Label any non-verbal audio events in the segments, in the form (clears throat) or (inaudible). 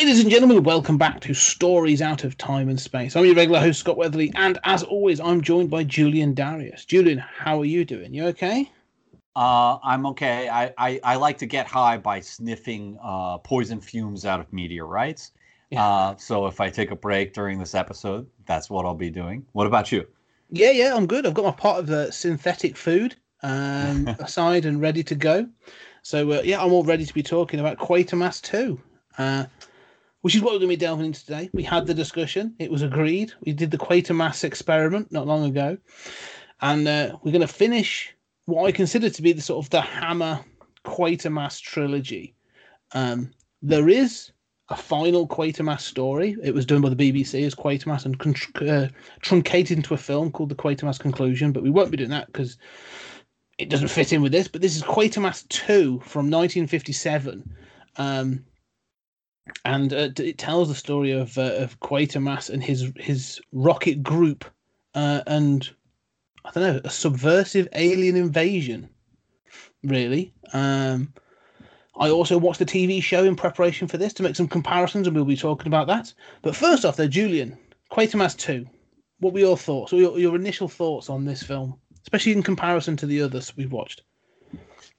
Ladies and gentlemen, welcome back to Stories Out of Time and Space. I'm your regular host, Scott Weatherly, and as always, I'm joined by Julian Darius. Julian, how are you doing? You okay? Uh, I'm okay. I, I, I like to get high by sniffing uh, poison fumes out of meteorites. Yeah. Uh, so if I take a break during this episode, that's what I'll be doing. What about you? Yeah, yeah, I'm good. I've got my pot of uh, synthetic food um, (laughs) aside and ready to go. So, uh, yeah, I'm all ready to be talking about Quatermass 2, uh, which is what we're going to be delving into today. We had the discussion, it was agreed. We did the Quatermass experiment not long ago. And uh, we're going to finish what I consider to be the sort of the Hammer Quatermass trilogy. Um, there is a final Quatermass story. It was done by the BBC as Quatermass and contr- uh, truncated into a film called The Quatermass Conclusion, but we won't be doing that because it doesn't fit in with this. But this is Quatermass 2 from 1957. Um, and uh, it tells the story of, uh, of Quatermass and his, his rocket group uh, and, I don't know, a subversive alien invasion, really. Um, I also watched the TV show in preparation for this to make some comparisons, and we'll be talking about that. But first off, there, Julian, Quatermass 2. What were your thoughts, or your, your initial thoughts on this film, especially in comparison to the others we've watched?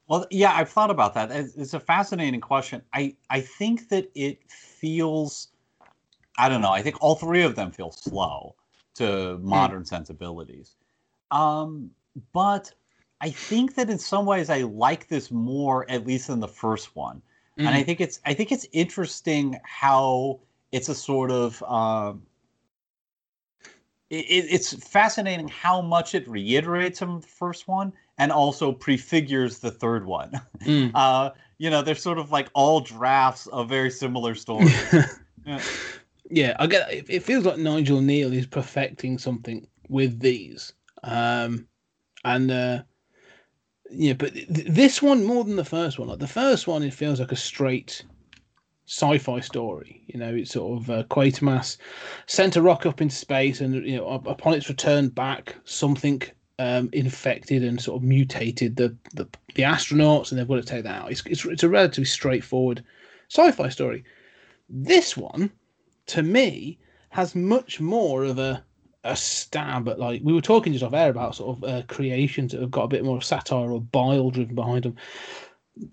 Well, yeah, I've thought about that. It's a fascinating question. I, I think that it feels, I don't know, I think all three of them feel slow to modern sensibilities. Um, but I think that in some ways I like this more, at least than the first one. And I think it's I think it's interesting how it's a sort of um, it, it- it's fascinating how much it reiterates from the first one and also prefigures the third one. Mm. (laughs) Uh, you know, they're sort of like all drafts of very similar stories. (laughs) Yeah. yeah, I get it. It feels like Nigel Kneale is perfecting something with these. Um, and uh, yeah, but th- this one more than the first one. Like the first one, it feels like a straight sci-fi story. You know, it's sort of uh, Quatermass sent a rock up into space, and you know, upon its return back, something um, infected and sort of mutated the, the the astronauts, and they've got to take that out. It's it's, it's a relatively straightforward sci-fi story. This one, to me, has much more of a a stab at like we were talking just off air about sort of uh, creations that have got a bit more satire or bile driven behind them.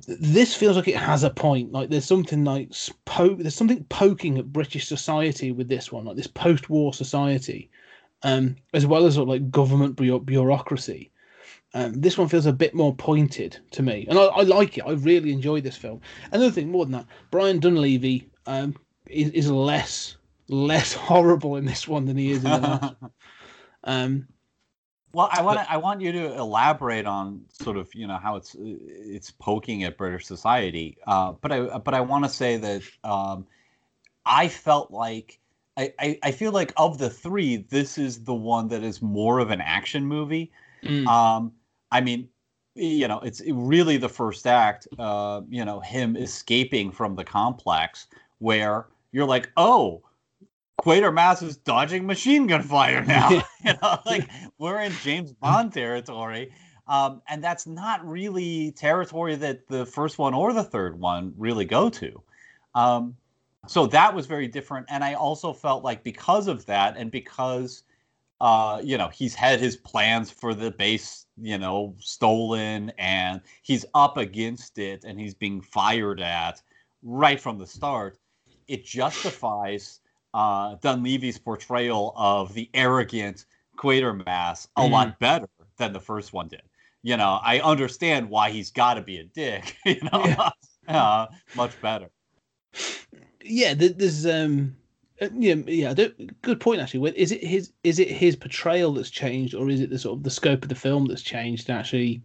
This feels like it has a point. Like there's something like s- po- there's something poking at British society with this one, like this post-war society, um, as well as sort of like government bureau- bureaucracy. Um, this one feels a bit more pointed to me, and I, I like it. I really enjoy this film. Another thing, more than that, Brian Donlevy um, is, is less less (laughs) horrible in this one than he is in the last. (laughs) Um, Well, I want I want you to elaborate on sort of you know how it's it's poking at British society. Uh, but I but I want to say that um, I felt like I, I I feel like of the three, this is the one that is more of an action movie. mm, Um, I mean, you know, it's really the first act. Uh, you know, him escaping from the complex where you're like, oh. Quatermass is dodging machine gun fire (laughs) now. (laughs) you know, like we're in James Bond territory. Um, and that's not really territory that the first one or the third one really go to. Um, so that was very different. And I also felt like because of that, and because uh, you know, he's had his plans for the base, you know, stolen, and he's up against it, and he's being fired at right from the start. It justifies uh, Donlevy's portrayal of the arrogant Quatermass a lot better than the first one did. You know, I understand why he's got to be a dick. (laughs) You know, Yeah. (laughs) uh, much better. (laughs) yeah, there's um, Uh, yeah, yeah. Good point, actually. Is it his? Is it his portrayal that's changed, or is it the sort of the scope of the film that's changed? And actually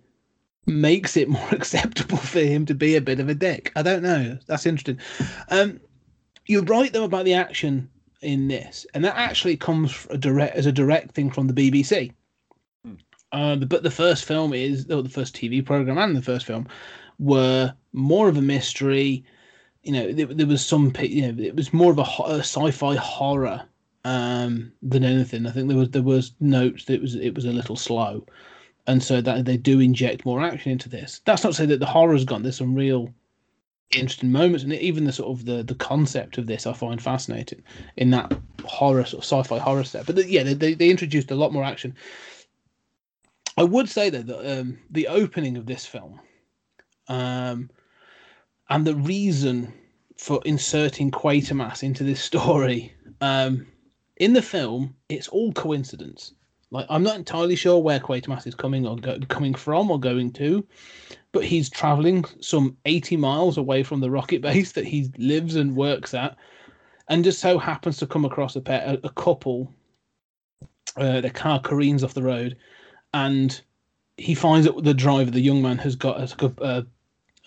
makes it (laughs) more acceptable for him to be a bit of a dick. I don't know. That's interesting. Um, you're right though about the action in this, and that actually comes a direct as a direct thing from the BBC. Hmm. Uh, but the first film is, or the first TV program and the first film were more of a mystery. You know, there, there was some, you know, it was more of a, a sci-fi horror um, than anything. I think there was there was notes that it was it was a little slow, and so that they do inject more action into this. That's not to say that the horror's gone. There's some real interesting moments, and even the sort of the the concept of this I find fascinating in that horror sort of sci-fi horror set. But the, yeah, they, they introduced a lot more action. I would say though that um, the opening of this film, um, and the reason for inserting Quatermass into this story, um, in the film, it's all coincidence. Like I'm not entirely sure where Quatermass is coming or go, coming from or going to, but he's traveling some 80 miles away from the rocket (laughs) base that he lives and works at, and just so happens to come across a pair, a, a couple. Uh, the car careens off the road, and he finds that the driver, the young man, has got a, a,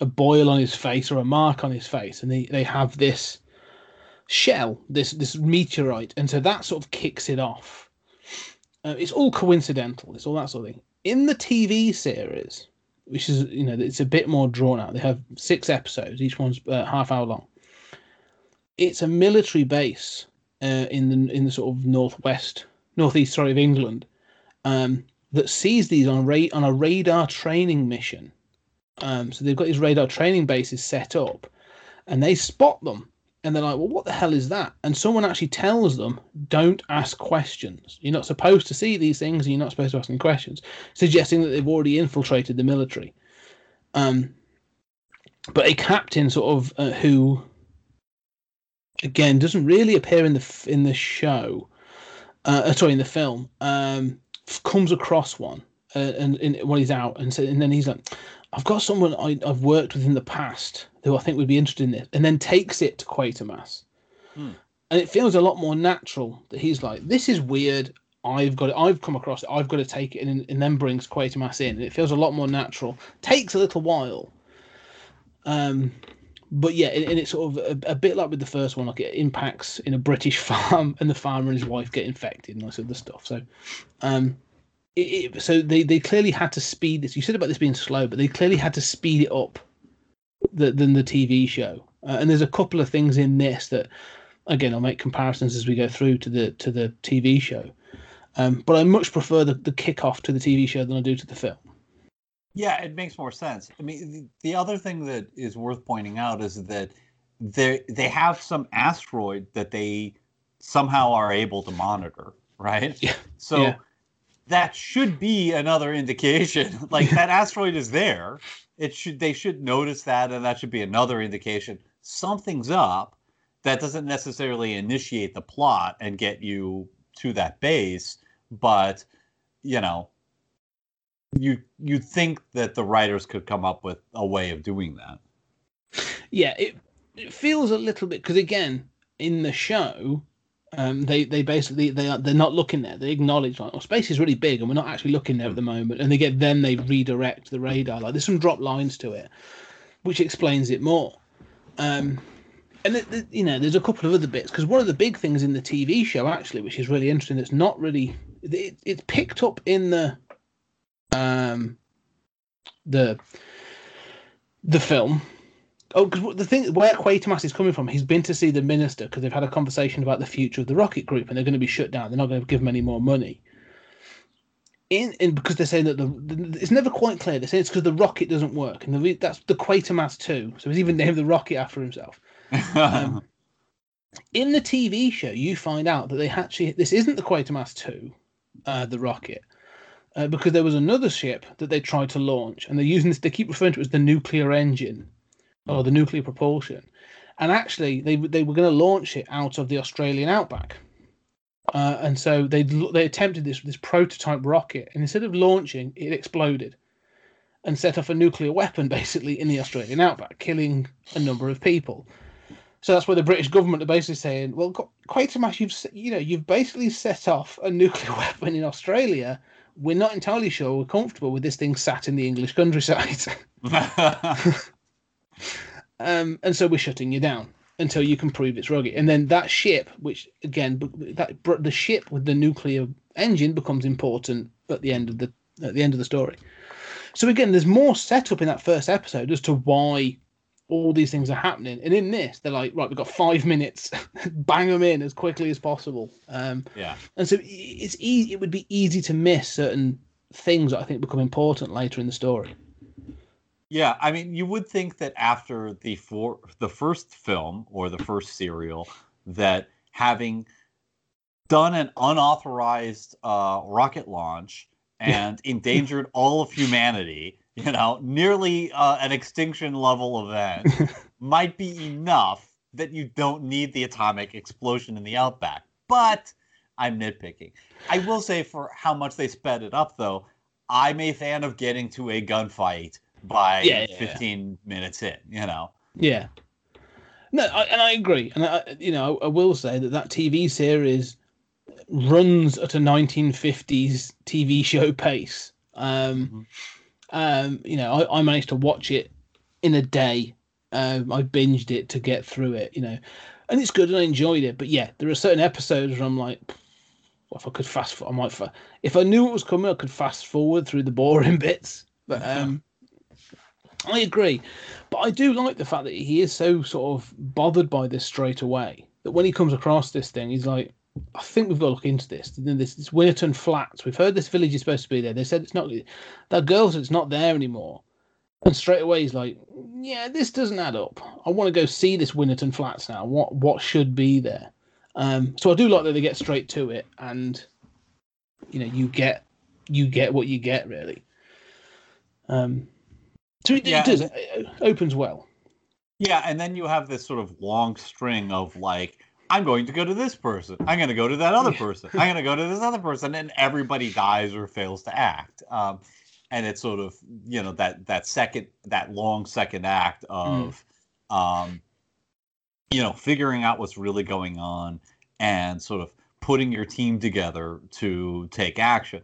a boil on his face or a mark on his face, and they, they have this shell, this this meteorite, and so that sort of kicks it off. Uh, it's all coincidental. It's all that sort of thing. In the TV series, which is you know it's a bit more drawn out. They have six episodes. Each one's uh, half hour long. It's a military base uh, in the in the sort of northwest, northeast, sorry, of England, um, that sees these on a ra- on a radar training mission. Um, so they've got these radar training bases set up, and they spot them, and they're like, "Well, what the hell is that?" And someone actually tells them, "Don't ask questions. You're not supposed to see these things, and you're not supposed to ask them questions," suggesting that they've already infiltrated the military. Um, but a captain, sort of, uh, who again doesn't really appear in the in the show, uh, uh, sorry, in the film, um, comes across one uh, and, and when he's out, and so, and then he's like, "I've got someone I, I've worked with in the past who I think would be interested in this," and then takes it to Quatermass, Hmm. and it feels a lot more natural that he's like, "This is weird." I've got it. I've come across it. I've got to take it, and, and then brings Quatermass in. And it feels a lot more natural. Takes a little while, um, but yeah, and, and it's sort of a, a bit like with the first one. Like it impacts in a British (laughs) farm, and the farmer and his wife get infected and all this other stuff. So, um, it, it, so they they clearly had to speed this. You said about this being slow, but they clearly had to speed it up the, than the TV show. Uh, and there's a couple of things in this that, again, I'll make comparisons as we go through to the to the TV show. Um, but I much prefer the, the kickoff to the TV show than I do to the film. Yeah, it makes more sense. I mean, the, the other thing that is worth pointing out is that they they have some asteroid that they somehow are able to monitor, right? Yeah. So Yeah. That should be another indication. (laughs) like that (laughs) asteroid is there. It should they should notice that, and that should be another indication something's up. That doesn't necessarily initiate the plot and get you to that base, but you know, you you think that the writers could come up with a way of doing that. Yeah, it it feels a little bit because again in the show, um, they they basically they are they're not looking there. They acknowledge like, oh, space is really big and we're not actually looking there at the moment. And they get then they redirect the radar. Like there's some drop lines to it, which explains it more. Um, and it, it- you know, there's a couple of other bits because one of the big things in the TV show actually, which is really interesting, it's not really it, it's picked up in the um the the film Oh, because the thing where Quatermass is coming from, he's been to see the minister because they've had a conversation about the future of the rocket group, and they're going to be shut down. They're not going to give them any more money. In, in because they're saying that the, it's never quite clear. They're saying it's because the rocket doesn't work, and the, that's the Quatermass two. So he's even named the rocket after himself. (laughs) Um, in the TV show, you find out that they actually this isn't the Quatermass two, uh, the rocket, uh, because there was another ship that they tried to launch, and they're using this. They keep referring to it as the nuclear engine, or the nuclear propulsion, and actually they they were going to launch it out of the Australian outback, uh, and so they they attempted this this prototype rocket, and instead of launching, it exploded, and set off a nuclear weapon (laughs) basically in the Australian outback, killing a number of people. So that's where the British government are basically saying, "Well, Qu- Quatermass, you've you know you've basically set off a (laughs) nuclear weapon in Australia. We're not entirely sure we're comfortable with this thing sat in the English countryside, (laughs) um, and so we're shutting you down until you can prove it's rugged. And then that ship, which again, that the ship with the nuclear engine becomes important at the end of the at the end of the story. So again, there's more setup in that first episode as to why all these things are happening. And in this, they're like, right, we've got five minutes, (laughs) bang them in as quickly as possible. Um, yeah. and so it's easy. It would be easy to miss certain things that I think become important later in the story. Yeah, I mean, you would think that after the for the first film or the first serial, that having done an unauthorized uh, rocket launch and endangered all of humanity, you know, nearly uh, an extinction level event, (laughs) might be enough that you don't need the atomic explosion in the outback. But I'm nitpicking. I will say for how much they sped it up, though, I'm a fan of getting to a gunfight by Yeah, yeah, yeah. 15 minutes in, you know. Yeah. No, I, and I agree, and I, you know, I will say that that TV series runs at a 1950s TV show pace. Um, um, you know, I, I managed to watch it in a day. Um, I binged it to get through it, you know, and it's good and I enjoyed it. But yeah, there are certain episodes where I'm like, if I could fast, for- I might. Fa- if I knew what was coming, I could fast forward through the boring (laughs) bits. But (laughs) um, I agree. But I do like the fact that he is so sort of bothered by this straight away. That when he comes across this thing, he's like, I think we've got to look into this. This, this Winterton Flats. We've heard this village is supposed to be there. They said it's not. That girl said it's not there anymore. And straight away he's like, Yeah, this doesn't add up. I want to go see this Winterton Flats now. What what should be there? Um, so I do like that they get straight to it, and you know, you get you get what you get really. Um, so it, Yeah, it does. It opens well. Yeah, and then you have this sort of long string of like, I'm going to go to this person. I'm going to go to that other person. I'm going to go to this other person, and everybody dies or fails to act. Um, and it's sort of you know that that second that long second act of, um, you know, figuring out what's really going on and sort of putting your team together to take action.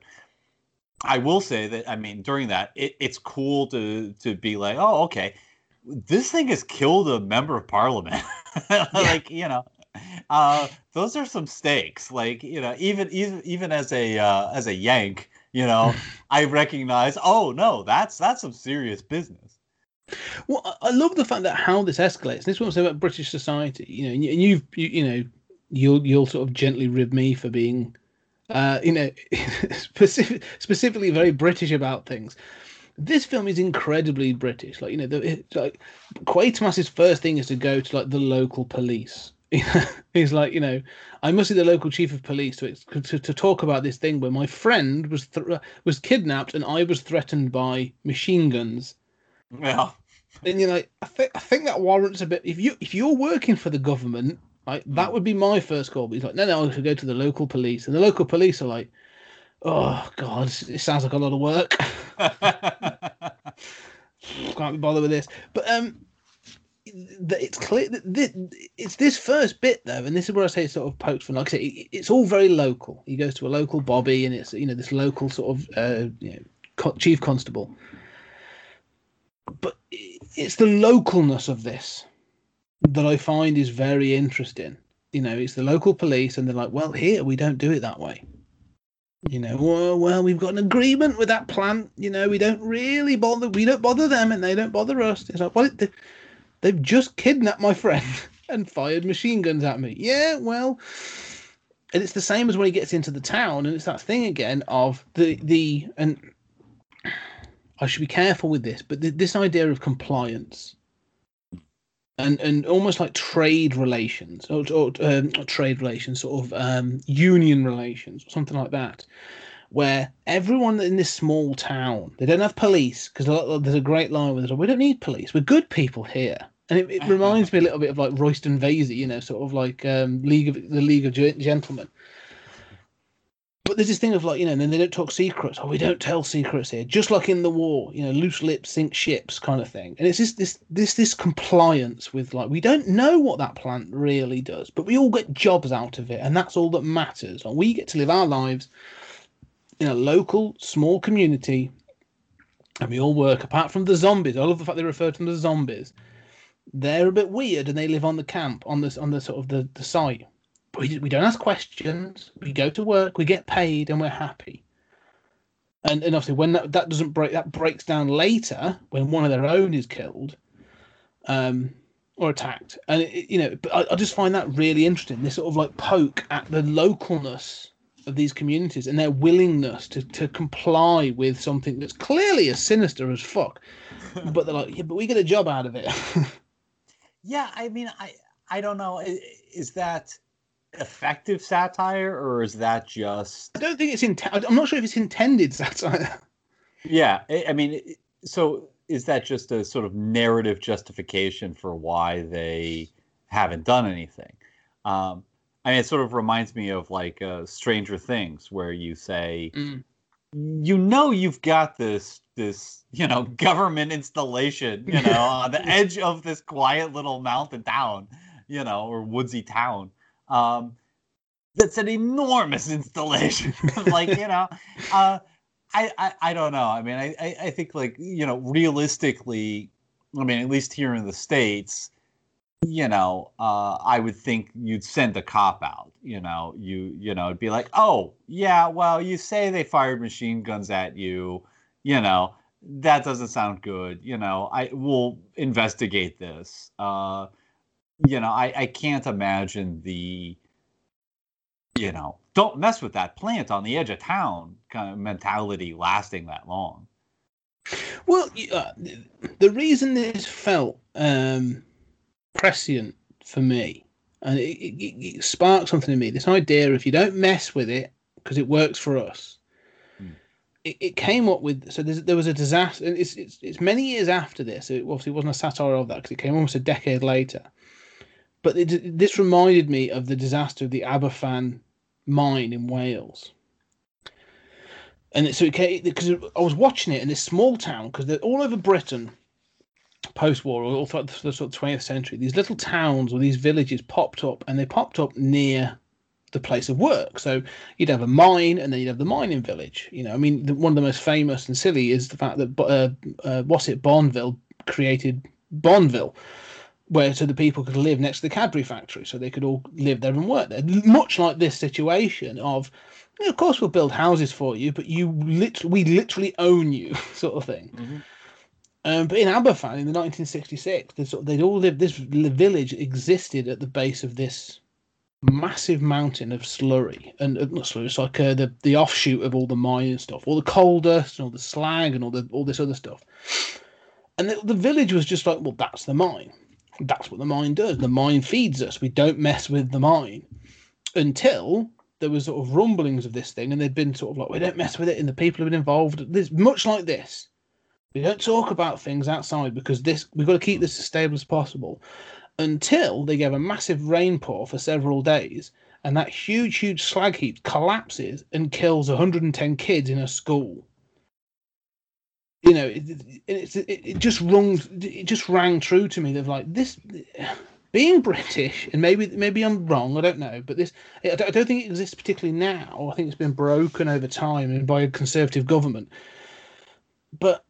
I will say that I mean during that it, it's cool to to be like, oh okay, this thing has killed a member of parliament. (laughs) like you know, uh, those are some stakes. Like you know, even even even as a uh, as a Yank, you know, (laughs) I recognize. Oh no, that's that's some serious business. Well, I- love the fact that how this escalates. This is saying about British society. You know, and you've you, you know, you'll you'll sort of gently rib me for being, uh, you know, (laughs) specific, specifically very British about things. This film is incredibly British. Like you know, the, it's like Quatermass's first thing is to go to like the local police. (laughs) He's like, you know, I must see the local chief of police to to, to talk about this thing where my friend was th- was kidnapped and I was threatened by machine guns Yeah, and you're like, I think I think that warrants a bit. If you if you're working for the government, like that would be my first call. But he's like, no, no, I should go to the local police, and the local police are like, oh god, it sounds like a lot of work. (laughs) Can't be bothered with this. But um, it's clear that this, it's this first bit though, and this is where I say it's sort of pokes fun. Like I say, it's all very local. He goes to a local bobby, and it's you know this local sort of uh, you know, co- chief constable but it's the localness of this that I find is very interesting. You know, it's the local police, and they're like, "Well, here we don't do it that way." You know, well, well, we've got an agreement with that plant. You know, we don't really bother. We don't bother them, and they don't bother us. It's like, well, they, they've just kidnapped my friend (laughs) and fired machine guns at me. Yeah, well, and it's the same as when he gets into the town, and it's that thing again of the the and I should be careful with this, but th- this idea of compliance and and almost like trade relations or, or um, trade relations, sort of um, union relations or something like that, where everyone in this small town they don't have police because there's a great line where they're like, we don't need police, we're good people here. And it, it (laughs) reminds me a little bit of like Royston Vasey, you know, sort of like um, League of the League of Gentlemen. But there's this thing of like you know, and then they don't talk secrets. Oh, we don't tell secrets here. Just like in the war, you know, loose lips sink ships, kind of thing. And it's just this this this compliance with like we don't know what that plant really does, but we all get jobs out of it, and that's all that matters. And we get to live our lives in a local small community, and we all work. Apart from the zombies, I love the fact they refer to them as zombies. They're a bit weird, and they live on the camp on this on the sort of the, the site we, we don't ask questions. We go to work, we get paid, and we're happy. And, and obviously, when that, that doesn't break, that breaks down later when one of their own is killed um, or attacked. And, it, you know, but I, I just find that really interesting. This sort of like poke at the localness of these communities and their willingness to, to comply with something that's clearly as sinister as fuck. (laughs) but they're like, yeah, but we get a job out of it. (laughs) Yeah, I mean, I I don't know. Is that effective satire or is that just I don't think it's intent. I'm not sure if it's intended satire. Yeah, I I mean, so is that just a sort of narrative justification for why they haven't done anything? Um, I mean, it sort of reminds me of like uh, Stranger Things, where you say, Mm. you know, you've got this this you know government installation, you know, (laughs) on the edge of this quiet little mountain town, you know, or woodsy town. Um, that's an enormous (laughs) installation, (laughs) like you know. Uh, I, I I don't know. I mean, I, I I think like you know, realistically, I mean, at least here in the states, you know, uh, I would think you'd send a cop out. You know, you you know, it'd be like, oh yeah, well, you say they fired machine guns at you. You know, that doesn't sound good. You know, I will investigate this. Uh, you know, I I can't imagine the you know, don't mess with that plant on the edge of town kind of mentality lasting that long. Well, uh, the reason this felt um, prescient for me, and it, it, it sparked something in me, this idea if you don't mess with it, because it works for us, Hmm. it, it came up with. So there was a disaster, and it's, it's, it's many years after this. It obviously wasn't a satire of that because it came almost a decade later. But it, this reminded me of the disaster of the Aberfan mine in Wales and so it came because I was watching it in this small town because they're all over Britain, post-war or all throughout the sort of twentieth century. These little towns or these villages popped up, and they popped up near the place of work. So you'd have a mine, and then you'd have the mining village. You know, I mean, the, one of the most famous and silly is the fact that uh, uh, what's it, Bournville created Bournville. Where so the people could live next to the Cadbury factory, so they could all live there and work there. Much like this situation of yeah, of course we'll build houses for you, but you literally, we literally own you, (laughs) sort of thing. Mhm. Um, but in Aberfan in the 1966, they sort of, they'd all lived. This village existed at the base of this massive mountain of slurry, and uh, not slurry. It's like uh, the the offshoot of all the mine and stuff, all the coal dust and all the slag and all the all this other stuff. And the, the village was just like, well, that's the mine. That's what the mind does. The mind feeds us. We don't mess with the mind until there was sort of rumblings of this thing, and they'd been sort of like, we don't mess with it, and the people have been involved. This much like this. We don't talk about things outside because this we've got to keep this as stable as possible until they get a massive rainpour for several days, and that huge, huge slag heap collapses and kills 110 kids in a school. You know, it, it, it, it just rung, it just rang true to me. They're like this, being British, and maybe maybe I'm wrong. I don't know, but this I don't think it exists particularly now. I think it's been broken over time and by a conservative government. But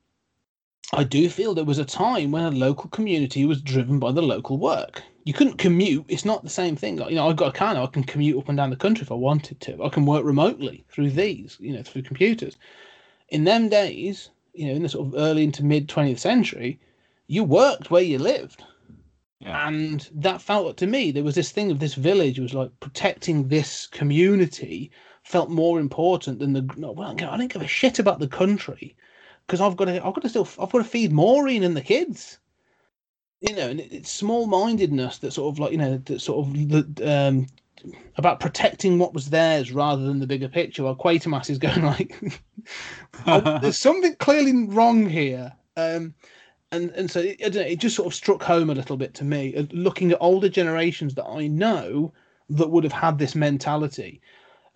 I do feel there was a time when a local community was driven by the local work. You couldn't commute. It's not the same thing. Like, you know, I've got a car now. I can commute up and down the country if I wanted to. I can work remotely through these, you know, through computers. In them days, you know, in the sort of early into mid 20th century, you worked where you lived. Yeah. And that felt to me, there was this thing of this village was like protecting this community felt more important than the. Well, I don't give a shit about the country because I've got to, I've got to still, I've got to feed Maureen and the kids. You know, and it's small-mindedness that sort of like you know that sort of the, um about protecting what was theirs rather than the bigger picture. While Quatermass is going like, (laughs) oh, (laughs) there's something clearly wrong here. Um, and and so it, I don't know, it just sort of struck home a little bit to me, uh, looking at older generations that I know that would have had this mentality.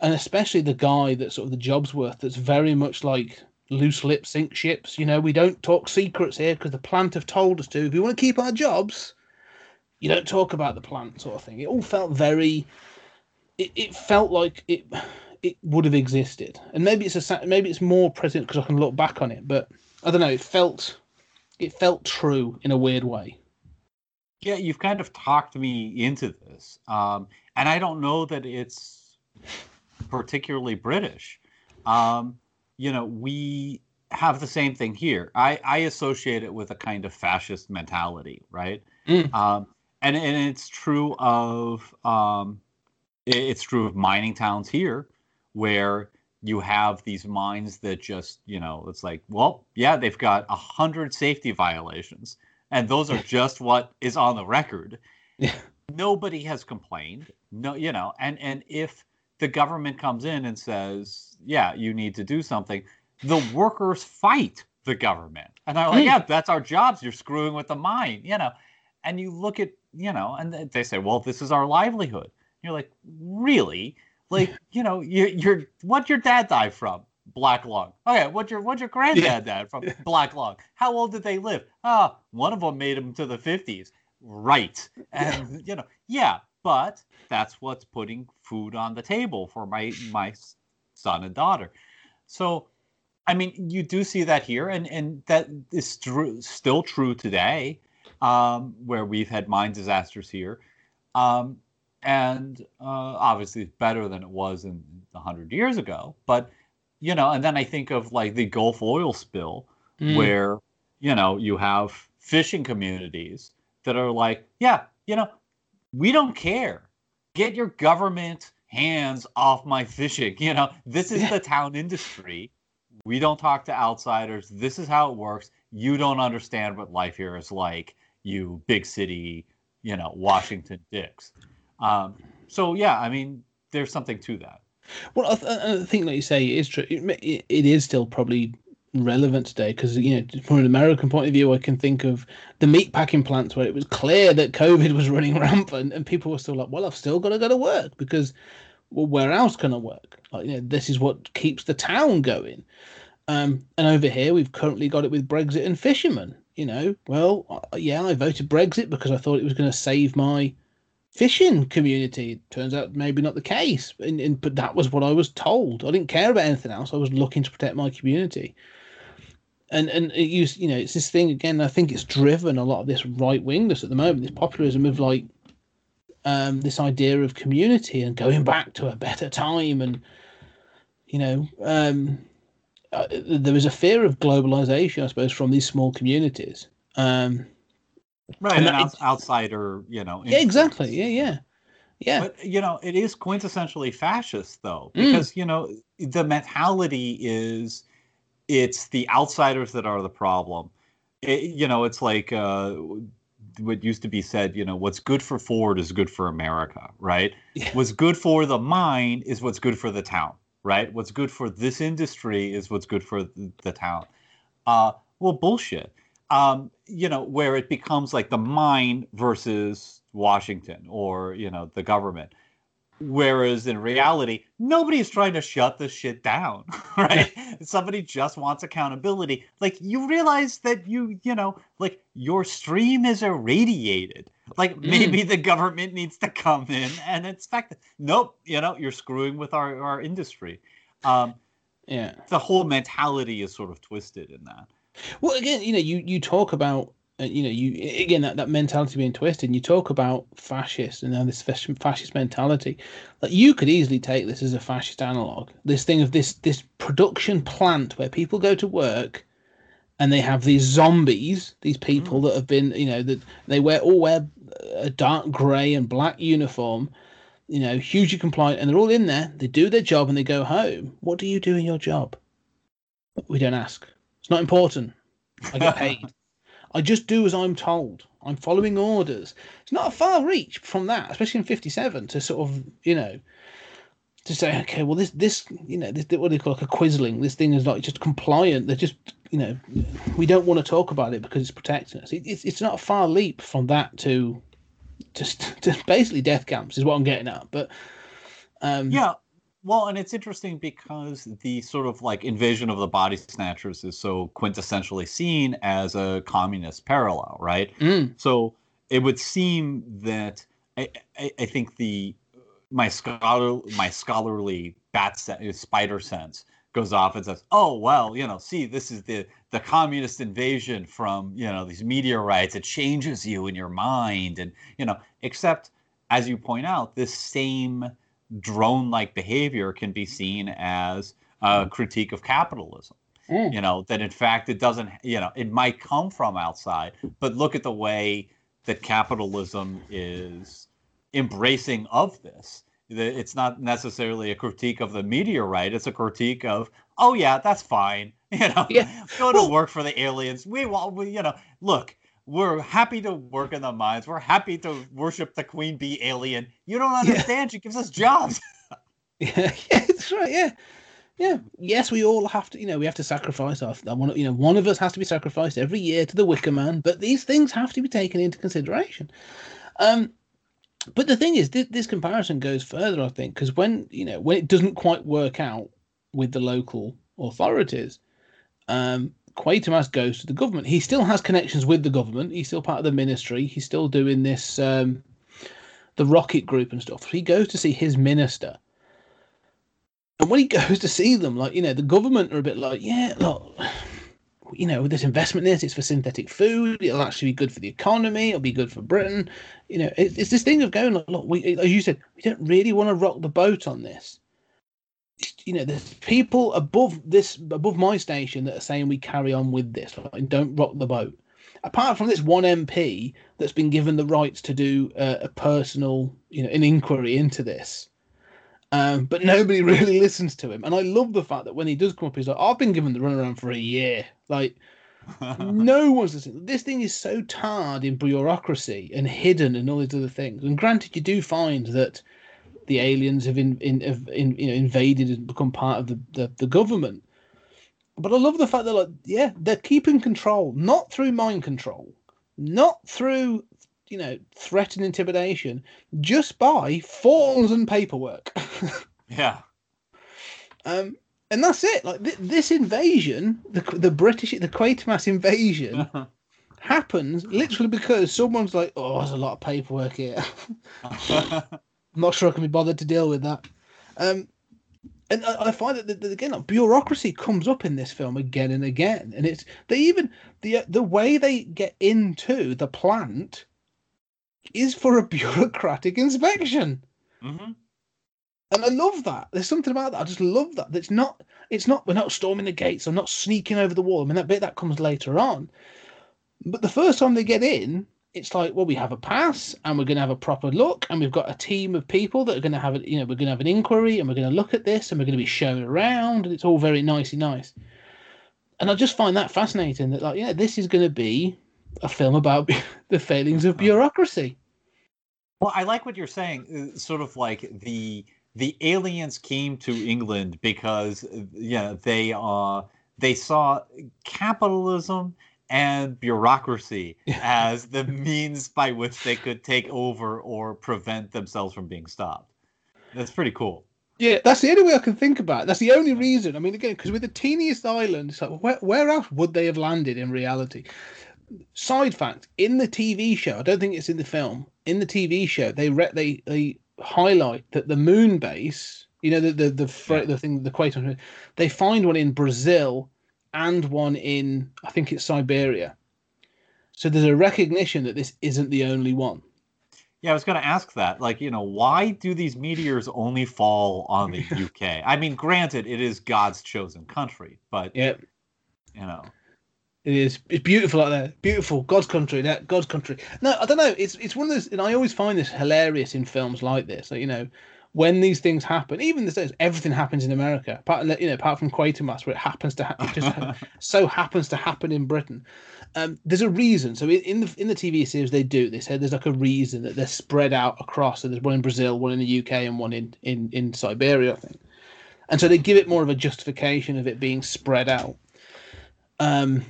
and especially the guy that's sort of the job's worth that's very much like loose lip sink ships. You know, we don't talk secrets here because the plant have told us to. If we want to keep our jobs, you don't talk about the plant sort of thing. It all felt very. It, it felt like it it would have existed, and maybe it's a maybe it's more present because I can look back on it. But I don't know. It felt it felt true in a weird way. Yeah, you've kind of talked me into this, um, and I don't know that it's particularly British. Um, you know, we have the same thing here. I, I associate it with a kind of fascist mentality, right? Mm. Um, and and it's true of um, it's true of mining towns here, where you have these mines that just you know it's like well yeah they've got a hundred safety violations and those are just what is on the record. Yeah. nobody has complained. No you know and and if the government comes in and says yeah you need to do something the workers fight the government. And they're like Mm. yeah that's our jobs. You're screwing with the mine you know. And you look at you know and they say well this is our livelihood you're like really? Like (laughs) you know you, you're what your dad died from? Black lung. Okay what your what your granddad Yeah. died from? (laughs) Black lung. How old did they live? Ah one of them made him to the 50s right. And you know yeah but that's what's putting food on the table for my my son and daughter. So i mean you do see that here and and that is true, still true today um, where we've had mine disasters here. Um, and uh, obviously it's better than it was in 100 years ago but you know and then i think of like the gulf oil spill Mm. where you know you have fishing communities that are like yeah you know we don't care. Get your government hands off my fishing. You know this is the town industry. We don't talk to outsiders. This is how it works. You don't understand what life here is like you big city you know washington dicks um, so yeah i mean there's something to that Well, I, th- I think, like you say, it is true. It, it, is still probably relevant today because you know, from an American point of view, I can think of the meat packing plants where it was clear that COVID (laughs) was running rampant, and people were still like, "Well, I've still got to go to work because, well, where else can I work? Like, you know, this is what keeps the town going." Um, and over here, we've currently got it with Brexit and fishermen. You know, well, yeah, I voted Brexit because I thought it was going to save my fishing community. Turns out maybe not the case, and, and but that was what I was told. I didn't care about anything else. I was looking to protect my community. And and it used, you know, it's this thing again. I think it's driven a lot of this right wingness at the moment. This populism of like um, this idea of community and going back to a better time, and you know, um, uh, there is a fear of globalization, I suppose, from these small communities. Um, right And that- outs- outsider you know yeah, exactly. Yeah, yeah, yeah. But you know, it is quintessentially fascist, though, Mm. because you know the mentality is it's the outsiders that are the problem. It, you know, it's like uh, what used to be said. You know, what's good for Ford is good for America, right? Yeah. What's good for the mine is what's good for the town, right? What's good for this industry is what's good for the, the town. Uh, well, bullshit. Um, you know, where it becomes like the mine versus Washington or you know the government. Whereas in reality, nobody's trying to shut this shit down, (laughs) right? (laughs) Somebody just wants accountability. Like you realize that you, you know, like your stream is irradiated. Like maybe the government needs to come in and inspect it. Nope, you know, you're screwing with our, our industry. Um, yeah. the whole mentality is sort of twisted in that. Well, again, you know, you you talk about, uh, you know, you again that, that mentality being twisted. And you talk about fascist and now this fascist mentality. Like you could easily take this as a fascist analog. This thing of this this production plant where people go to work, and they have these zombies, these people that have been, you know, that they wear all wear a dark grey and black uniform. You know, hugely compliant, and they're all in there. They do their job and they go home. What do you do in your job? We don't ask. It's not important. I get (laughs) paid. I just do as I'm told. I'm following orders. It's not a far reach from that, especially in 57, to sort of, you know, to say, okay, well, this, this, you know, this, what do they call like a quisling? This thing is like just compliant. They're just, you know, we don't want to talk about it because it's protecting us. It, it's, it's not a far leap from that to just (laughs) to basically death camps, is what I'm getting at. But, um, Yeah. Well, and it's interesting because the sort of like invasion of the body snatchers is so quintessentially seen as a communist parallel, right? Mm. So it would seem that I, I, I think the my scholar my scholarly bat sen- spider sense goes off and says, "Oh well, you know, see, this is the the communist invasion from you know these meteorites. It changes you in your mind, and you know, except as you point out, this same drone-like behavior can be seen as a critique of capitalism." Mm. you know that in fact it doesn't you know it might come from outside but look at the way that capitalism is embracing of this it's not necessarily a critique of the meteorite it's a critique of oh yeah that's fine (laughs) you know Yeah. go to Well- work for the aliens we want we, you know look we're happy to work in the mines we're happy to worship the queen bee alien you don't understand she gives us jobs (laughs) (laughs) Yeah, yeah, that's right. Yeah, yeah. Yes, we all have to. You know, we have to sacrifice our. Want. You know, one of us has to be sacrificed every year to the Wicker Man. But these things have to be taken into consideration. Um, but the thing is, this, this comparison goes further. I think because when you know when it doesn't quite work out with the local authorities, um, Quatermass goes to the government. He still has connections with the government. He's still part of the ministry. He's still doing this, um, the rocket group and stuff. He goes to see his minister. And when he (laughs) goes to see them, like, you know, the government are a bit like, yeah, look, you know, this investment in it's for synthetic food. It'll actually be good for the economy. It'll be good for Britain. You know, it, it's this thing of going, like, look, we, as you said, we don't really want to rock the boat on this. You know, there's people above this, above my station that are saying we carry on with this like, and don't rock the boat. Apart from this one MP that's been given the rights to do uh, a personal, you know, an inquiry into this. Um, but nobody (laughs) really listens to him. And I love the fact that when he does come up, he's like, I've been given the runaround for a year. Like, (laughs) no one's listening. This thing is so tarred in bureaucracy and hidden and all these other things. And granted, you do find that the aliens have, in, in, have in, you know, invaded and become part of the, the, the government. But I love the fact that, like, yeah, they're keeping control, not through mind control, not through, you know, threat and intimidation, just by forms and paperwork. (laughs) yeah Um, and that's it. Like th- this invasion, the the British, the Quatermass invasion, (laughs) happens literally because someone's like, "Oh, there's a lot of paperwork here. (laughs) I'm not sure I can be bothered to deal with that." Um, and I, I find that, that again, like, bureaucracy comes up in this film again and again, and it's they even the the way they get into the plant is for a (laughs) bureaucratic inspection. Mhm. And I love that. There's something about that. I just love that. It's not. It's not. We're not storming the gates. I'm not sneaking over the wall. I mean, that bit that comes later on. But the first time they get in, it's like, well, we have a pass, and we're going to have a proper look, and we've got a team of people that are going to have. You know, we're going to have an inquiry, and we're going to look at this, and we're going to be shown around, and it's all very nicey nice. And I just find that fascinating. That like, yeah, this is going to be a film about (laughs) the failings of bureaucracy. Well, I like what you're saying. uh, Sort of like the the aliens came to England because uh, yeah they uh they saw capitalism and bureaucracy as the (laughs) means by which they could take over or prevent themselves from being stopped. That's pretty cool. Yeah, that's the only way I can think about. It. That's the only reason. I mean, again, because with the teeniest island, it's like where where else would they have landed in reality? Side fact: in the TV show, I don't think it's in the film. In the TV show, they re- they they highlight that the moon base, you know, the the the, Yeah. the thing, the equator, they find one in Brazil and one in I think it's Siberia. So there's a recognition that this isn't the only one. Yeah, I was going to ask that. Like, you know, why do these meteors only fall on the (laughs) UK? I mean, granted, it is God's chosen country, but Yeah, you know, It is. It's beautiful out there. Beautiful. God's country. That God's country. No, I don't know. It's it's one of those, and I always find this hilarious in films like this. Like, you know, when these things happen, even these days, everything happens in America. Apart, you know, apart from Quatermass, where it happens to ha- it just (laughs) so happens to happen in Britain. Um, there's a reason. So in in the in the TV series, they do. They say there's like a reason that they're spread out across. So there's one in Brazil, one in the UK, and one in in in Siberia, I think. And so they give it more of a justification of it being spread out. Um,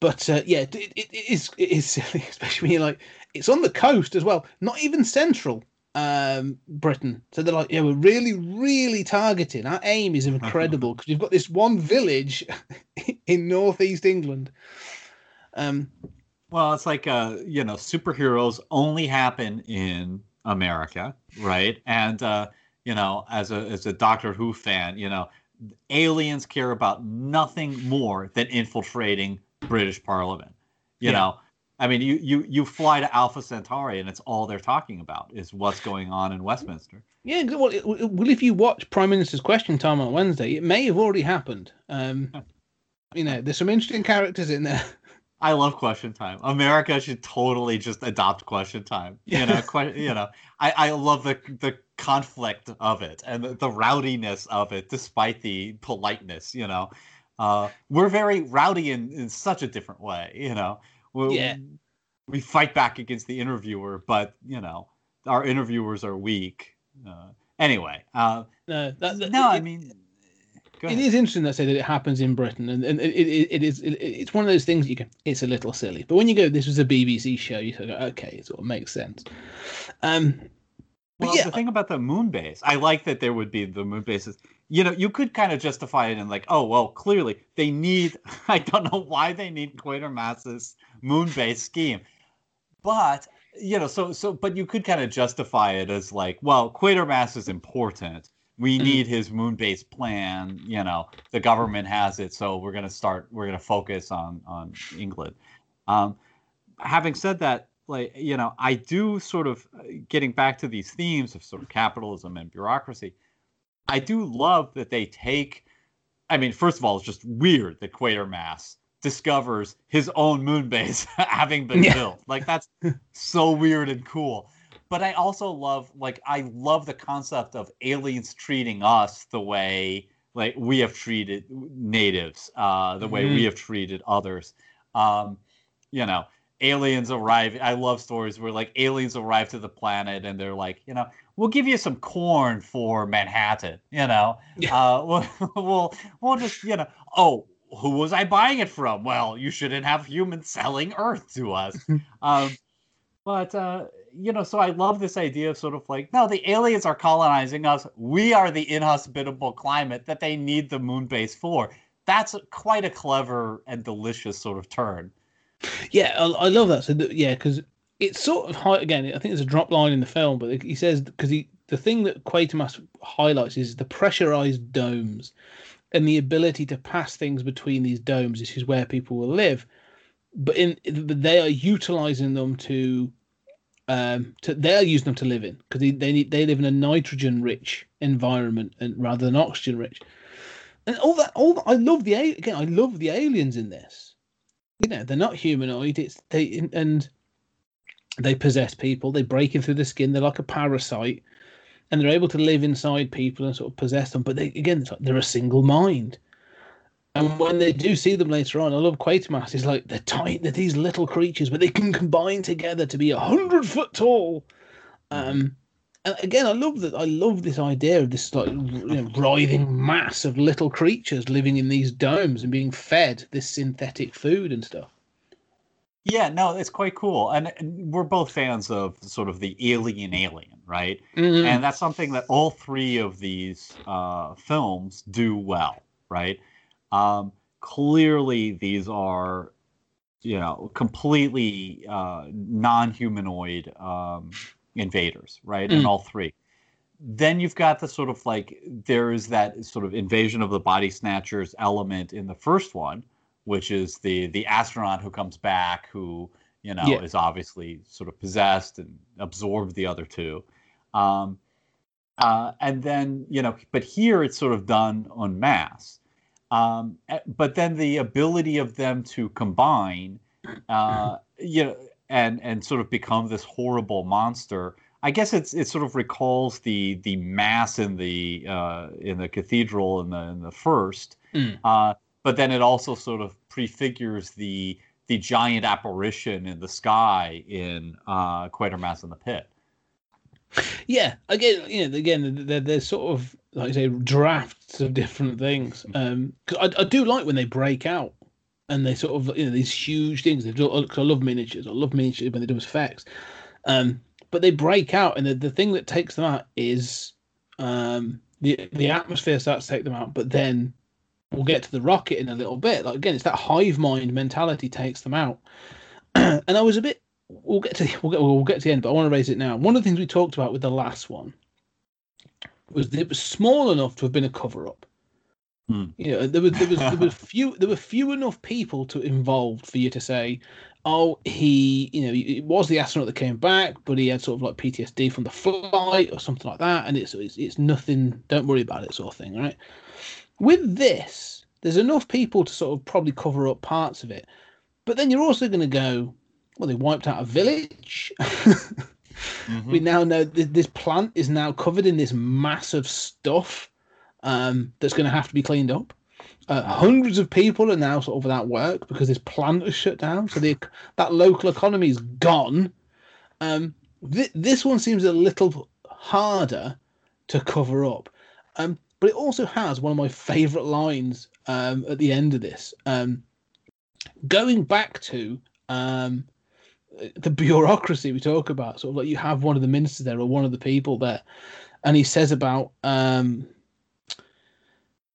but uh, yeah, it, it, it is it is (laughs) silly, especially when you're like it's on the coast as well, not even central. Um, Britain. So they're like, yeah, we're really, really targeting. Our aim is (laughs) incredible because you've got this one village (laughs) in northeast England. Um, Well, it's like uh, you know, superheroes only happen in America, right? And uh, you know, as a as a Doctor Who fan, you know, aliens care about nothing more than infiltrating British Parliament. You Yeah. know, I mean, you you you fly to Alpha Centauri, and it's all they're talking about is what's going on in Westminster. yeah, well, it- well, if you watch Prime Minister's Question Time on Wednesday, it may have already happened. Um, (laughs) you know, there's some interesting characters in there. (laughs) I love question time. America should totally just adopt question time. You know, que- you know, I, I love the the conflict of it and the, the rowdiness of it, despite the politeness. You know, uh, we're very rowdy in, in such a different way. You know, we, Yeah. we fight back against the interviewer, but you know, our interviewers are weak. Uh, anyway, uh, No, that, that- no, it- I mean, It is interesting that say that it happens in Britain, and, and it, it, it is it, it's one of those things you can. It's a little silly, but when you go, this was a BBC show, you sort of go, okay, it sort of makes sense. Um, Well, yeah, the thing about the moon base, I like that there would be the moon bases. You know, you could kind of justify it in like, oh well, clearly they need. (laughs) I don't know why they need Quatermass's moon base scheme, but you know, so so, but you could kind of justify it as like, well, Quatermass is important. We Mhm. need his moon base plan. You know, the government has it, so we're gonna start. We're gonna focus on on England. Um, having said that, like you know, I do sort of uh, getting back to these themes of sort of capitalism and bureaucracy. I do love that they take. I mean, first of all, it's just weird that Quatermass discovers his own moon base (laughs) having been Yeah. built. Like that's so weird and cool. But I also love, like, I love the concept of aliens treating us the way like we have treated natives, uh, the way we Mhm. have treated others. Um, you know, aliens arrive. I love stories where like aliens arrive to the planet and they're like, you know, we'll give you some corn for Manhattan. You know, Yeah. uh, (laughs) we'll, we'll we'll just you know, oh, who was I buying it from? Well, you shouldn't have humans selling Earth to us. (laughs) um, but uh, you know, so I love this idea of sort of like, no, the aliens are colonizing us. We are the inhospitable climate that they need the moon base for. That's quite a clever and delicious sort of turn. yeah, I, I love that. So yeah, because it's sort of high again. I think there's a drop line in the film, but he says because he the thing that Quatermass highlights is the pressurized domes and the ability to pass things between these domes. This is where people will live, but in they are utilizing them to um to they are using them to live in because they, they need they live in a nitrogen rich environment and rather than oxygen rich and all that all i love the again i love the aliens in this you know they're not humanoid it's they and they possess people they break in through the skin they're like a parasite and they're able to live inside people and sort of possess them but they again like they're a single mind and when they do see them later on, I love Quatermass. He's like they're tight, they're these little creatures, but they can combine together to be a hundred foot tall. Um, and again, I love that. I love this idea of this like you know, writhing mass of little creatures living in these domes and being fed this synthetic food and stuff. Yeah, no, it's quite cool. And and we're both fans of sort of the alien alien, right? Mhm. And that's something that all three of these uh, films do well, right? Um, clearly, these are, you know, completely uh, non-humanoid um, invaders, right? In Mm. all three. Then you've got the sort of like there is that sort of invasion of the body snatchers element in the first one, which is the the astronaut who comes back who you know Yeah. is obviously sort of possessed and absorbed the other two. Um, uh, and then you know, but here it's sort of done en masse. Um, eh, but then the ability of them to combine, uh, you know, and and sort of become this horrible monster. I guess it's it sort of recalls the the mass in the uh, in the cathedral in the in the first, Mm. uh, but then it also sort of prefigures the the giant apparition in the sky in uh, Quatermass in the Pit. Yeah, again, you know, again, they're, they're sort of like I say drafts of different things. Um, I, I do like when they break out and they sort of you know these huge things. Done, 'cause I love miniatures. I love miniatures when they do effects. Um, but they break out, and the, the thing that takes them out is um, the the atmosphere starts to take them out. But then we'll get to the rocket in a little bit. Like again, it's that hive mind mentality takes them out. (clears throat) and I was a bit. We'll get to (laughs) we'll get we'll get to the end, but I want to raise it now. One of the things we talked about with the last one was that it was small enough to have been a cover up. Hmm. You know, there was there was there was (laughs) few there were few enough people to involved for you to say, oh, he you know it was the astronaut that came back, but he had sort of like PTSD from the flight or something like that, and it's it's, it's nothing. Don't worry about it, sort of thing, right? With this, there's enough people to sort of probably cover up parts of it, but then you're also going to go, well, they wiped out a village. Mhm. (laughs) we now know th- this plant is now covered in this massive stuff um, that's going to have to be cleaned up. Uh, hundreds of people are now sort of without work because this plant is shut down. So the that local economy is gone. Um, th- this one seems a little harder to cover up, um, but it also has one of my favourite lines um, at the end of this. Um, going back to um, the bureaucracy we talk about, sort of like you have one of the ministers there or one of the people there, and he says about um,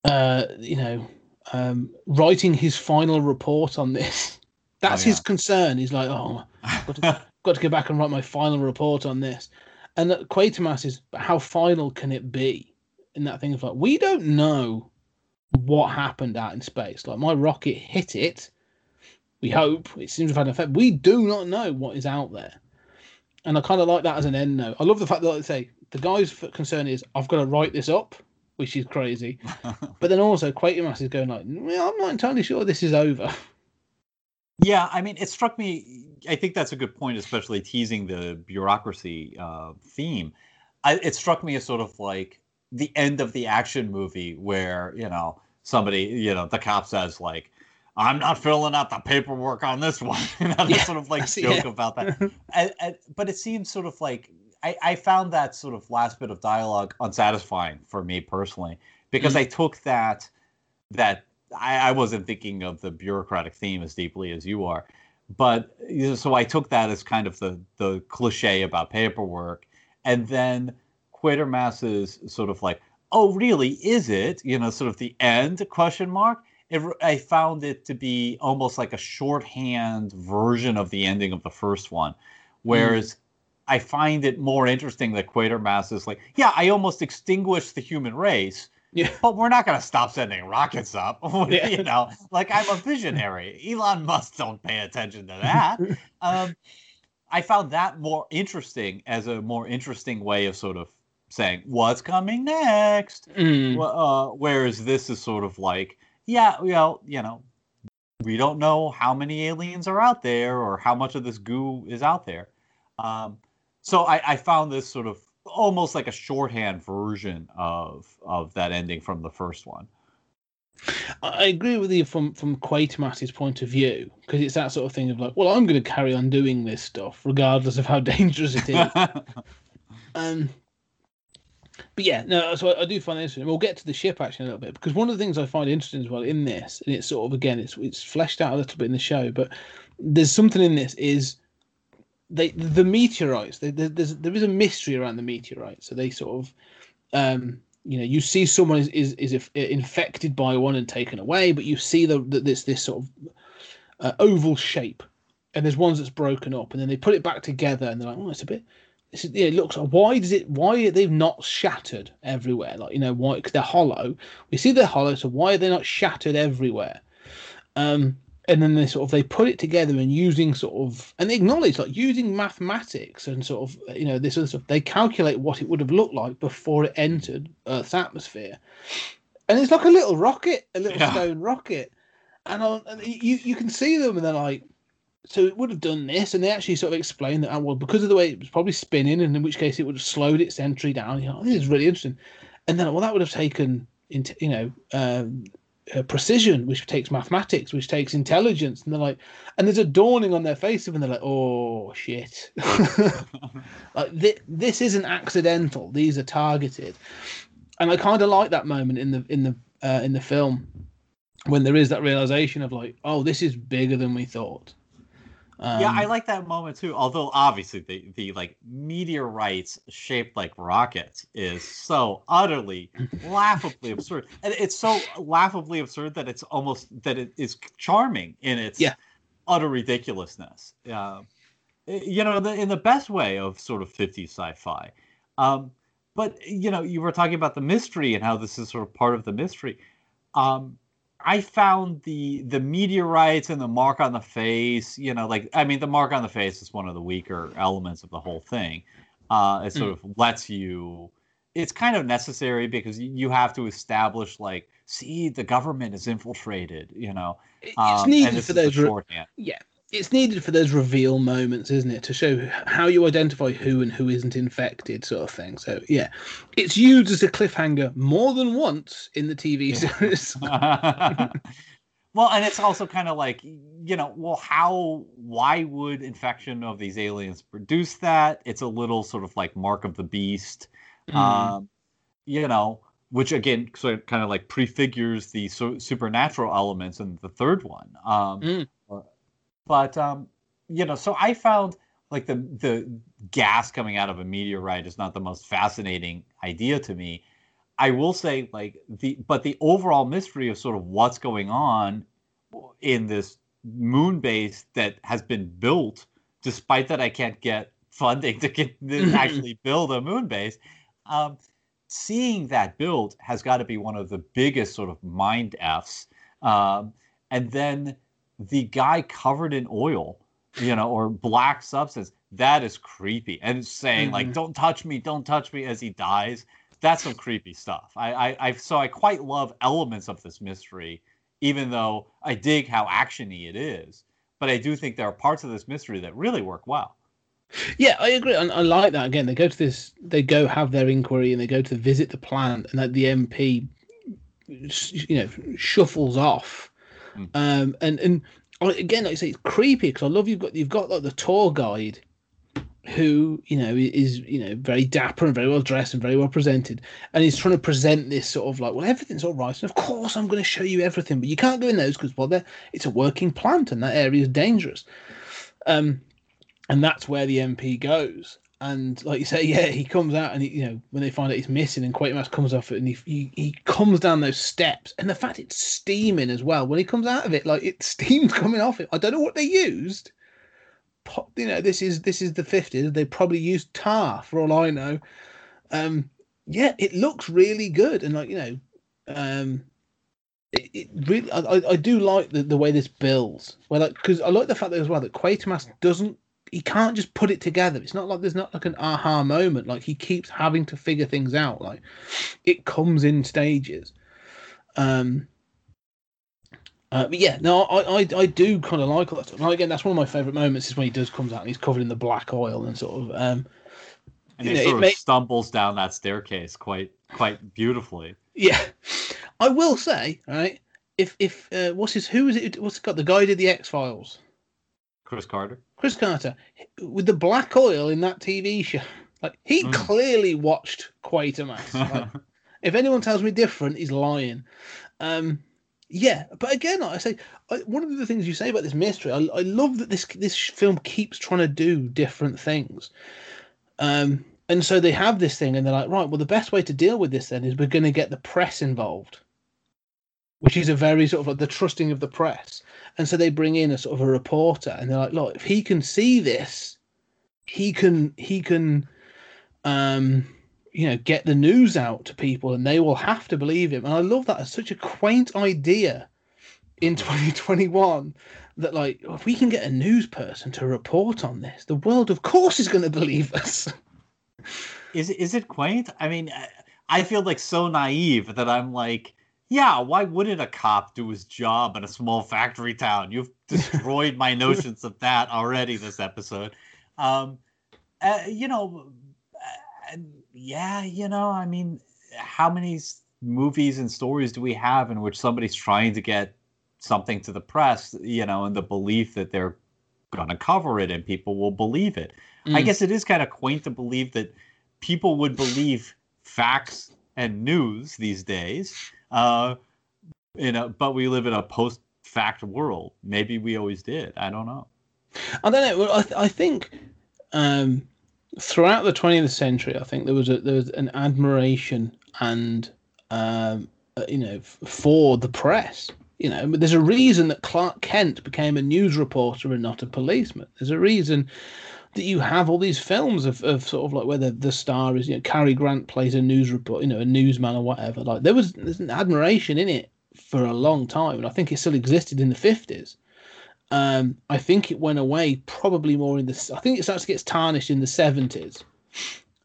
uh, you know, um, writing his final report on this. (laughs) That's his yeah. concern. He's like, oh, got to, (laughs) got to go back and write my final report on this. And Quatermass is, but how final can it be? In that thing of like, we don't know what happened out in space. Like my rocket hit it. We hope it seems to have had an effect. We do not know what is out there, and I kind of like that as an end note. I love the fact that, like I say, the guy's concern is I've got to write this up, which is crazy. (laughs) but then also Quatermass is going like, well, I'm not entirely sure this is over. Yeah, I mean, it struck me. I think that's a good point, especially teasing the bureaucracy uh, theme. I, it struck me as sort of like the end of the action movie where you know somebody, you know, the cop says like, "I'm not filling out the paperwork on this one," (laughs) you know, Yeah, sort of like (laughs) joke yeah. about that. and, and, but it seems sort of like I, I found that sort of last bit of dialogue unsatisfying for me personally because Mm. I took that that I, I wasn't thinking of the bureaucratic theme as deeply as you are, but you know, so I took that as kind of the the cliche about paperwork, and then Quatermass's sort of like, oh, really? Is it? You know, sort of the end question mark. It, I found it to be almost like a shorthand version of the ending of the first one, whereas I find it more interesting that Quatermass is like, yeah, I almost extinguished the human race, yeah. but we're not going to stop sending rockets up. (laughs) Yeah. you know, like I'm a visionary. Elon Musk don't pay attention to that. (laughs) um, I found that more interesting as a more interesting way of sort of saying what's coming next. Mm. Uh, whereas this is sort of like, yeah, well, you know, we don't know how many aliens are out there or how much of this goo is out there. Um, so I, I found this sort of almost like a shorthand version of of that ending from the first one. I agree with you from from Quatermass's point of view because it's that sort of thing of like, well, I'm going to carry on doing this stuff regardless of how (laughs) dangerous it is. (laughs) um, but yeah, no, so I, I do find it interesting. We'll get to the ship actually in a little bit because one of the things I find interesting as well in this, and it's sort of again, it's it's fleshed out a little bit in the show, but there's something in this is they the meteorites. They, there- there's there is a mystery around the meteorites, so they sort of um you know you see someone is is, is infected by one and taken away but you see the, the this this sort of uh, oval shape and there's ones that's broken up and then they put it back together and they're like oh it's a bit yeah, it looks like why does it why are they not shattered everywhere? Like you know why because they're hollow. We see they're hollow so why are they not shattered everywhere? Um and then they sort of they put it together and using sort of and they acknowledge like using mathematics and sort of you know this other stuff they calculate what it would have looked like before it entered earth's atmosphere. And it's like a little rocket a little Yeah. stone rocket. And, I, and you you can see them and they're like so it would have done this and they actually sort of explain that oh, well because of the way it was probably spinning and in which case it would have slowed its entry down you know this is really interesting. And then well that would have taken into you know um, uh, precision, which takes mathematics, which takes intelligence, and they're like, and there's a dawning on their face, and they're like, oh shit, (laughs) like thi- this isn't accidental; these are targeted, and I kind of like that moment in the in the uh, in the film when there is that realization of like, oh, this is bigger than we thought. Um, yeah, I like that moment too. Although obviously the the like meteorites shaped like rockets is so utterly laughably (laughs) absurd, and it's so laughably absurd that it's almost that it is charming in its Yeah. utter ridiculousness. Uh, you know, the, in the best way of sort of 50s sci-fi. Um, but you know, you were talking about the mystery and how this is sort of part of the mystery. Um, I found the the meteorites and the mark on the face, you know, like I mean, the mark on the face is one of the weaker elements of the whole thing. Uh, it sort of lets you. It's kind of necessary because you- have to establish, like, see, the government is infiltrated, you know. it's um, needed for those. Shorthand. yeah, it's needed for those reveal moments, isn't it, to show how you identify who and who isn't infected, sort of thing. So yeah, it's used as a cliffhanger more than once in the TV series. (laughs) (laughs) well, and it's also kind of like, you know, well, how, why would infection of these aliens produce that? It's a little sort of like mark of the beast, Mm. um, you know, which again, sort of kind of like prefigures the su- supernatural elements in the third one. Um, Mm. But, um, you know, so I found like the the gas coming out of a meteorite is not the most fascinating idea to me. I will say like the but the overall mystery of sort of what's going on in this moon base that has been built, despite that I can't get funding to get to (laughs) actually build a moon base. Um, seeing that built has got to be one of the biggest sort of mind f's. Um, and then the guy covered in oil, you know, or black substance, that is creepy. And saying like, Mhm. "Don't touch me, don't touch me," as he dies, that's some creepy stuff. I, I, I, so I quite love elements of this mystery, even though I dig how actiony it is. But I do think there are parts of this mystery that really work well. Yeah, I agree. And I like that. Again, they go to this, they go have their inquiry and they go to visit the plant, and that the MP, you know, shuffles off. Mm. Um, and and again, like I say, it's creepy because I love you've got you've got like the tour guide, who you know is you know very dapper and very well dressed and very well presented, and he's trying to present this sort of like, well, everything's all right, and of course I'm going to show you everything, but you can't go in those because well, it's a working plant and that area is dangerous. Um, and that's where the MP goes. And like you say, yeah, he comes out and he, you know when they find out he's missing, and Quatermass comes off it, and he, he he comes down those steps, and the fact it's steaming as well. When he comes out of it, like it's (laughs) steam coming off it. I don't know what they used. You know, this is this is the fifties. They probably used tar for all I know. Um, yeah, it looks really good, and like you know, um, it, it really I, I- I do like the, the way this builds. Well, like because I like the fact that as well that Quatermass doesn't he can't just put it together. It's not like there's not like an aha moment. Like he keeps having to figure things out. Like it comes in stages. Um. Uh, but yeah, no, I, I, I do kind of like all that stuff. And again, that's one of my favorite moments is when he does comes out and he's covered in the black oil and sort of um, And he know, sort of may- stumbles down that staircase quite quite beautifully. Yeah, (laughs) I will say, right? If if uh, what's his who is it? What's it got? The guy who did the X Files, Chris Carter. Chris Carter, with the black oil in that TV show. Like he Mm. clearly watched Quatermass. (laughs) Like, if anyone tells me different, he's lying. Um, yeah, but again, like I say I, one of the things you say about this mystery, I, I love that this this film keeps trying to do different things. Um, and so they have this thing, and they're like, right, well, the best way to deal with this then is we're going to get the press involved, which is a very sort of like the trusting of the press. And so they bring in a sort of a reporter, and they're like, look, if he can see this, he can he can, um, you know, get the news out to people, and they will have to believe him. And I love that. It's such a quaint idea in (laughs) 2021 that like if we can get a news person to report on this, the world of course is going to believe us. Is it is it quaint? I mean, I feel like so naive that I'm like, yeah, why wouldn't a cop do his job in a small factory town? You've (laughs) destroyed my notions of that already this episode. Um, uh, you know, uh, yeah, you know, I mean, how many movies and stories do we have in which somebody's trying to get something to the press, you know, in the belief that they're going to cover it and people will believe it? I Mm. guess it is kind of quaint to believe that people would believe facts and news these days. Uh, you know, but we live in a post-fact world. Maybe we always did. I don't know. I don't know. Well, I, th- I think um, throughout the 20th century, I think there was a there was an admiration and um, uh, you know for the press. You know, there's a reason that Clark Kent became a news reporter and not a policeman. There's a reason that you have all these films of, of sort of like where the, the star is, you know, Cary Grant plays a news report, you know, a newsman or whatever. Like there was there's an admiration in it for a long time, and I think it still existed in the fifties. Um, I think it went away probably more in the. I think it starts to get tarnished in the seventies.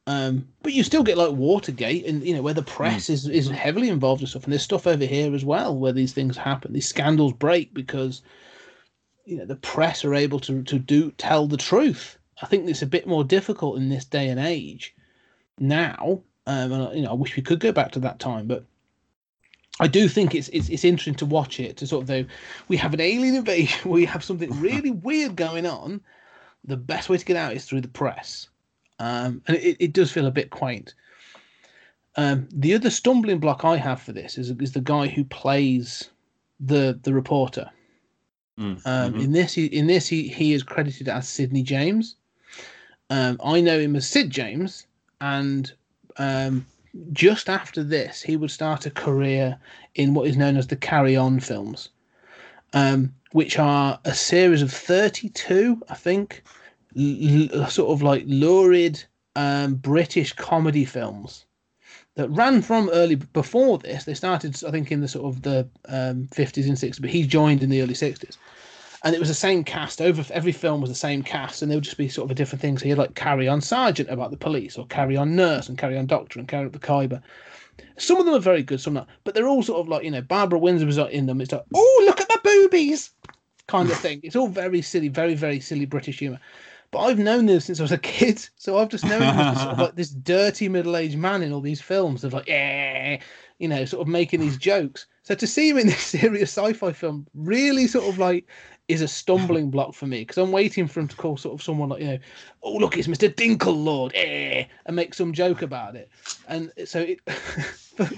Um, but you still get like Watergate, and you know where the press is is heavily involved and stuff. And there's stuff over here as well where these things happen. These scandals break because you know the press are able to to do tell the truth. I think it's a bit more difficult in this day and age now. Um, and, you know, I wish we could go back to that time, but I do think it's, it's it's interesting to watch it to sort of though we have an alien invasion, (laughs) we have something (laughs) really weird going on. The best way to get out is through the press, um, and it, it does feel a bit quaint. Um, the other stumbling block I have for this is is the guy who plays the the reporter. Mm, Um, mhm. In this, he, in this, he, he is credited as Sidney James. Um, I know him as Sid James, and um, just after this, he would start a career in what is known as the Carry On films, um, which are a series of thirty-two, I think, l- sort of like lurid um, British comedy films that ran from early before this. They started, I think, in the sort of the um, 50s and 60s, but he joined in the early 60s. And it was the same cast. Over every film was the same cast, and there would just be sort of a different thing. So you had like Carry On Sergeant about the police, or Carry On Nurse, and Carry On Doctor, and Carry On the Khyber. Some of them are very good, some not. But they're all sort of like you know Barbara Windsor was in them. It's like oh look at the boobies, kind of thing. It's all very silly, very very silly British humour. But I've known this since I was a kid, so I've just known him this sort of like this (laughs) dirty middle-aged man in all these films of like, yeah, you know, sort of making these jokes. So to see him in this (laughs) serious sci-fi film really sort of like is a stumbling block for me because I'm waiting for him to call sort of someone like you know, oh look, it's Mister Dinkle Lord, eh, and make some joke about it. And so it,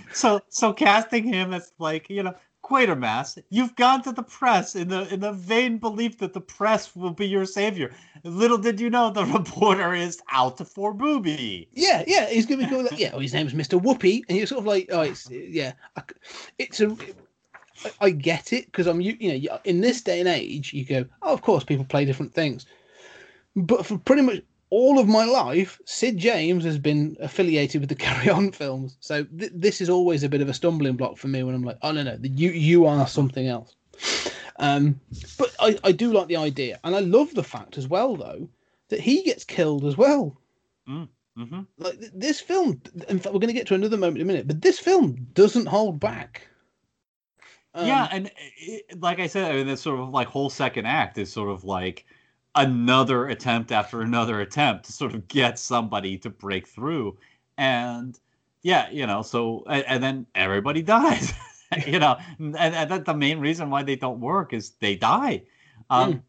(laughs) so so casting him as like you know Quatermass, you've gone to the press in the in the vain belief that the press will be your savior. Little did you know the reporter is out for booby. Yeah, yeah, he's gonna be called that. Yeah, oh, his name's Mister Whoopi, and you're sort of like, oh, it's yeah, it's a. I- I get it because I'm you you know in this day and age you go oh of course people play different things, but for pretty much all of my life Sid James has been affiliated with the (laughs) Carry On films, so th- this is always a bit of a stumbling block for me when I'm like oh no no you you are something else, um, but I I do like the idea and I love the fact as well though that he gets killed as well. Hmm like this film in fact we're going to get to another moment in a minute but this film doesn't hold back Um, yeah, and it, like I said, I mean, this sort of like whole second act is sort of like another attempt after another attempt to sort of get somebody to break through, and yeah, you know, so and, and then everybody (laughs) dies, you know, and, and that the main reason why they don't work is they die, um,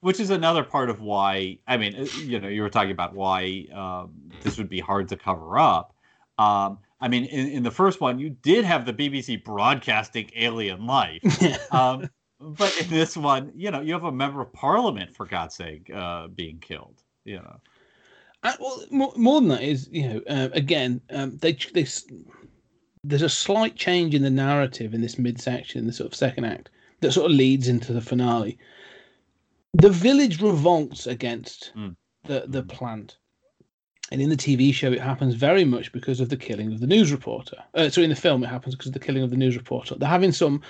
which is another part of why. I mean, uh, you know, you were talking about why um, this would be hard to cover up. Um, I mean, in, in the first one, you did have the BBC broadcasting alien life. (laughs) Um, but in this one, you know, you have a member of parliament, for God's sake, uh, being killed. You know, Uh, well, more, more than that is, you know, uh, again, um, they they there's a slight change in the narrative in this midsection, the sort of second act, that sort of leads into the finale. The village revolts against Mm. the the plant, and in the TV show, it happens very much because of the killing of the news reporter. Uh, so in the film, it happens because of the killing of the news reporter. They're having some,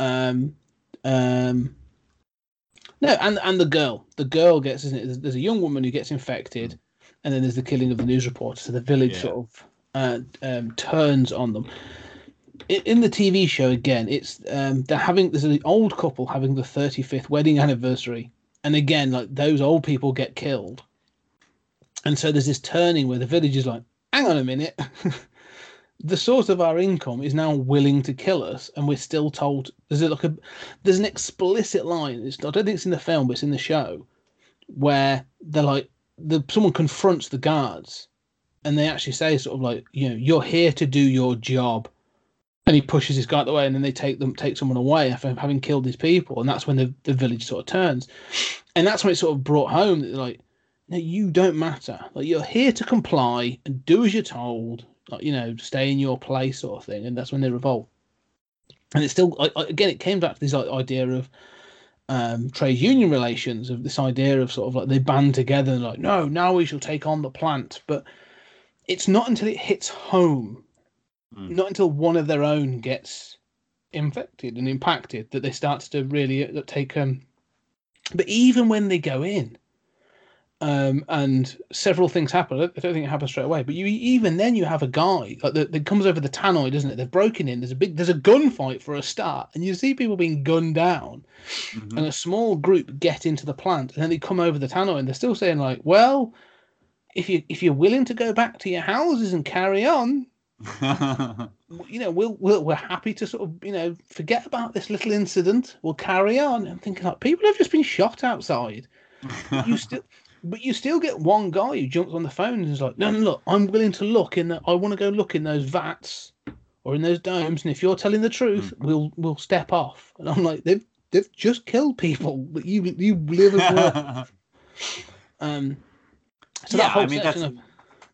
um, um, no, and and the girl, the girl gets, isn't it? There's, there's a young woman who gets infected, and then there's the killing of the news reporter. So the village Yeah. sort of uh, um, turns on them. In, in the TV show, again, it's um, they're having there's an old couple having the 35th wedding anniversary, and again, like those old people get killed, and so there's this turning where the village is like, hang on a minute. (laughs) The source of our income is now willing to kill us, and we're still told there's like a there's an explicit line. It's, I don't think it's in the film, but it's in the show where they're like the someone confronts the guards, and they actually say sort of like you know you're here to do your job, and he pushes this guy out the way, and then they take them take someone away after having killed his people, and that's when the, the village sort of turns, and that's when it sort of brought home that like, no, you don't matter. Like you're here to comply and do as you're told. Like you know, stay in your place, sort of thing, and that's when they revolt. And it's still I, I- again, it came back to this idea of um, trade union relations, of this idea of sort of like they band together and like, no, now we shall take on the plant, but it's not until it hits home Mm. not until one of their own gets infected and impacted that they start to really uh, take um but even when they go in um and several things happen i don't think it happens straight away but you even then you have a guy like that, that comes over the tannoy doesn't it they've broken in there's a big there's a gunfight for a start and you see people being gunned down Mhm. and a small group get into the plant and then they come over the tannoy and they're still saying like well if you if you're willing to go back to your houses and carry on (laughs) you know, we'll, we'll we're happy to sort of you know forget about this little incident. We'll carry on. I'm thinking like people have just been shot outside. You still, but you still get one guy who jumps on the phone and is like, no, no, look, I'm willing to look in. The, I want to go look in those vats or in those domes, and if you're telling the truth, we'll we'll step off. And I'm like, they've they've just killed people, but you you live and work. (laughs) Um, so Yeah, that whole I mean, that's- of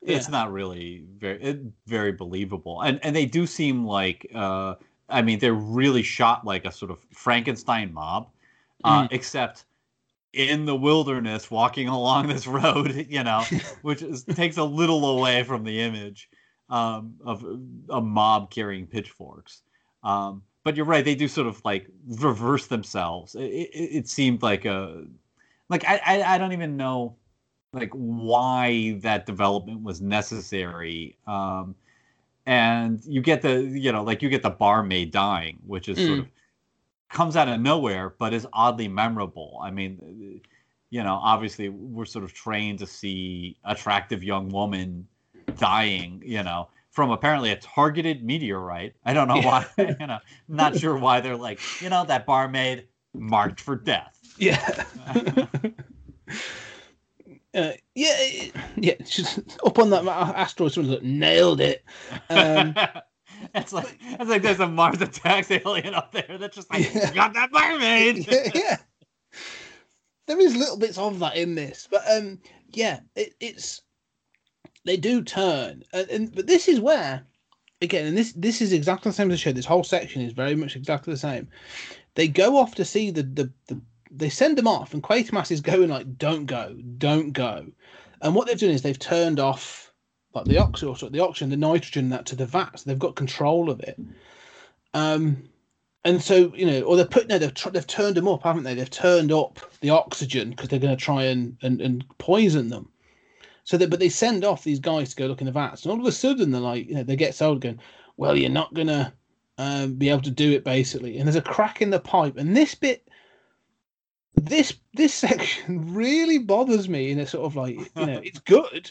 it's not really very very believable and and they do seem like uh i mean they're really shot like a sort of frankenstein mob uh Mm. except in the wilderness walking (laughs) along this road you know (laughs) which is, takes a little away from the image um of a mob carrying pitchforks. Um but you're right they do sort of like reverse themselves. It, it, it seemed like a like I, I i don't even know like why that development was necessary. Um and you get the you know like you get the barmaid dying which is sort Mm. of comes out of nowhere but is oddly memorable i mean you know obviously we're sort of trained to see attractive young woman dying you know from apparently a targeted meteorite i don't know why (laughs) you know not (laughs) sure why they're like you know that barmaid marked for death (laughs) Yeah. uh, yeah, yeah. She's up on that asteroid. Someone's like, nailed it. Um, (laughs) it's like it's like there's a Mars attacks alien up there that's just like Yeah. got that barmaid. (laughs) yeah, yeah. There is little bits of that in this, but um, yeah, it, it's they do turn, and, and but this is where again, and this this is exactly the same as the show. This whole section is very much exactly the same. They go off to see the the, the they send them off, and Quatermass is going like, "Don't go, don't go," and what they've done is they've turned off like the oxygen, the oxygen, the nitrogen that to the vats. They've got control of it. Um, and so you know, or they're putting no, they've tr- they've turned them up, haven't they? They've turned up the oxygen because they're going to try and, and and poison them. So that, but they send off these guys to go look in the vats, and all of a sudden they're like, you know, they get sold going, well, you're not gonna um, be able to do it basically, and there's a crack in the pipe, and this bit. This this (laughs) section really bothers me in a sort of like you know it's good,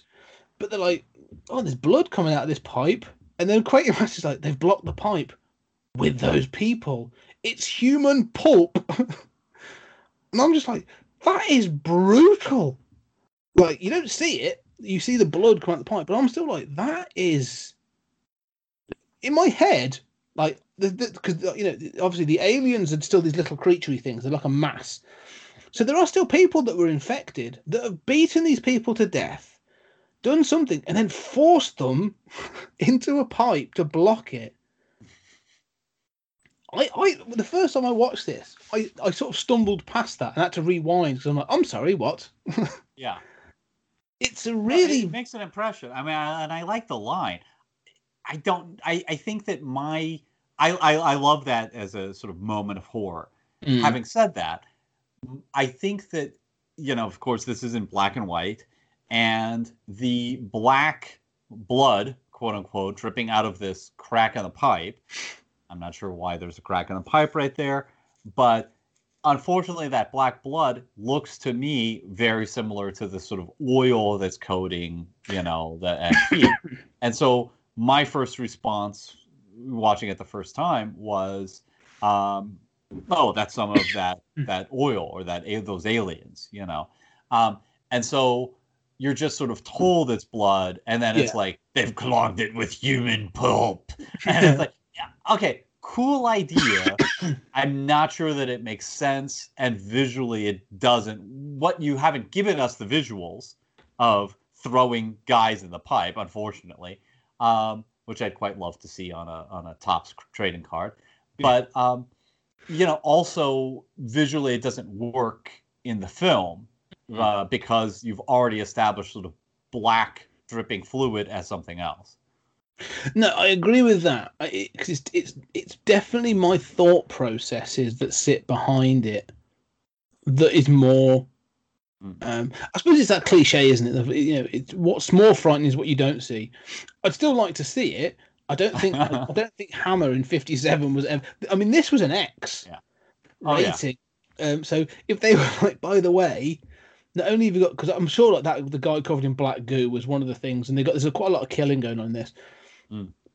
but they're like oh there's blood coming out of this pipe, and then Quatermass is like they've blocked the pipe with those people. It's human pulp. (laughs) and I'm just like, that is brutal. Like, you don't see it. You see the blood come out the pipe, but I'm still like, that is in my head, like because you know, obviously the aliens are still these little creaturey things, they're like a mass. So there are still people that were infected that have beaten these people to death, done something, and then forced them (laughs) into a pipe to block it. I, I the first time I watched this, I, I sort of stumbled past that and had to rewind because I'm like, I'm sorry, what? (laughs) Yeah, It's a really it makes an impression. I mean, I, and I like the line. I don't. I I think that my I I, I love that as a sort of moment of horror. Mm. Having said that, I think that you know, of course, this is in black and white, and the black blood, quote unquote, dripping out of this crack in the pipe. I'm not sure why there's a crack in the pipe right there, but unfortunately, that black blood looks to me very similar to the sort of oil that's coating, you know, the heat. (coughs) and so my first response, watching it the first time, was, um, "Oh, that's some of that (coughs) that oil or that those aliens," you know. Um, and so you're just sort of told it's blood, and then it's like they've clogged it with human pulp, (laughs) and it's like okay, cool idea. (coughs) I'm not sure that it makes sense, and visually it doesn't. What you haven't given us the visuals of throwing guys in the pipe, unfortunately, um, which I'd quite love to see on a on a Topps trading card. But um, you know, also visually it doesn't work in the film uh, because you've already established sort of black dripping fluid as something else. No, I agree with that. I- it- it's, it's it's definitely my thought processes that sit behind it that is more. Mm. Um, I suppose it's that cliche, isn't it? You know, it's what's more frightening is what you don't see. I'd still like to see it. I don't think I don't think Hammer in '57 was ever. I mean, this was an X Yeah. Oh, yeah. rating. Um, so if they were like, by the way, not only have you got because I'm sure like that the guy covered in black goo was one of the things, and they got there's a, quite a lot of killing going on in this.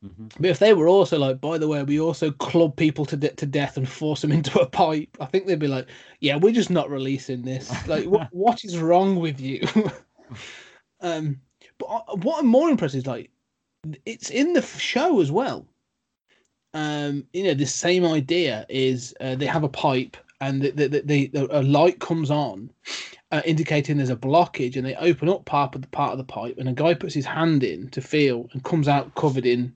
Mhm. But if they were also like, by the way, we also club people to de- to death and force them (laughs) into a pipe, I think they'd be like, yeah, we're just not releasing this. (laughs) Like, what what is wrong with you? (laughs) um, but I, what I'm more impressed is like, it's in the show as well. Um, you know, the same idea is uh, they have a pipe and the, the, the, the, a light comes on, uh, indicating there's a blockage, and they open up part of the part of the pipe, and a guy puts his hand in to feel and comes out covered in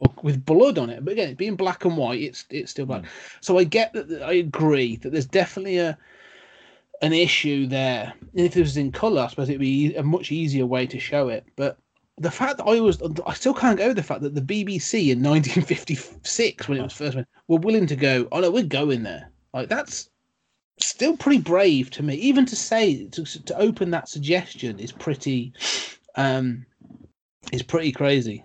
or with blood on it. But again, being black and white, it's it's still black. So I get that. I agree that there's definitely a an issue there. And if it was in color, I suppose it'd be a much easier way to show it. But the fact that I was, I still can't go with the fact that the BBC in 1956, when it was first, made, were willing to go. Oh no, we're going there. Like that's still pretty brave to me. Even to say to, to open that suggestion is pretty, um, is pretty crazy.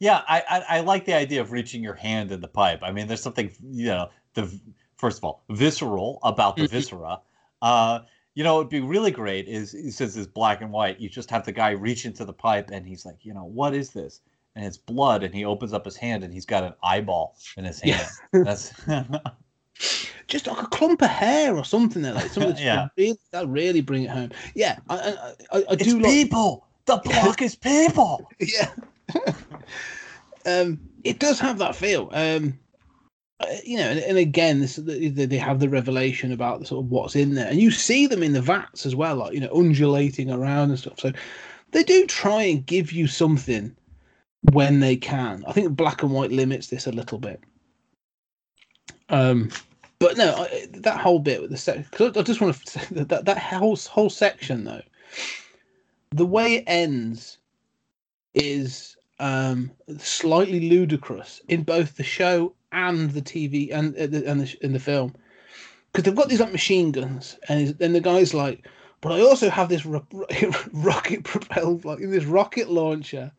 Yeah, I, I I like the idea of reaching your hand in the pipe. I mean, there's something you know the first of all visceral about the Mhm. viscera. Uh, you know, it'd be really great is since it's black and white, you just have the guy reach into the pipe and he's like, you know, what is this? And it's blood, and he opens up his hand and he's got an eyeball in his hand. Yeah. That's (laughs) just like a clump of hair or something there, like something (laughs) Yeah. really, that really bring it home. Yeah, I I, I, I do like people. The block is people. (laughs) yeah. um, it does have that feel. Um, uh, you know, and, and again, this they they have the revelation about the sort of what's in there, and you see them in the vats as well, like you know, undulating around and stuff. So they do try and give you something when they can. I think black and white limits this a little bit. Um, but no, I, that whole bit with the sec- cause I just want to say that, that that whole whole section though, the way it ends is um slightly ludicrous in both the show and the TV and uh, the, and the, in the film. Because they've got these like machine guns and then the guy's like but I also have this ro- (laughs) rocket propelled like this rocket launcher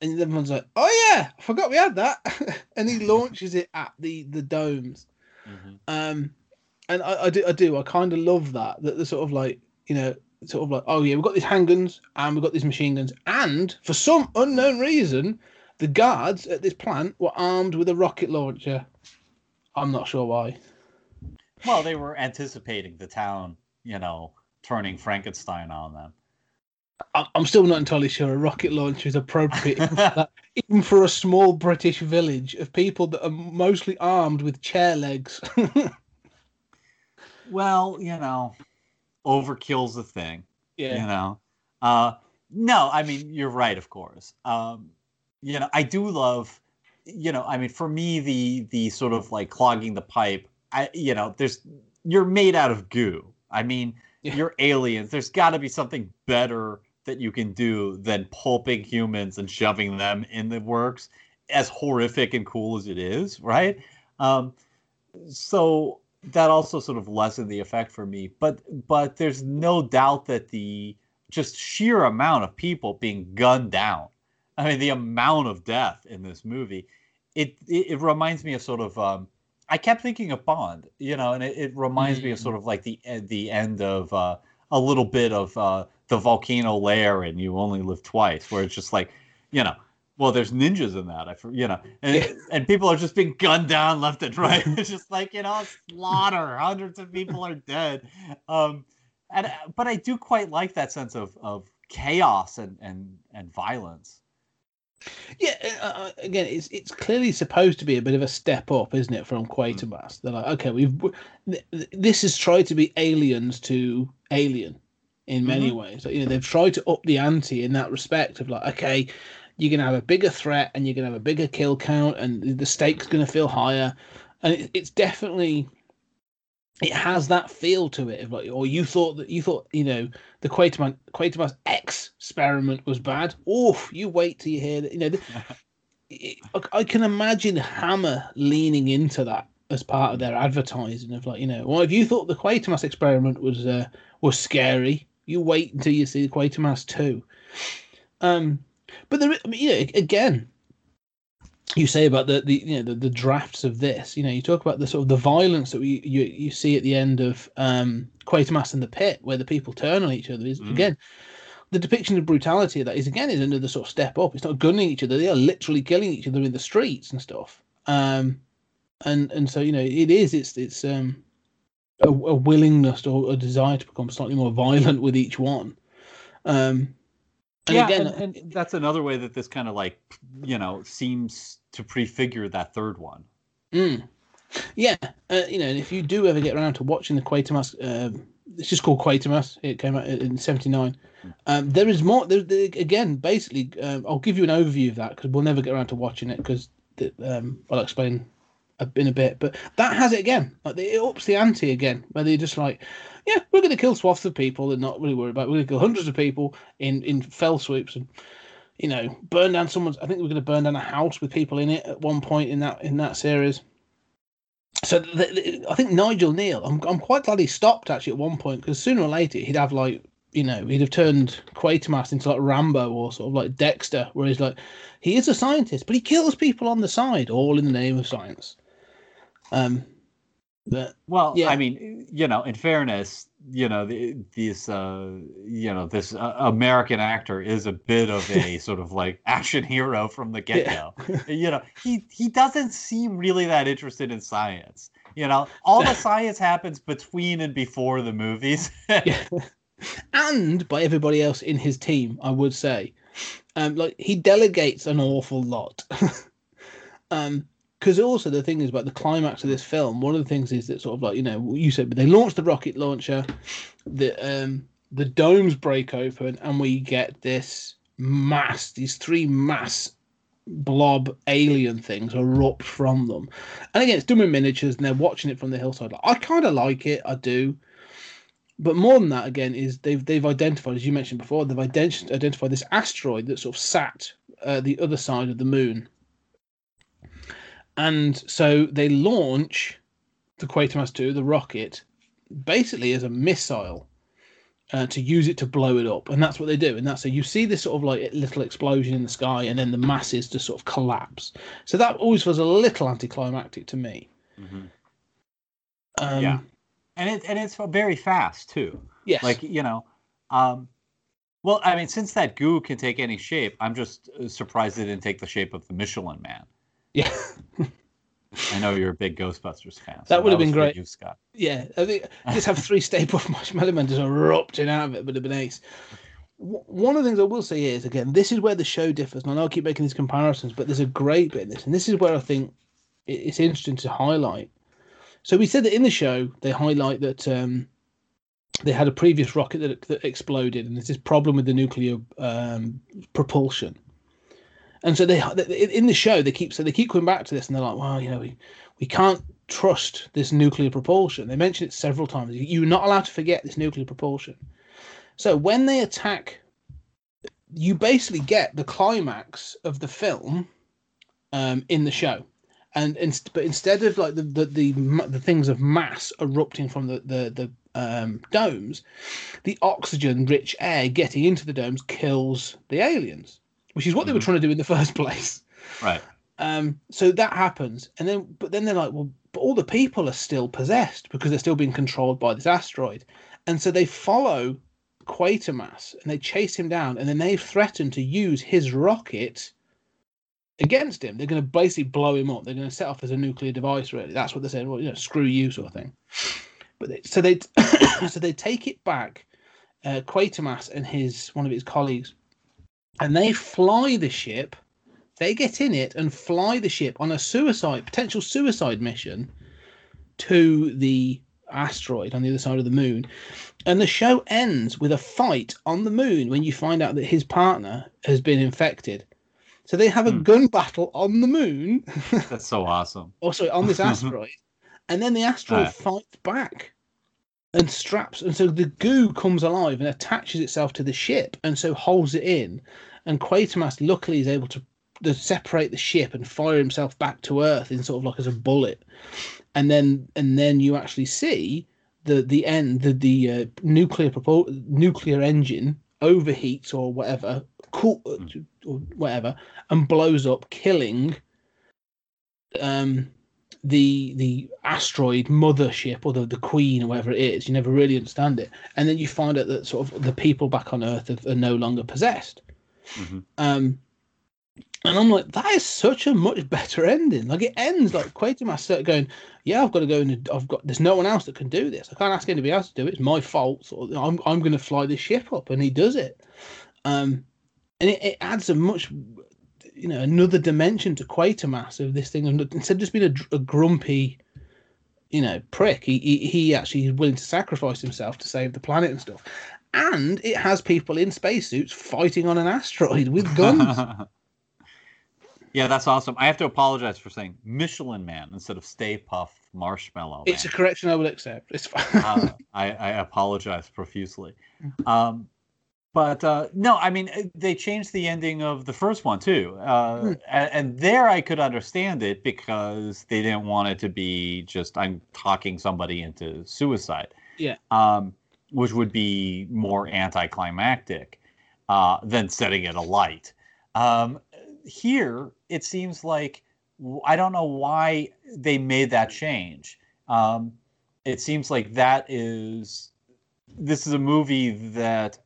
and everyone's like oh yeah I forgot we had that. (laughs) And he (laughs) launches it at the the domes. Mhm. um and I, I do I do I kind of love that that the sort of like you know sort of like oh yeah we've got these handguns and we've got these machine guns. And for some unknown reason the guards at this plant were armed with a rocket launcher. I'm not sure why. Well, they were anticipating the town, you know, turning Frankenstein on them. I- I'm still not entirely sure a rocket launcher is appropriate even for (laughs) even for a small British village of people that are mostly armed with chair legs (laughs) Well, you know, overkill's the thing. yeah You know, uh, no, I mean you're right, of course. Um, you know, I do love, you know, I mean, for me, the the sort of like clogging the pipe. I, you know, there's you're made out of goo. I mean, Yeah. you're aliens. There's got to be something better that you can do than pulping humans and shoving them in the works. As horrific and cool as it is, right? Um, so that also sort of lessened the effect for me. But but there's no doubt that the just sheer amount of people being gunned down. I mean, the amount of death in this movie, it it, it reminds me of sort of. Um, I kept thinking of Bond, you know, and it, it reminds me of sort of like the the end of uh, a little bit of uh, the volcano lair and you only live twice, where it's just like, you know, well, there's ninjas in that, I you know, and and people are just being gunned down left and right. (laughs) It's just like you know, slaughter. Hundreds of people are dead. Um, and uh, but I do quite like that sense of of chaos and and and violence. Yeah, uh, uh, again, it's it's clearly supposed to be a bit of a step up, isn't it, from Quatermass? They're like, okay, we've th- th- this is tried to be aliens to Alien in many ways. Like, you know, they've tried to up the ante in that respect of like, okay, you're gonna have a bigger threat and you're gonna have a bigger kill count, and the stakes gonna feel higher, and it, it's definitely it has that feel to it of like or you thought that you thought you know the Quatermass Quatermass X experiment was bad. Oof, you wait till you hear that. You know, the, (laughs) it, I- I can imagine Hammer leaning into that as part of their advertising of like you know, well, if you thought the Quatermass experiment was uh, was scary, you wait until you see the Quatermass two. Um, but there, I mean, know, again, you say about the, the you know the, the drafts of this. You know, you talk about the sort of the violence that we you, you see at the end of um, Quatermass and the pit, where the people turn on each other. Is Mm. again the depiction of brutality of that is again is another sort of step up. It's not gunning each other; they are literally killing each other in the streets and stuff. Um, and and so you know it is it's it's um a, a willingness or a desire to become slightly more violent with each one. Um, and yeah, again, and, and that's another way that this kind of like you know seems to prefigure that third one. Mm. Yeah, uh, you know, and if you do ever get around to watching the Quatermass, um, it's just called Quatermass. It came out in '79. Um, there is more. There, there, again, basically, um, I'll give you an overview of that because we'll never get around to watching it because um, I'll explain in a bit. But that has it again. Like it ups the ante again, where they're just like, yeah, we're going to kill swaths of people and not really worry about. It. We're going to kill hundreds of people in in fell swoops and you know burn down someone's. I think we're going to burn down a house with people in it at one point in that in that series. So the, the, I think Nigel Kneale. I'm I'm quite glad he stopped actually at one point because sooner or later he'd have like you know he'd have turned Quatermass into like Rambo or sort of like Dexter, where he's like he is a scientist, but he kills people on the side, all in the name of science. Um, but Well, Yeah. I mean, you know, in fairness, you know, the, this, uh, you know, this uh, American actor is a bit of a (laughs) sort of like action hero from the get go. (laughs) you know, he he doesn't seem really that interested in science. You know, all the science happens between and before the movies. yeah. (laughs) and by everybody else in his team, I would say. Um, like he delegates an awful lot. um, because also the thing is about the climax of this film. One of the things is that sort of like you know you said, but they launch the rocket launcher, the um the domes break open, and we get this mass, these three mass blob alien things erupt from them. And again, it's done miniatures, and they're watching it from the hillside. I kind of like it, I do. But more than that, again, is they've they've identified, as you mentioned before, they've ident- identified this asteroid that sort of sat uh, the other side of the moon, and so they launch the Quatermass two, the rocket, basically as a missile. Uh, to use it to blow it up, and that's what they do. And that's so you see this sort of like little explosion in the sky, and then the masses just sort of collapse. So that always was a little anticlimactic to me. Mhm. Um, Yeah. and it and it's very fast too. Yes. Like you know, um, well, I mean, since that goo can take any shape, I'm just uh, surprised it didn't take the shape of the Michelin Man. Yeah. (laughs) I know you're a big Ghostbusters fan. That would have been great. You, Scott. Yeah, I think just have three (laughs) Stay Puft Marshmallow Men just erupting out of it, would have been ace. W- One of the things I will say is again, this is where the show differs, and I know I keep making these comparisons, but there's a great bit in this, and this is where I think it's interesting to highlight. So we said that in the show they highlight that um, they had a previous rocket that, that exploded, and there's this problem with the nuclear um, propulsion. And so they in the show they keep so they keep coming back to this, and they're like, well, you know, we we can't trust this nuclear propulsion. They mention it several times. You're not allowed to forget this nuclear propulsion. So when they attack, you basically get the climax of the film um, in the show, and inst- but instead of like the the the, the things of mass erupting from the the the um, domes, the oxygen-rich air getting into the domes kills the aliens, which is what they were Mhm. trying to do in the (laughs) first place. Right. Um, so that happens, and then but then they're like, well, but all the people are still possessed because they're still being controlled by this asteroid, and so they follow Quatermass and they chase him down, and then they threaten to use his rocket against him. They're going to basically blow him up. They're going to set off as a nuclear device. Really, that's what they're saying. Well, you know, screw you, sort of thing. But they, so they (coughs) so they take it back, uh, Quatermass and his one of his colleagues, and they fly the ship They get in it and fly the ship on a suicide, potential suicide mission to the asteroid on the other side of the moon. And the show ends with a fight on the moon when you find out that his partner has been infected. So they have a Hmm. gun battle on the moon, That's so awesome. (laughs) or sorry, on this (laughs) asteroid, and then the asteroid Right. fights back and straps, and so the goo comes alive and attaches itself to the ship, and so holds it in. And Quatermass luckily is able to, to separate the ship and fire himself back to Earth in sort of like as a bullet, and then and then you actually see the the end the the uh, nuclear propul- nuclear engine overheats or whatever, cool or whatever, and blows up, killing um the the asteroid mothership or the, the queen or whatever it is you never really understand it. And then you find out that sort of the people back on earth are, are no longer possessed. Mhm. um and i'm like that is such a much better ending. Like it ends like quatermass start going yeah i've got to go and i've got there's no one else that can do this. I can't ask anybody else to do it. It's my fault. So i'm, I'm going to fly this ship up. And he does it. Um and it, it adds a much you know another dimension to Quatermass of this thing. And instead of just being a, a grumpy, you know, prick, he, he he actually is willing to sacrifice himself to save the planet and stuff. And it has people in spacesuits fighting on an asteroid with (laughs) guns. yeah, that's awesome. I have to apologize for saying Michelin Man instead of Stay Puft Marshmallow. it's a correction I will accept. It's fine. uh, I, I apologize profusely. Um, but uh, no, I mean uh, they changed the ending of the first one too, uh, Hmm. and, and there I could understand it because they didn't want it to be just I'm talking somebody into suicide. Yeah. Um, which would be more anticlimactic uh, than setting it alight. Um, here, it seems like I don't know why they made that change. Um, it seems like that is this is a movie that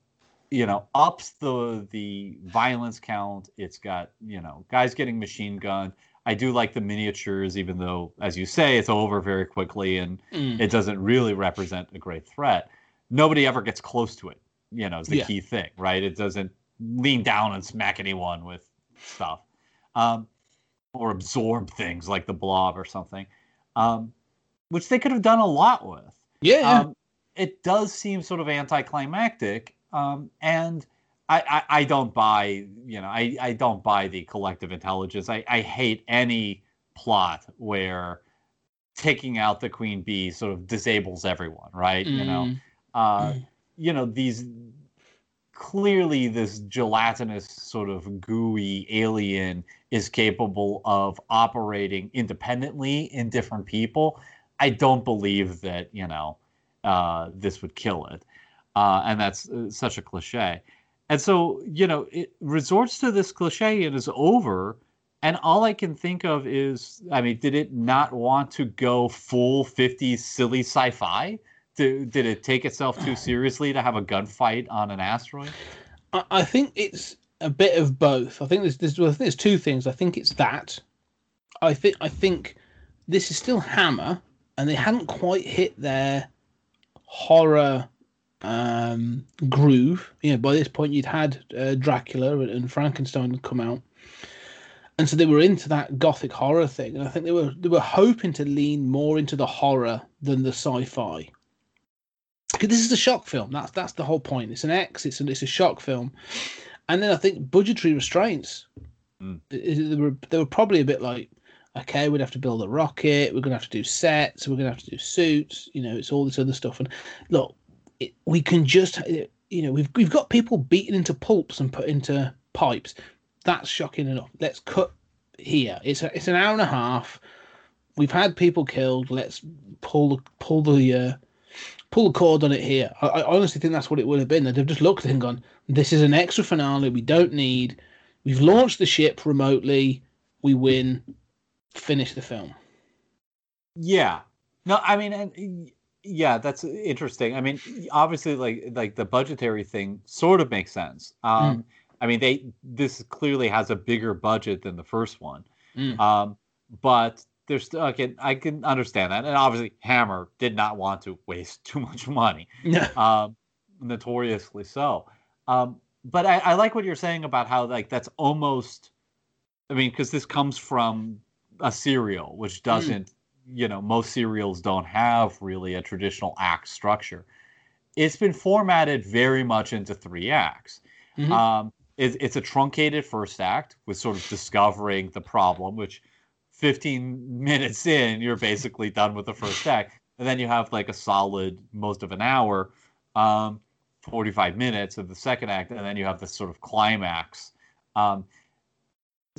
you know ups the the violence count. It's got you know guys getting machine gunned. I do like the miniatures, even though, as you say, it's over very quickly and Mm. it doesn't really represent a great threat. Nobody ever gets close to it. You know, is the Yeah. key thing, right? It doesn't lean down and smack anyone with stuff, um, or absorb things like the blob or something, um, which they could have done a lot with. yeah. Um, it does seem sort of anticlimactic, um, and I, I, I don't buy, you know, I, I don't buy the collective intelligence. I, I hate any plot where taking out the queen bee sort of disables everyone, right? You know, Mm. uh, Mm. you know these clearly this gelatinous sort of gooey alien is capable of operating independently in different people i don't believe that you know uh, this would kill it uh, and that's uh, such a cliche and so you know it resorts to this cliche and is over and all i can think of is i mean did it not want to go full 50s silly sci-fi did, did it take itself too (sighs) seriously to have a gunfight on an asteroid? I, I think it's a bit of both. I think there's there's, well, I think there's two things. I think it's that. I think I think this is still Hammer, and they hadn't quite hit their horror um, groove. You know, by this point you'd had uh, Dracula and, and Frankenstein had come out, and so they were into that gothic horror thing. And I think they were they were hoping to lean more into the horror than the sci-fi. Because this is a shock film. That's that's the whole point. It's an X. It's a, it's a shock film, and then I think budgetary restraints. Mm. They were they were probably a bit like, okay, we'd have to build a rocket. We're gonna have to do sets. We're gonna have to do suits. You know, it's all this other stuff. And look, it, we can just you know we've we've got people beaten into pulps and put into pipes. That's shocking enough. Let's cut here. It's a, it's an hour and a half. We've had people killed. Let's pull the pull the uh, pull the cord on it here. I, I honestly think that's what it would have been. They'd have just looked and gone, "This is an extra finale. We don't need. We've launched the ship remotely. We win. Finish the film." Yeah. No, I mean, yeah, that's interesting. I mean, obviously, like like the budgetary thing sort of makes sense. Um, I mean, they this clearly has a bigger budget than the first one. Mm. Um, but there's still I can I can understand that, and obviously, Hammer did not want to waste (laughs) too much money. um, notoriously so. Um, but I, I like what you're saying about how like that's almost I mean, because this comes from a serial, which doesn't, you know, most serials don't have really a traditional act structure. It's been formatted very much into three acts. Mhm. Um, it, it's a truncated first act with sort of discovering the problem, which 15 (laughs) minutes in, you're basically done with the first act. And then you have like a solid most of an hour, um, 45 minutes of the second act, and then you have this sort of climax. Um,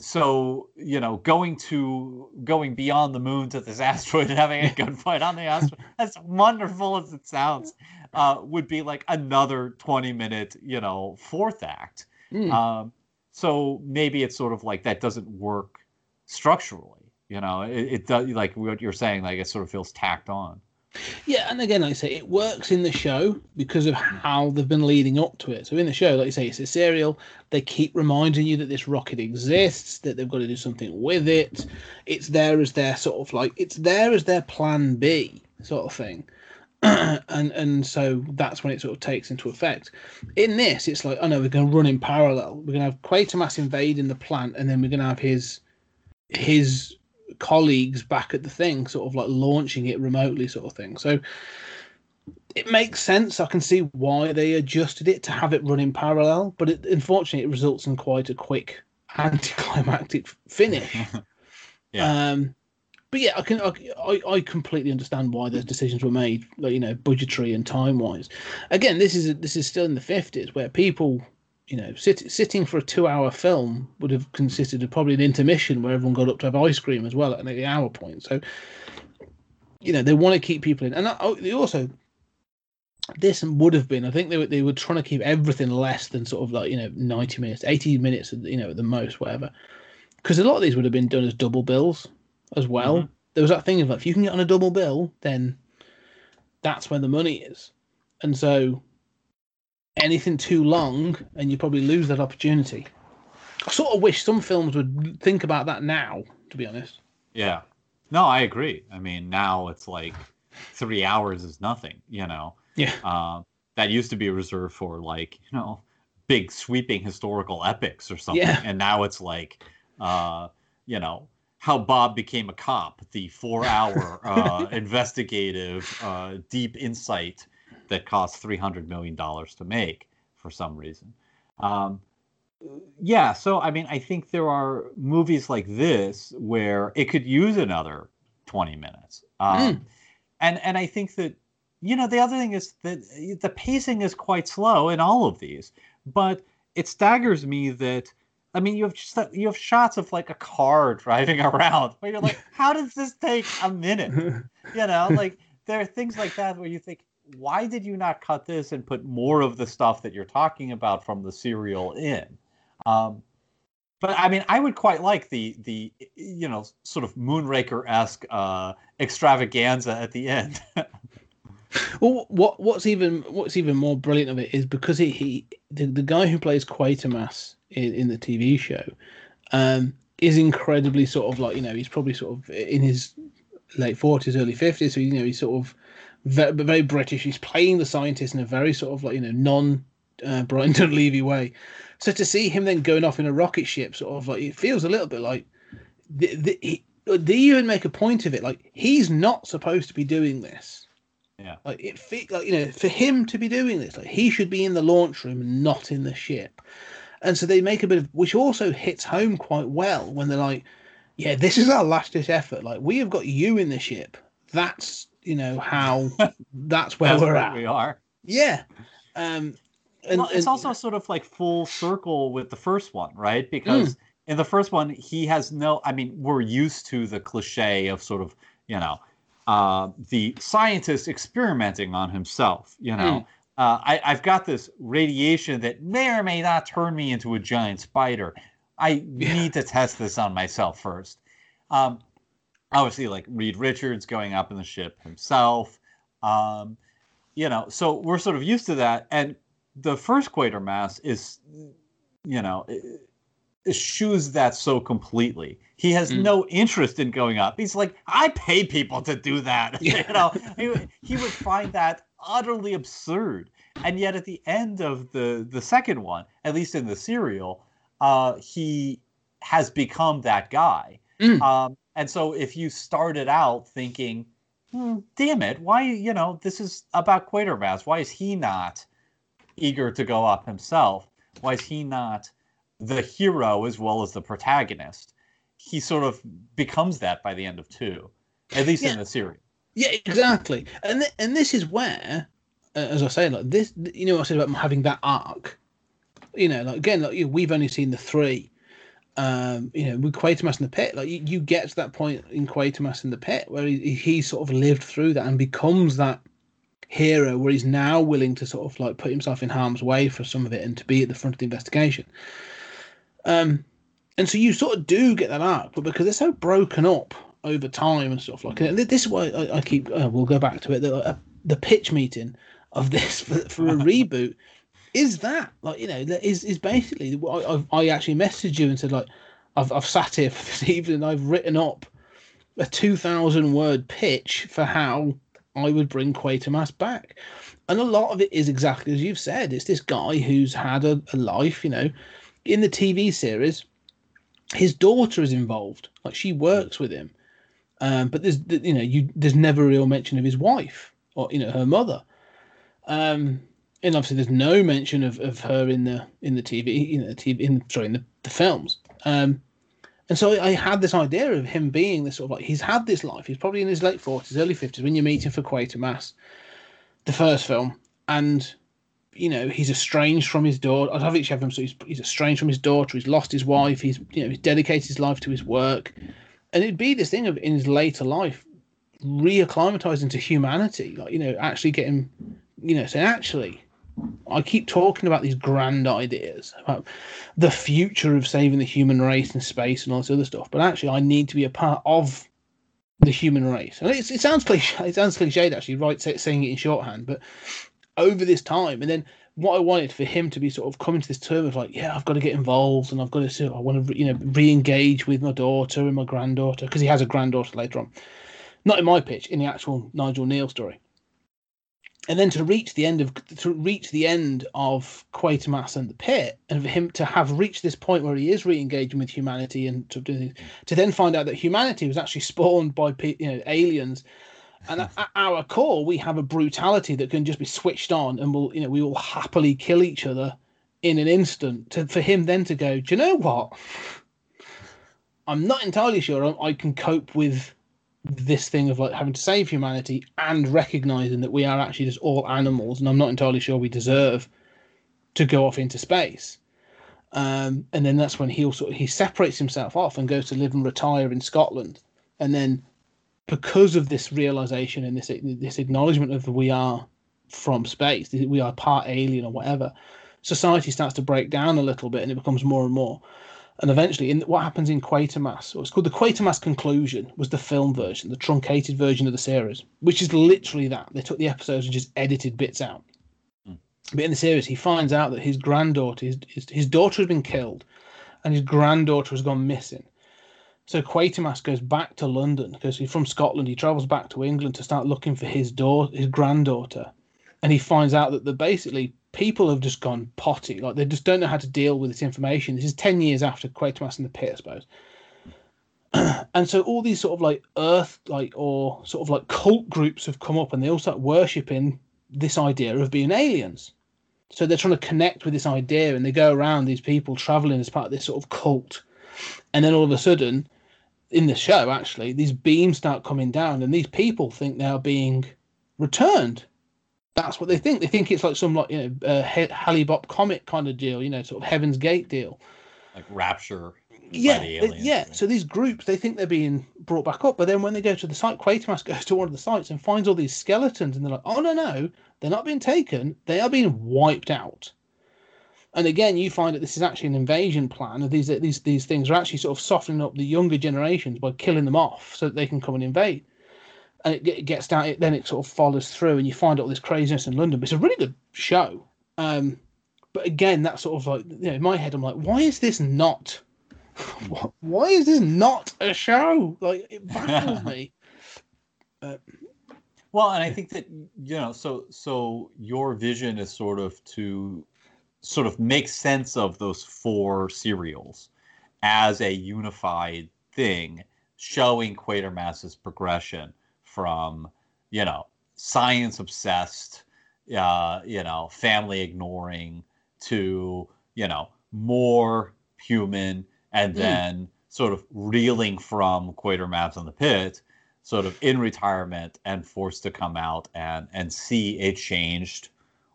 so you know, going to going beyond the moon to this (laughs) asteroid and having a gunfight on the (laughs) asteroid, as wonderful as it sounds, uh, would be like another 20 minute, you know, fourth act. Mm. Um, so maybe it's sort of like that doesn't work structurally. You know, it, it does like what you're saying, like it sort of feels tacked on. Yeah, and again, like I say, it works in the show because of how they've been leading up to it. So in the show, like you say, it's a serial. They keep reminding you that this rocket exists, that they've got to do something with it. It's there as their sort of like it's there as their plan B sort of thing. (clears throat) and and so that's when it sort of takes into effect. In this, it's like, oh no, we're going to run in parallel. We're going to have Quatermass invading the plant, and then we're going to have his his colleagues back at the thing, sort of like launching it remotely, sort of thing. So it makes sense. I can see why they adjusted it to have it run in parallel, but it, unfortunately, it results in quite a quick (laughs) anticlimactic finish. (laughs) Yeah. Um, but yeah, I can I, I completely understand why those decisions were made, like you know, budgetary and time wise. Again, this is this is still in the fifties where people, you know, sit, sitting for a two hour film would have consisted of probably an intermission where everyone got up to have ice cream as well at the hour point. So, you know, they want to keep people in, and oh, they also. This would have been, I think they were they were trying to keep everything less than sort of like you know ninety minutes, eighty minutes, you know, at the most, whatever. Because a lot of these would have been done as double bills as well. Mhm. There was that thing of like, if you can get on a double bill, then that's where the money is. And so anything too long, and you probably lose that opportunity. I sort of wish some films would think about that now, to be honest. Yeah. No, I agree. I mean, now it's like three hours is nothing, you know. Yeah. Uh, that used to be reserved for like, you know, big sweeping historical epics or something. Yeah. And now it's like, uh, you know, how Bob became a cop, the four hour uh, (laughs) investigative, uh, deep insight that cost $300 million to make for some reason. Um, yeah, so I mean, I think there are movies like this where it could use another 20 minutes. Um, and and I think that you know the other thing is that the pacing is quite slow in all of these, but it staggers me that I mean you have just you have shots of like a car (laughs) driving around where you're like, (laughs) how does this take a minute? (laughs) You know, like there are things like that where you think, why did you not cut this and put more of the stuff that you're talking about from the serial in? Um, but I mean, I would quite like the the you know sort of Moonraker esque uh, extravaganza at the end. (laughs) Well, what what's even what's even more brilliant of it is because he, he the, the guy who plays Quatermass in, in the TV show um, is incredibly sort of like you know he's probably sort of in his late forties, early fifties, so you know he's sort of very, very British. He's playing the scientist in a very sort of like you know non uh, Brian Donlevy (laughs) way. So to see him then going off in a rocket ship, sort of like it feels a little bit like the, the, he, they even make a point of it. Like he's not supposed to be doing this. Yeah. Like it fe- like you know, for him to be doing this, like he should be in the launch room and not in the ship. And so they make a bit of which also hits home quite well when they're like, Yeah, this is our last ditch effort. Like we have got you in the ship. That's you know how (laughs) that's where That's we're at. we are. Yeah. Um and, well, it's and- also sort of like full circle with the first one, right? Because in the first one, he has no. I mean, we're used to the cliche of sort of, you know, uh, the scientist experimenting on himself. You know, uh, I, I've got this radiation that may or may not turn me into a giant spider. I Yeah. need to test this on myself first. Um, obviously, like Reed Richards going up in the ship himself. Um, you know, so we're sort of used to that. And the first Quatermass is, you know, eschews that so completely. He has Mm. no interest in going up. He's like, I pay people to do that. (laughs) Yeah. you know, he, would- he would find that utterly absurd. And yet, at the end of the the second one, at least in the serial, uh, he has become that guy. Mm. Um, and so if you started out thinking, hmm, damn it, why, you know, this is about Quatermass. Why is he not eager to go up himself? Why is he not the hero as well as the protagonist? He sort of becomes that by the end of two, at least Yeah. in the series. Yeah, exactly. And th- and this is where, uh, as I say, like this, you know, what I said about having that arc. You know, like again, like you know, we've only seen the three. Um, you know, with Quatermass in the pit, like you, you get to that point in Quatermass in the pit where he, he sort of lived through that and becomes that hero where he's now willing to sort of like put himself in harm's way for some of it and to be at the front of the investigation. Um, and so you sort of do get that arc, but because they're so broken up over time and stuff like that, this is why I, I keep. Uh, we'll go back to it. The, uh, the pitch meeting of this (laughs) for, for a (laughs) reboot is that like you know is is basically I I actually messaged you and said like I've I've sat here (laughs) for this evening. I've written up a two thousand word pitch for how I would bring Quatermass back. And a lot of it is exactly as you've said. It's this guy who's had a, a life, you know. In the TV series, his daughter is involved. Like she works with him. Um, but there's you know, you there's never a real mention of his wife or you know, her mother. Um and obviously there's no mention of, of her in the in the TV, you know, TV in sorry, in the, the films. Um and so I had this idea of him being this sort of like he's had this life. He's probably in his late forties, early fifties when you're meeting for Quatermass, the first film, and you know he's estranged from his daughter. I'd have each of them. So he's, he's estranged from his daughter. He's lost his wife. He's you know he's dedicated his life to his work, and it'd be this thing of in his later life, reacclimatizing to humanity. Like you know actually getting, you know saying actually, I keep talking about these grand ideas about the future of saving the human race and space and all this other stuff, but actually, I need to be a part of the human race. And it sounds cliche. It sounds cliched actually, right? Saying it in shorthand, but over this time, and then what I wanted for him to be sort of coming to this term of like, yeah, I've got to get involved, and I've got to, I want to, you know, re-engage with my daughter and my granddaughter because he has a granddaughter later on. Not in my pitch, in the actual Nigel Kneale story and then to reach the end of to reach the end of Quatermass and the pit, and for him to have reached this point where he is re-engaging with humanity, and to do- things, to then find out that humanity was actually spawned by you know aliens, and at, our core we have a brutality that can just be switched on, and we'll you know we will happily kill each other in an instant. To for him then to go, do you know what? I'm not entirely sure I can cope with this thing of like having to save humanity and recognizing that we are actually just all animals and i'm not entirely sure we deserve to go off into space. Um, and then that's when he also he separates himself off and goes to live and retire in scotland. And then because of this realization and this this acknowledgement of we are from space we are part alien or whatever society starts to break down a little bit and it becomes more and more and eventually, in what happens in Quatermass, or it's called the Quatermass conclusion, was the film version, the truncated version of the series, which is literally that. They took the episodes and just edited bits out. Hmm. But in the series, he finds out that his granddaughter, his, his, his daughter has been killed, and his granddaughter has gone missing. So Quatermass goes back to London because he's from Scotland. He travels back to England to start looking for his daughter, his granddaughter, and he finds out that the basically people have just gone potty. Like they just don't know how to deal with this information. This is ten years after Quatermass in the pit, I suppose. (clears throat) and so all these sort of like earth like or sort of like cult groups have come up and they all start worshipping this idea of being aliens. So they're trying to connect with this idea and they go around these people traveling as part of this sort of cult. And then all of a sudden, in the show, actually, these beams start coming down and these people think they are being returned that's what they think. They think it's like some like you know uh, Hale-Bopp comet kind of deal, you know, sort of Heaven's Gate deal. Like Rapture. Yeah, the yeah. right? So these groups, they think they're being brought back up, but then when they go to the site, Quatermass (laughs) goes to one of the sites and finds all these skeletons, and they're like, "Oh no, no, they're not being taken; they are being wiped out." And again, you find that this is actually an invasion plan. Of these these these things are actually sort of softening up the younger generations by killing them off, so that they can come and invade and it, it gets down. It, then it sort of follows through, and you find all this craziness in London. But it's a really good show. Um, but again, that sort of like you know, in my head, I'm like, why is this not? (laughs) Why is this not a show? Like it baffles (laughs) me. Well, and I think that you know, so so your vision is sort of to sort of make sense of those four serials as a unified thing, showing Quatermass's progression from, you know, science obsessed, uh, you know, family ignoring to, you know, more human and Mm. then sort of reeling from Quatermass in the pit, sort of in retirement and forced to come out and and see a changed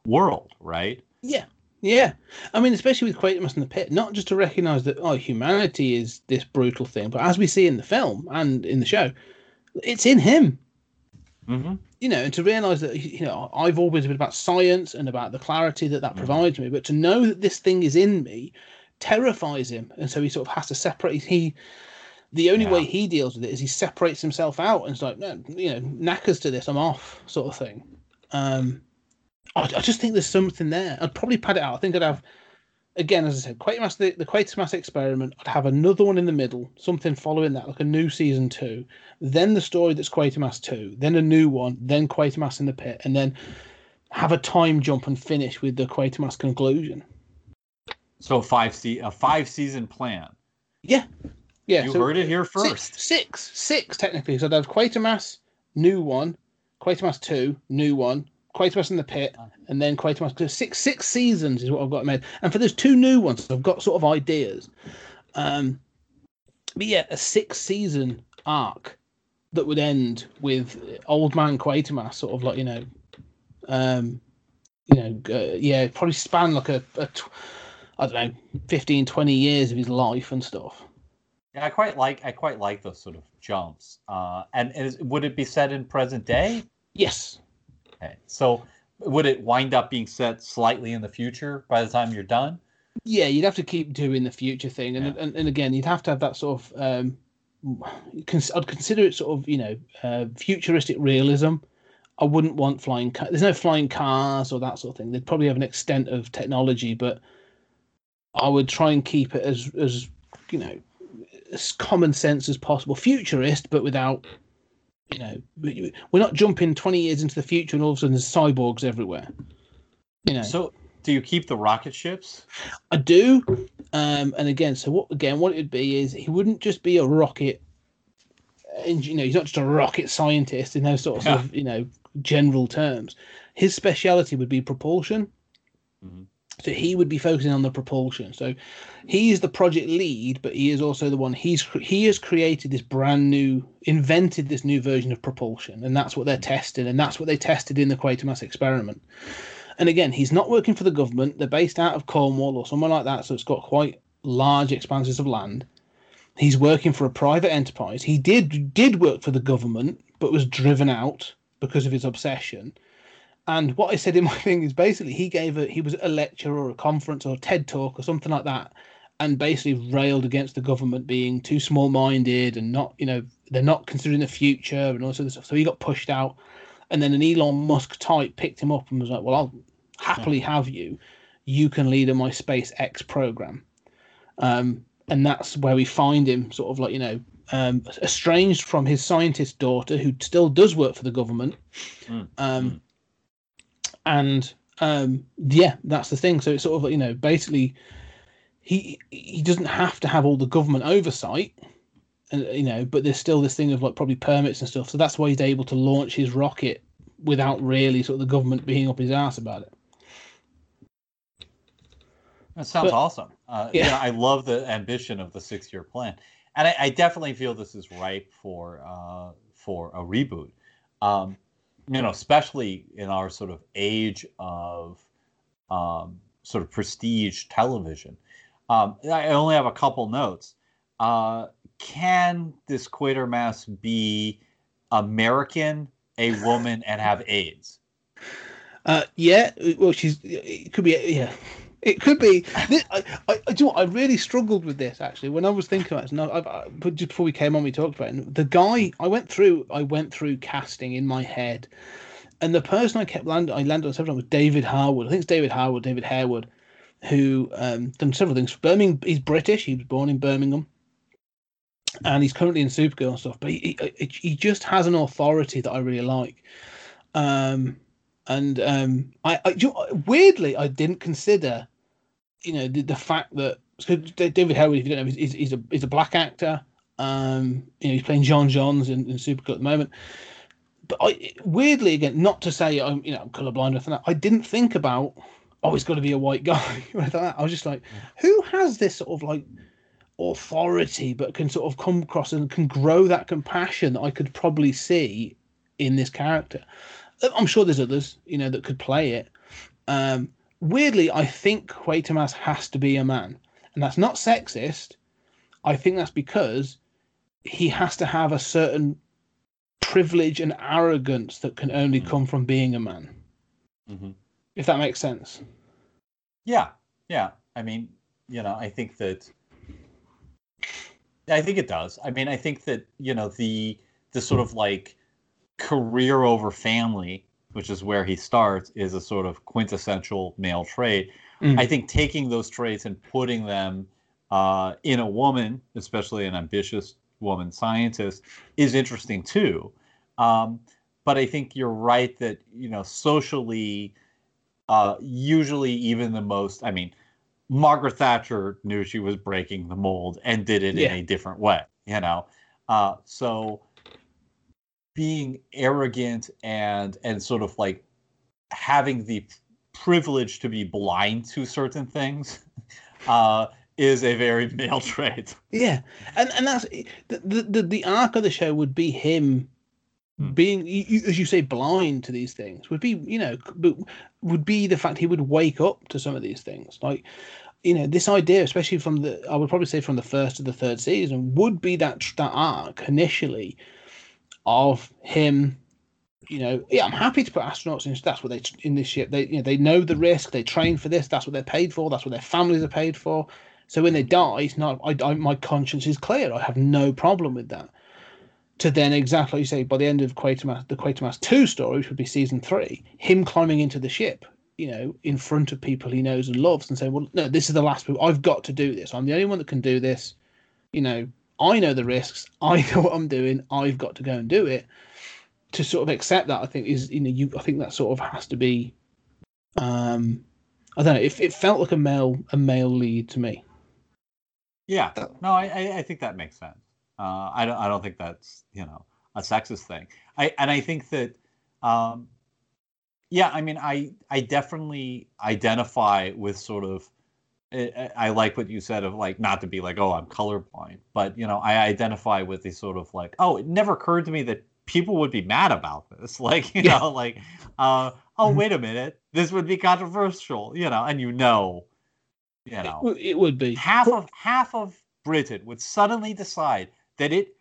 world, right? Yeah, yeah. I mean, especially with Quatermass in the pit, not just to recognise that oh, humanity is this brutal thing, but as we see in the film and in the show, it's in him. Mm-hmm. You know, and to realise that you know I've always been about science and about the clarity that that Mhm. provides me, but to know that this thing is in me terrifies him, and so he sort of has to separate. He the only way he deals with it is he separates himself out and it's like no, you know, knackers to this, I'm off, sort of thing. Um, I, I just think there's something there. I'd probably pad it out. I think I'd have, again, as I said, Quatermass, the, the Quatermass experiment. I'd have another one in the middle, something following that, like a new season two. Then the story that's Quatermass two. Then a new one. Then Quatermass in the pit, and then have a time jump and finish with the Quatermass conclusion. So five se- a five season plan. Yeah, yeah. you so heard it here first. six, six technically. So I'd have Quatermass, new one, Quatermass two, new one, Quatermass in the pit, and then Quatermass. So six, six seasons is what I've got made. And for those two new ones, I've got sort of ideas. Um, but yeah, a six season arc that would end with old man Quatermass, sort of like you know, um, you know, uh, yeah, probably span like a, a tw- I don't know, 15, 20 years of his life and stuff. Yeah, I quite like I quite like those sort of jumps. Uh, and is, would it be set in present day? Yes. Okay. So would it wind up being set slightly in the future by the time you're done? Yeah, you'd have to keep doing the future thing, and Yeah. and, and again, you'd have to have that sort of. Um, cons- I'd consider it sort of you know uh, futuristic realism. I wouldn't want flying. There's no flying cars or that sort of thing. They'd probably have an extent of technology, but I would try and keep it as as you know as common sense as possible. Futurist, but without you know we- we're not jumping 20 years into the future and all of a sudden there's cyborgs everywhere. You know. So do you keep the rocket ships? I do. Um, and again, so what again? What it would be is he wouldn't just be a rocket. engineer. You know, he's not just a rocket scientist in those sorts Yeah. of you know general terms. His speciality would be propulsion. Mhm. So he would be focusing on the propulsion. So he is the project lead, but he is also the one. He's he has created this brand new, invented this new version of propulsion, and that's what they're testing, and that's what they tested in the Quatermass experiment. And again, he's not working for the government. They're based out of Cornwall or somewhere like that, so it's got quite large expanses of land. He's working for a private enterprise. He did did work for the government, but was driven out because of his obsession. And what I said in my (laughs) thing is basically he gave a he was at a lecture or a conference or a TED talk or something like that, and basically railed against the government being too small minded and not you know they're not considering the future and all sorts of stuff. So he got pushed out, and then an Elon Musk type picked him up and was like, "Well, I'll happily have you. You can lead in my SpaceX program." Um, and that's where we find him, sort of like you know, um, estranged from his scientist daughter, who still does work for the government. Mm, Um, and um, yeah, that's the thing. So it's sort of you know, basically, he he doesn't have to have all the government oversight, and you know, but there's still this thing of like probably permits and stuff. So that's why he's able to launch his rocket without really sort of the government being up his ass about it. That sounds But- awesome. Uh, (laughs) Yeah. know, I love the ambition of the six-year plan, and I, I definitely feel this is ripe for uh, for a reboot. Um, you know, especially in our sort of age of um, sort of prestige television. Um, I only have a couple notes. Uh, can this Quatermass be American, a woman, and have AIDS? Uh, yeah, well, she's. It could be. Yeah, it could be. This, I, I, do you know? I really struggled with this actually when I was thinking about it. No, I, I, but just before we came on, we talked about it. The guy I went through, I went through casting in my head, and the person I kept landing, I landed on several times was David Harwood. I think it's David Harwood, David Harewood, who um, done several things. Birmingham. He's British. He was born in Birmingham. And he's currently in Supergirl and stuff, but he, he he just has an authority that I really like. Um, and um, I, I weirdly I didn't consider you know the, the fact that David Howard, if you don't know, he's, he's a he's a black actor. Um, you know, he's playing J'onn J'onzz in, in Supercut at the moment. But I weirdly again, not to say I'm you know I'm colorblind or anything. Like that, I didn't think about oh, it's got to be a white guy. (laughs) or anything that. I was just like, who has this sort of like authority, but can sort of come across and can grow that compassion that I could probably see in this character. I'm sure there's others, you know, that could play it. Um, weirdly, I think Quatermass has to be a man, and that's not sexist. I think that's because he has to have a certain privilege and arrogance that can only Mm. come from being a man. Mhm. If that makes sense. Yeah, yeah. I mean, you know, I think that I think it does. I mean, I think that, you know, the the sort of like career over family, which is where he starts, is a sort of quintessential male trait. Mm. I think taking those traits and putting them uh, in a woman, especially an ambitious woman scientist, is interesting too. Um, but I think you're right that you know socially, uh, usually even the most. I mean, Margaret Thatcher knew she was breaking the mold and did it Yeah. in a different way. You know, uh, so being arrogant and and sort of like having the privilege to be blind to certain things (laughs) uh, is a very (laughs) male trait. Yeah, and and that's the the the, arc of the show would be him Hmm. being, you, as you say, blind to these things. Would be you know, but would be the fact he would wake up to some of these things. Like, you know, this idea, especially from the, I would probably say from the first to the third season, would be that that arc initially of him. You know, yeah, I'm happy to put astronauts in. That's what they in this ship. They, you know, they know the risk. They train for this. That's what they're paid for. That's what their families are paid for. So when they die, it's not. I, I, my conscience is clear. I have no problem with that. To then exactly you say, by the end of Quatermass, the Quatermass two story, which would be season three, him climbing into the ship, you know, in front of people he knows and loves, and saying, "Well, no, this is the last. I've got to do this. I'm the only one that can do this. You know, I know the risks. (laughs) I know what I'm doing. I've got to go and do it." To sort of accept that, I think is you know, you. I think that sort of has to be. Um, I don't know. It, it felt like a male a male lead to me. Yeah, no, I, I think that makes sense. Uh, I don't I don't think that's you know a sexist thing. I and I think that um, yeah, I mean I I definitely identify with sort of I, like what you said of like not to be like oh I'm colorblind, but you know I identify with the sort of like oh it never occurred to me that people would be mad about this. (laughs) Like you Yeah. know like uh, oh wait a minute this would be controversial you know and you know you It, know. w- it would be. Half of half of Britain would suddenly decide that it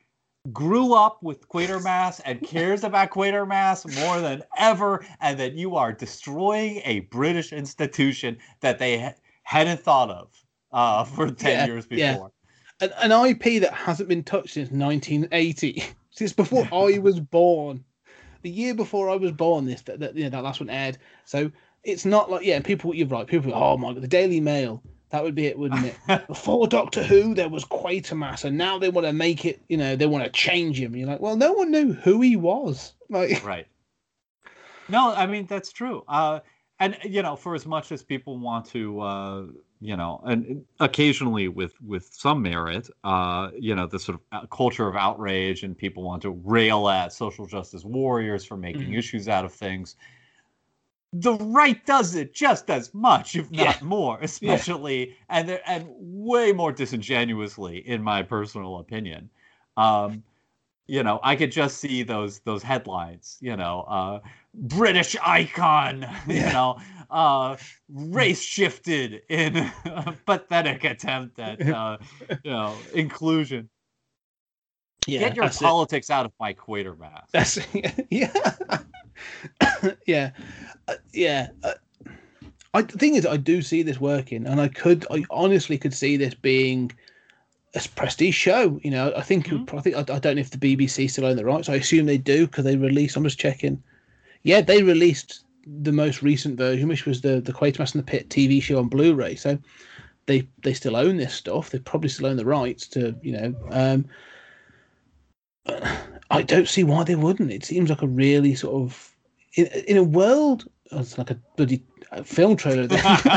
grew up with Quatermass and (laughs) cares about Quatermass more than ever, and that you are destroying a British institution that they hadn't thought of uh, (laughs) for ten Yeah, years yeah. before. an, an IP that hasn't been touched since 1980, (laughs) since before (laughs) I was born. The year before I was born, this that, that you know that last one aired. So it's not like yeah, people you're right. People, oh my god, the Daily Mail. That would be it, wouldn't it? Before Doctor Who, there was Quatermass, and now they want to make it. You know, they want to change him. You're like, well, no one knew who he was. Like, right. No, I mean that's true. Uh, and you know, for as much as people want to, uh, you know, and occasionally with with some merit, uh, you know, the sort of uh, culture of outrage and people want to rail at social justice warriors for making Mhm. issues out of things. The right does it just as much, if not more, (laughs) especially and they're- and way more disingenuously, in my personal opinion. Um, you know, I could just see those those headlines. You know, uh, British icon. (laughs) You Yeah. know, uh, race shifted in (laughs) a pathetic attempt at uh, you know inclusion. yeah, Get your that's it. politics out of my Quatermass. That's (laughs) yeah, (coughs) yeah, uh, yeah. Uh, I the thing is, I do see this working, and I could, I honestly could see this being a prestige show. You know, I think, it would I think, I, I don't know if the BBC still own the rights. I assume they do because they released. I'm just checking. Yeah, they released the most recent version, which was the the Quatermass and the Pit TV show on Blu-ray. So they they still own this stuff. They probably still own the rights to you know. Um, (sighs) I don't see why they wouldn't. It seems like a really sort of in, in a world it's like a bloody uh, film trailer. (laughs)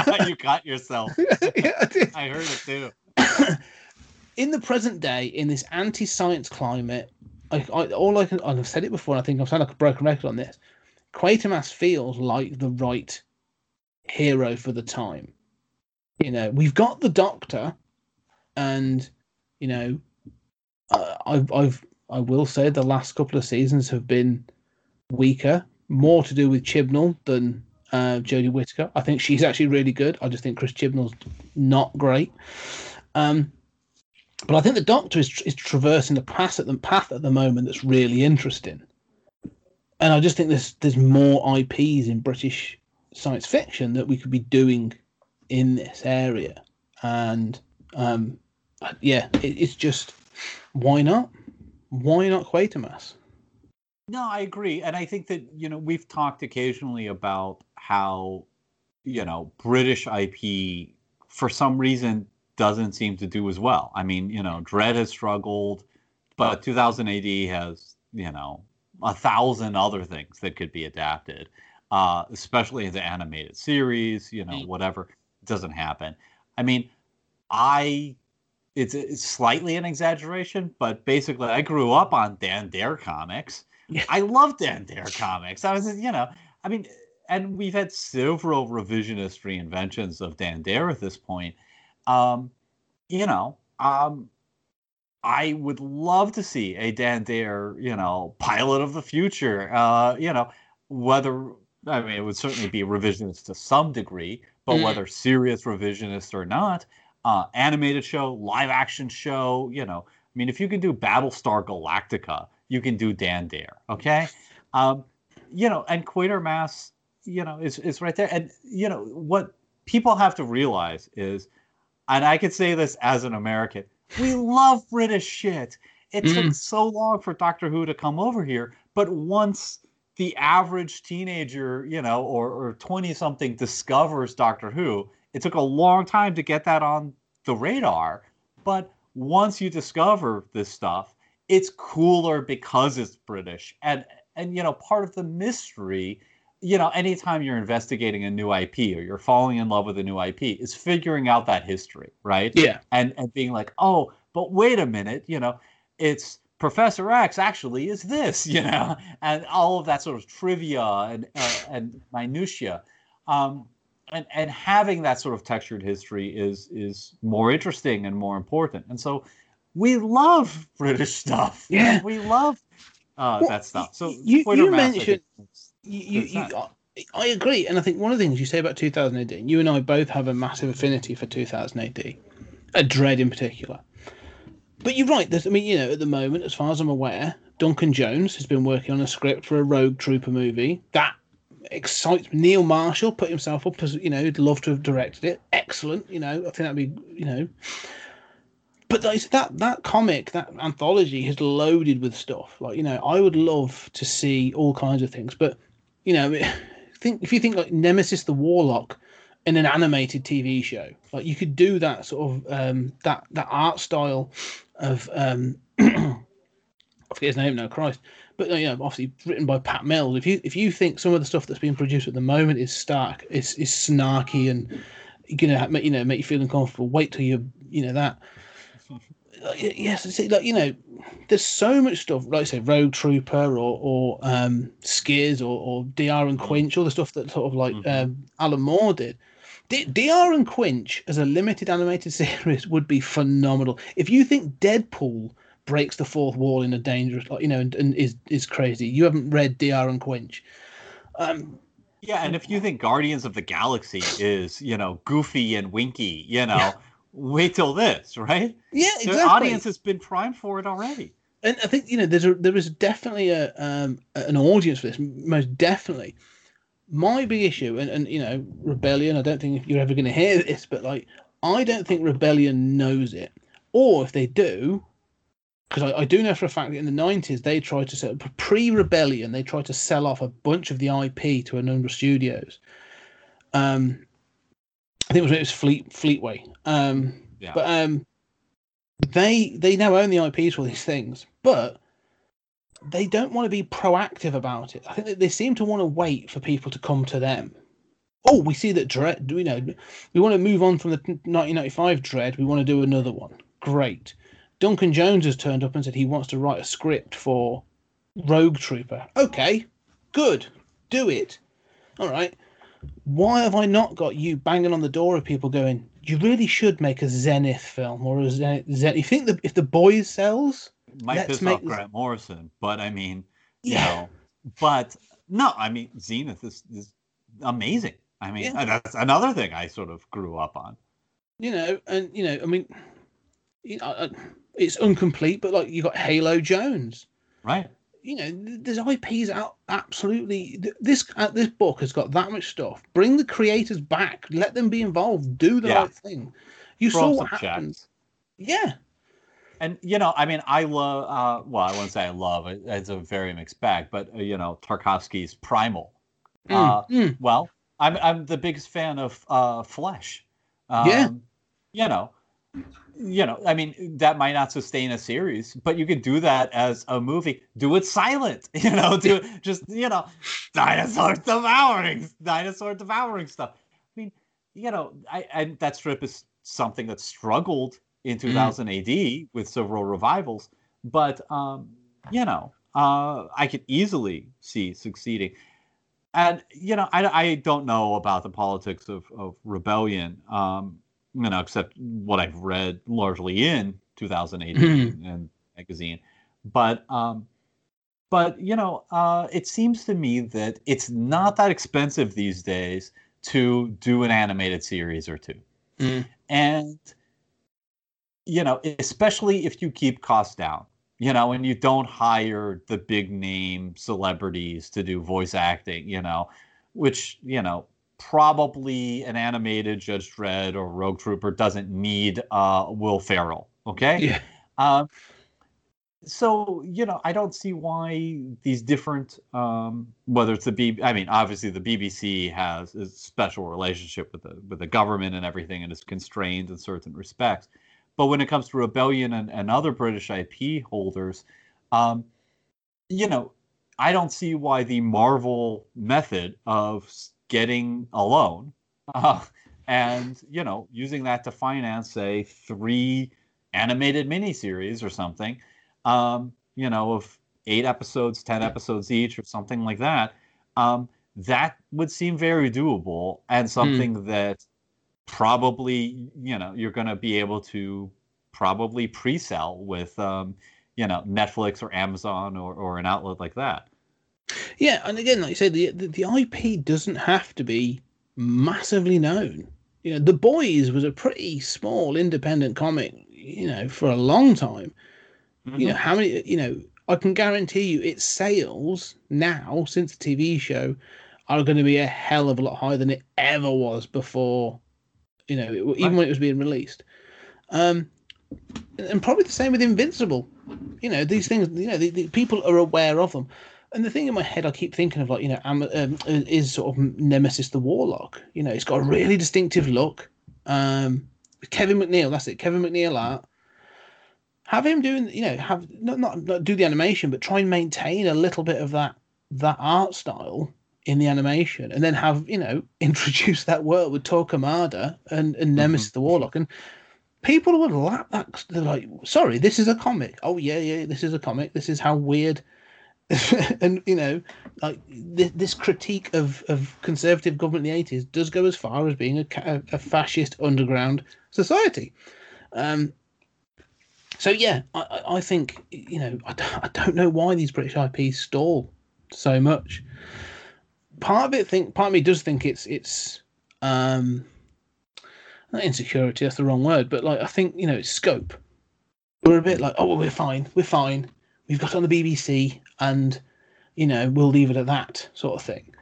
(laughs) you got yourself. Yeah, I did. I heard it too. (coughs) in the present day, in this anti-science climate, I, I all I can I've said it before. And I think I've sounded like a broken record on this. Quatermass feels like the right hero for the time. You know, we've got the Doctor, and you know, uh, I've I've I will say the last couple of seasons have been weaker, more to do with Chibnall than uh, Jodie Whittaker. I think she's actually really good. I just think Chris Chibnall's not great. Um, but I think the Doctor is, is traversing a path at the path at the moment that's really interesting, and I just think there's there's more IPs in British science fiction that we could be doing in this area, and um, yeah, it, it's just why not? Why not Quatermass? No, I agree, and I think that you know we've talked occasionally about how you know British IP for some reason doesn't seem to do as well. I mean, you know, Dredd has struggled, but 2000 AD has you know a thousand other things that could be adapted, uh, especially into animated series. You know, Mm. whatever it doesn't happen. I mean, I it's, it's slightly an exaggeration, but basically, I grew up on Dan Dare comics. Yeah. I love Dan Dare comics. I was, you know, I mean, and we've had several revisionist reinventions of Dan Dare at this point. Um, you know, um, I would love to see a Dan Dare, you know, pilot of the future. Uh, you know, whether I mean, it would certainly be revisionist to some degree, but Mm. whether serious revisionist or not, uh, animated show, live action show, you know, I mean, if you can do Battlestar Galactica, you can do Dan Dare, okay? Um, you know, and Quatermass, you know, is is right there. And you know what people have to realize is, and I could say this as an American, we love British shit. It Mm. took so long for Doctor Who to come over here, but once the average teenager, you know, or or twenty something discovers Doctor Who, it took a long time to get that on the radar. But once you discover this stuff, it's cooler because it's British. And and you know, part of the mystery, you know, anytime you're investigating a new IP or you're falling in love with a new IP, is figuring out that history, right? Yeah, And and being like, oh, but wait a minute, you know, it's Professor X actually is this, (laughs) you know, and all of that sort of trivia and uh, and minutia. Um, and and having that sort of textured history is is more interesting and more important. And so we love British (laughs) stuff. Yeah. we love uh, Well, that stuff. So you- you mentioned- is- you, you, you. I, I agree, and I think one of the things you say about 2000 AD, you and I both have a massive affinity for 2000 AD, a Dredd in particular. But you're right. There's, I mean, you know, at the moment, as far as I'm aware, Duncan Jones has been working on a script for a Rogue Trooper movie that excites Neil Marshall put himself up as you know he'd love to have directed it. Excellent, you know. I think that'd be you know. But that that that comic, that anthology, is loaded with stuff. Like you know, I would love to see all kinds of things. But you know, think if you think like Nemesis the Warlock in an animated TV show, like you could do that sort of um, that that art style of um, (clears throat) I forget his name now, Christ. But you know, obviously written by Pat Mills. If you if you think some of the stuff that's being produced at the moment is stark, is is snarky and gonna make you know make you feel uncomfortable, wait till you you know that. Y- Yes, it's like you know, there's so much stuff, like I say, Rogue Trooper or or um, Skizz or, or D.R. and Quinch, all the stuff that sort of like Mhm. um, Alan Moore did. D- D.R. and Quinch as a limited animated (laughs) series would be phenomenal. If you think Deadpool breaks the fourth wall in a dangerous, like you know, and, and is is crazy, you haven't read D.R. and Quinch. Um, Yeah, and if you think Guardians of the Galaxy is, you know, goofy and winky, you know, (laughs) wait till this, right? yeah, exactly. The audience has been primed for it already. and I think you know there's a there is definitely a um an audience for this most definitely. My big issue and and you know rebellion. I don't think you're ever going to hear this, but like I don't think rebellion knows it, or if they do, because I, I do know for a fact that in the '90s they tried to sell pre-rebellion they tried to sell off a bunch of the IP to a number of studios. Um, I (laughs) think it was it was Fleet Fleetway. Um, Yeah. but um, they they now own the IPs for these things. But they don't want to be proactive about it. I think that they seem to want to wait for people to come to them. Oh, we see that Dredd, you know, we want to move on from the 1995 Dredd. We want to do another one. Great. Duncan Jones has turned up and said he wants to write a script for Rogue Trooper. Okay, good. Do it. All right. Why have I not got you banging on the door of people going, you really should make a Zenith film or a Zenith? Zenith. You think that if the boys sells, Might piss make off Grant Morrison, but I mean, you Yeah. know, but no, I mean, Zenith is, is amazing. I mean, Yeah. that's another thing I sort of grew up on. you know, and you know, I mean, you know, uh, it's incomplete, but like you got Halo Jones. Right. You know, th- there's IPs out absolutely. This uh, this book has got that much stuff. Bring the creators back. Let them be involved. Do the Yeah. right thing. You Throw saw what happened. Yeah, And you know, I mean, I love. Uh, well, I wouldn't say I love. It's a very mixed bag, but uh, you know, Tartakovsky's Primal. Uh, Mm, mm. Well, I'm I'm the biggest fan of uh, Flesh. Yeah. Um, You know, you know. I mean, that might not sustain a series, but you could do that as a movie. Do it silent. (laughs) You know, do it just you know, dinosaur devouring, dinosaur devouring stuff. I mean, you know, I and that strip is something that struggled in 2000 AD with several revivals, but um, you know, uh, I could easily see succeeding. And you know, I, I don't know about the politics of, of rebellion, um, you know, except what I've read largely in 2000 AD Mhm. and magazine. But um, but you know, uh, it seems to me that it's not that expensive these days to do an animated series or two, Mm. and you know, especially if you keep costs down, you know, and you don't hire the big name celebrities to do voice acting, you know, which you know probably an animated Judge Dredd or Rogue Trooper doesn't need uh, Will Ferrell, okay? yeah, Um, so you know, I don't see why these different, um, whether it's the B, I mean, obviously the BBC has a special relationship with the with the government and everything, and is constrained in certain respects. But when it comes to Rebellion and, and other British IP holders, um, you know, I don't see why the Marvel method of getting a loan uh, and you know using that to finance say three animated miniseries or something, um, you know, of eight episodes, ten episodes each, or something like that. Um, that would seem very doable and something that probably you know you're going to be able to probably pre-sell with um, you know Netflix or Amazon or, or an outlet like that. Yeah. And again, like you said, the, the the IP doesn't have to be massively known. You know, The Boys was a pretty small independent comic. You know, for a long time. Mm-hmm. you know how many you know i can guarantee you its sales now since the tv show are going to be a hell of a lot higher than it ever was before you know it, even when it was being released um and probably the same with invincible you know these things you know the, the people are aware of them and the thing in my head i keep thinking of like you know um, is sort of nemesis the warlock? You know it's got a really distinctive look. Um kevin mcneil that's it kevin mcneil art. Have him doing you know have not, not not do the animation but try and maintain a little bit of that that art style in the animation and then have you know (laughs) introduce that world with Torquemada and, and Nemesis the Warlock. And people would lap that they're like sorry this is a comic. Oh yeah yeah this is a comic. This is how weird (laughs) and you know like this, this critique of of conservative government in the 80s does go as far as being a, a fascist underground society um so yeah, I, I- think you know I, don't- I don't know why these British IPs stall so much. Part of it think part of me does think it's it's um not insecurity that's the wrong word but like I think you know it's scope. We're a bit like oh well, we're fine we're fine we've got on the BBC and you know we'll leave it at that sort of thing.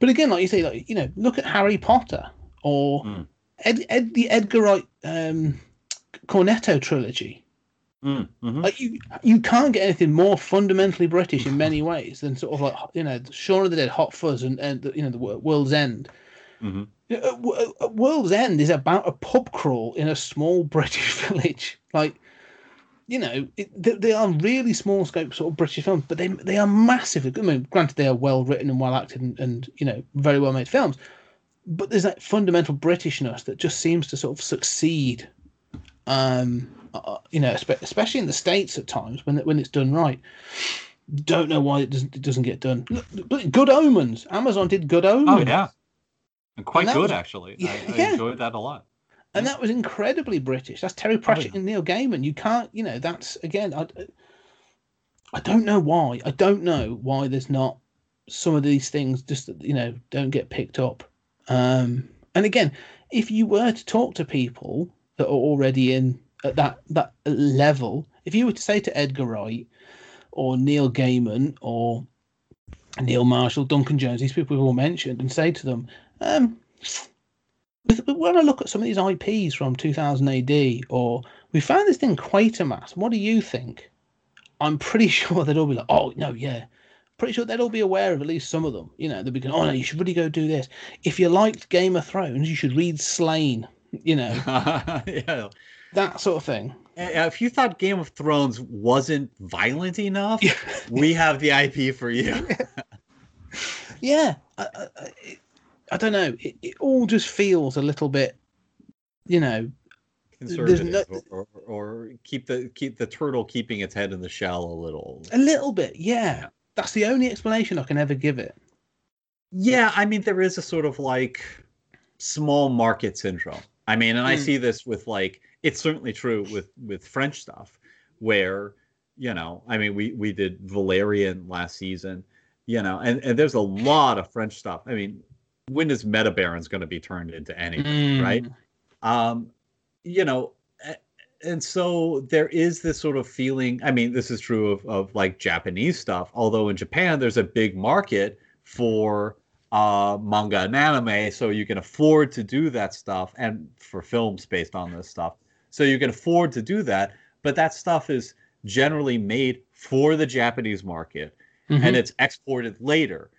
But again, like you say, like you know, look at Harry Potter or Mm. Ed, Ed the Edgar Wright um, Cornetto trilogy. Mm, mhm. Like you, you can't get anything more fundamentally British in many ways than sort of like you know Shaun of the Dead, Hot Fuzz, and, and you know the World's End. You know, Wo- uh, World's End is about a pub crawl in a small (laughs) British village. Like you know, it, they, they are really small scope sort of British films, but they they are massive. I mean, granted, they are well written and well acted and, and you know very well made films, but there's that fundamental Britishness that just seems to sort of succeed. Um, uh, you know, especially in the states at times when when it's done right. Don't know why it doesn't it doesn't get done. Look, Good Omens. Amazon did Good Omens. Oh yeah, and quite And good was- actually. Yeah, I, I yeah. enjoyed that a lot. And that was incredibly British. That's Terry Pratchett yeah. and Neil Gaiman. You can't, you know, that's again. I, I don't know why. I don't know why there's not some of these things just you know don't get picked up. Um, and again, if you were to talk to people that are already in at that that level, if you were to say to Edgar Wright or Neil Gaiman or Neil Marshall, Duncan Jones, these people we've all mentioned, and say to them, um, when I look at some of these IPs from 2000 AD, or we found this thing Quatermass, what do you think? I'm pretty (laughs) sure they'd all be like, oh, no, yeah. Pretty sure they'd all be aware of at least some of them. You know, they'd be going, oh, no, you should really go do this. If you liked Game of Thrones, you should read Slain, you know, (laughs) yeah. that sort of thing. Uh, If you thought Game of Thrones wasn't violent enough, we have the IP for you. (laughs) Yeah. I- I don't know. It, it all just feels a little bit, you know, Conservative, no- or, or, keep the keep the turtle keeping its head in the shell a little. a little bit. Yeah. Yeah. That's the only explanation I can ever give it. Yeah, I mean there is a sort of like small market syndrome. I mean, and I Mm. see this with like it's certainly true with with French stuff where you know, I mean we we did Valerian last season, you know, and and there's a lot of French stuff. I mean, when is Metabarons going to be turned into anything, right? um you know and so there is this sort of feeling i mean this is true of, of like japanese stuff although in japan there's a big market for uh manga and anime so you can afford to do that stuff and for films based on this stuff so you can afford to do that but that stuff is generally made for the japanese market Mhm. and it's exported later.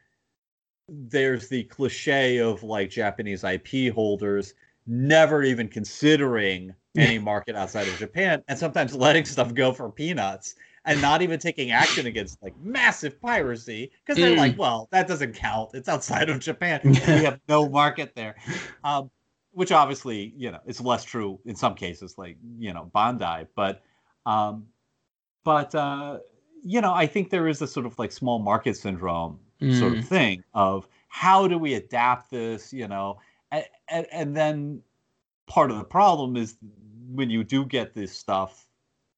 There's the cliche of like Japanese IP holders never even considering any market outside of Japan and sometimes letting stuff go for peanuts and not even taking action against like massive piracy because they're Mm. like, well, that doesn't count. It's outside of Japan. (laughs) we have no market there. Um, which obviously, you know, it's less true in some cases, like, you know, Bandai, but um, but uh, you know, I think there is a sort of like small market syndrome sort Mm. of thing of how do we adapt this, you know, and, and, and then part of the problem is when you do get this stuff,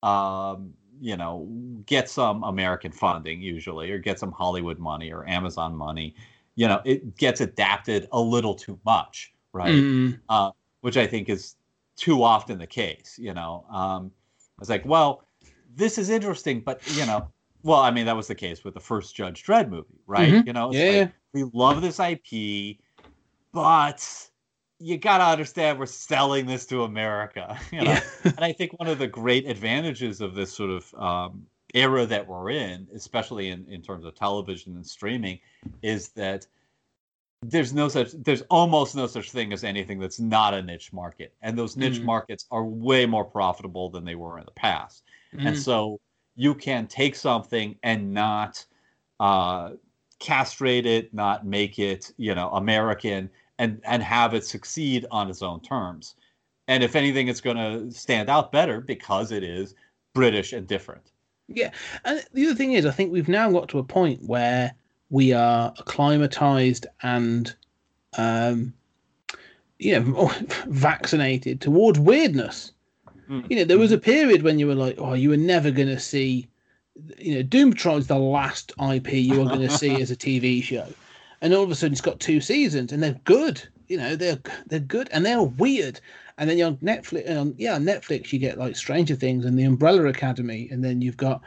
um, you know, get some American funding usually, or get some Hollywood money or Amazon money, you know, it gets adapted a little too much, right? Mm. uh, which I think is too often the case. You know, um, it's like, well, this is interesting, but you know, well, I mean, that was the case with the first Judge Dredd movie, right? Mhm. You know, it's Yeah. like, we love this IP, but you gotta understand we're selling this to America. (laughs) You know, Yeah. (laughs) and I think one of the great advantages of this sort of um, era that we're in, especially in, in terms of television and streaming, is that there's no such there's almost no such thing as anything that's not a niche market and those niche Mhm. markets are way more profitable than they were in the past and Mm. so you can take something and not uh castrate it not make it you know american and and have it succeed on its own terms and if anything it's going to stand out better because it is british and different Yeah, and the other thing is, I think we've now got to a point where we are acclimatized and, um, you know, (laughs) vaccinated towards weirdness. Mm. You know, there was a period when you were like, oh, you were never going to see, you know, Doom Patrol's the last IP you are going (laughs) to see as a TV show, and all of a sudden it's got two seasons and they're good. You know, they're they're good and they're weird. And then you're on Netflix, on, yeah, on Netflix you get like Stranger Things and the Umbrella Academy, and then you've got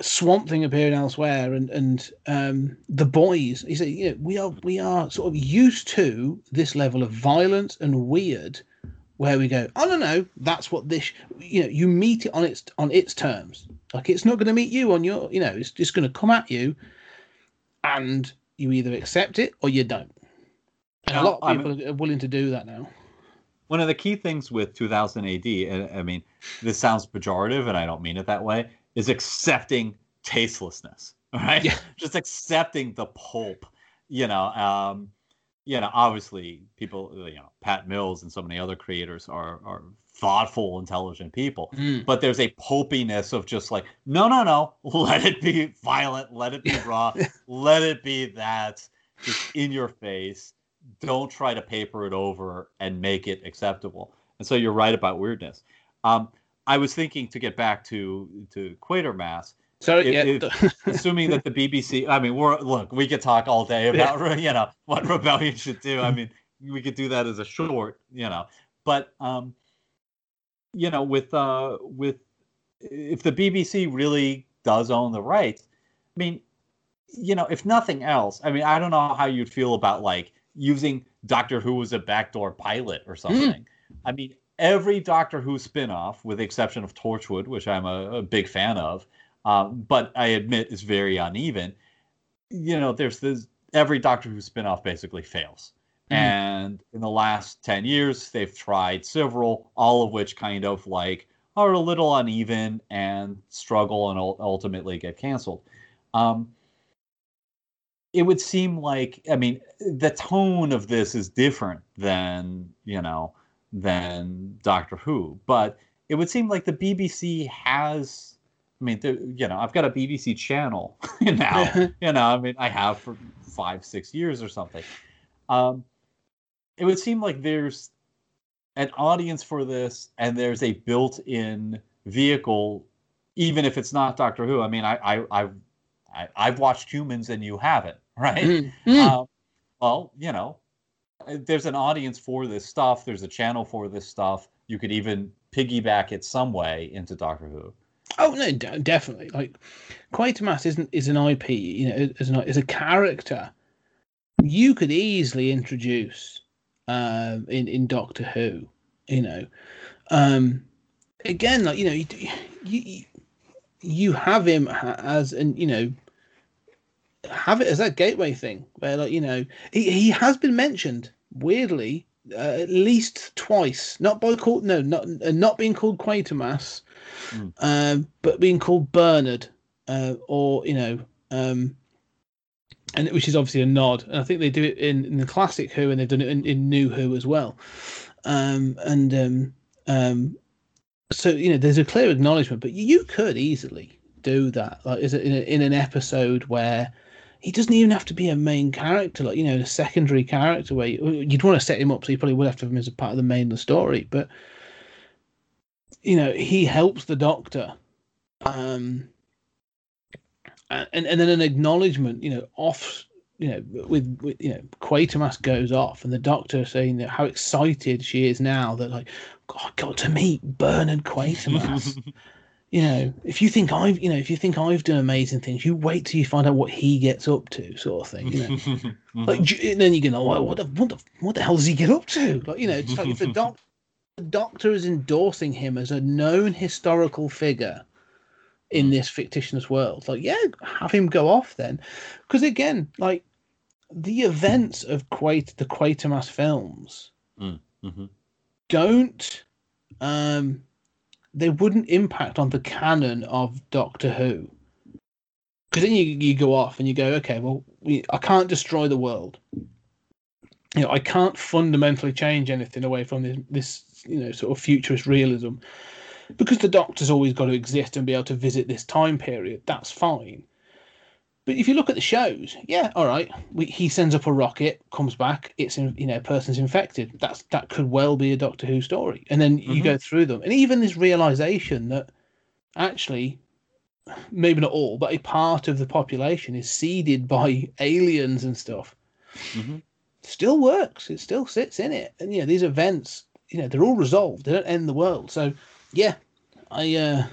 Swamp Thing appearing elsewhere, and and um, the boys. You say, you know, we are we are sort of used to this level of violence and weird, where we go, oh no no, that's what this. You know, you meet it on its on its terms. Like it's not going to meet you on your. You know, it's just going to come at you, and you either accept it or you don't. And a lot of people are willing to do that now. one of the key things with 2000 AD, and I mean, this sounds pejorative, and I don't mean it that way, is accepting tastelessness. (laughs) Right? Yeah. Just accepting the pulp. You know, um, you know, obviously people, you know, Pat Mills and so many other creators are are thoughtful, intelligent people. Mm. But there's a pulpiness of just like, no, no, no, (laughs) let it be violent, let it be raw, (laughs) let it be that, just in your face. Don't try to paper it over and make it acceptable. And so you're right about weirdness. Um, I was thinking to get back to to Quatermass, So yeah, (laughs) assuming that the BBC, I mean, we're look, we could talk all day about (laughs) you know what rebellion should do. I mean, we could do that as a short, you know, but um, you know, with uh, with if the BBC really does own the rights, I mean, you know, if nothing else, I mean, I don't know how you'd feel about like using Doctor Who as a backdoor pilot or something. I mean, every Doctor Who spin-off, with the exception of Torchwood, which I'm a, a big fan of, um, but I admit is very uneven. You know, there's this every Doctor Who spin-off basically fails. Mhm. And in the last 10 years, they've tried several, all of which kind of like are a little uneven and struggle and ultimately get canceled. Um, it would seem like, I mean, the tone of this is different than, you know, than Doctor Who, but it would seem like the BBC has, I mean, you know, I've got a BBC channel (laughs) now, (laughs) you know, I mean, I have for five, six years or something. Um, it would seem like there's an audience for this and there's a built-in vehicle even if it's not doctor who. I mean i i i've, I, I've watched humans and you haven't (laughs) right? Mm, mm. um, well you know there's an audience for this stuff. There's a channel for this stuff. You could even piggyback it some way into doctor who Oh no, de- definitely. Like Quatermass isn't is an IP. You know, is an is a character. You could easily introduce um, in in Doctor Who. You know, um, again, like you know, you you, you have him as and you know have it as that gateway thing where like you know he, he has been mentioned weirdly uh, at least twice not by called no not uh, not being called Quatermass Mm. but being called Bernard, uh, or you know, um, and which is obviously a nod. And I think they do it in, in the classic Who, and they've done it in, in New Who as well. Um, and um, um, so you know, there's a clear acknowledgement, but you could easily do that, like is it in, a, in an episode where he doesn't even have to be a main character, like you know, a secondary character where you, you'd want to set him up, so you probably would have to have him as a part of the main of the story, but you know he helps the doctor um and and then an acknowledgement you know off you know with, with you know quatermass goes off and the doctor saying that how excited she is now that like "God, i got to meet bernard quatermass (laughs) you know if you think i've you know if you think i've done amazing things you wait till you find out what he gets up to sort of thing you know (laughs) like and then you go, oh, what the what the what the hell does he get up to? Like you know, it's like if the (laughs) doc, the doctor is endorsing him as a known historical figure in this fictitious world. Like, yeah, have him go off then, because again, like the events of the Quatermass films Mhm. don't um they wouldn't impact on the canon of Doctor Who. Because then you, you go off and you go, okay, well, we, I can't destroy the world. You know, I can't fundamentally change anything away from this, this, you know, sort of futurist realism. Because the Doctor's always got to exist and be able to visit this time period. That's fine. But if you look at the shows, yeah, all right, we, he sends up a rocket, comes back, it's in, you know, person's infected. That's that could well be a Doctor Who story, and then you Mhm. go through them, and even this realization that actually, maybe not all, but a part of the population is seeded by (laughs) aliens and stuff, Mhm. still works. It still sits in it, and you know these events, you know, they're all resolved. They don't end the world. So yeah, I. uh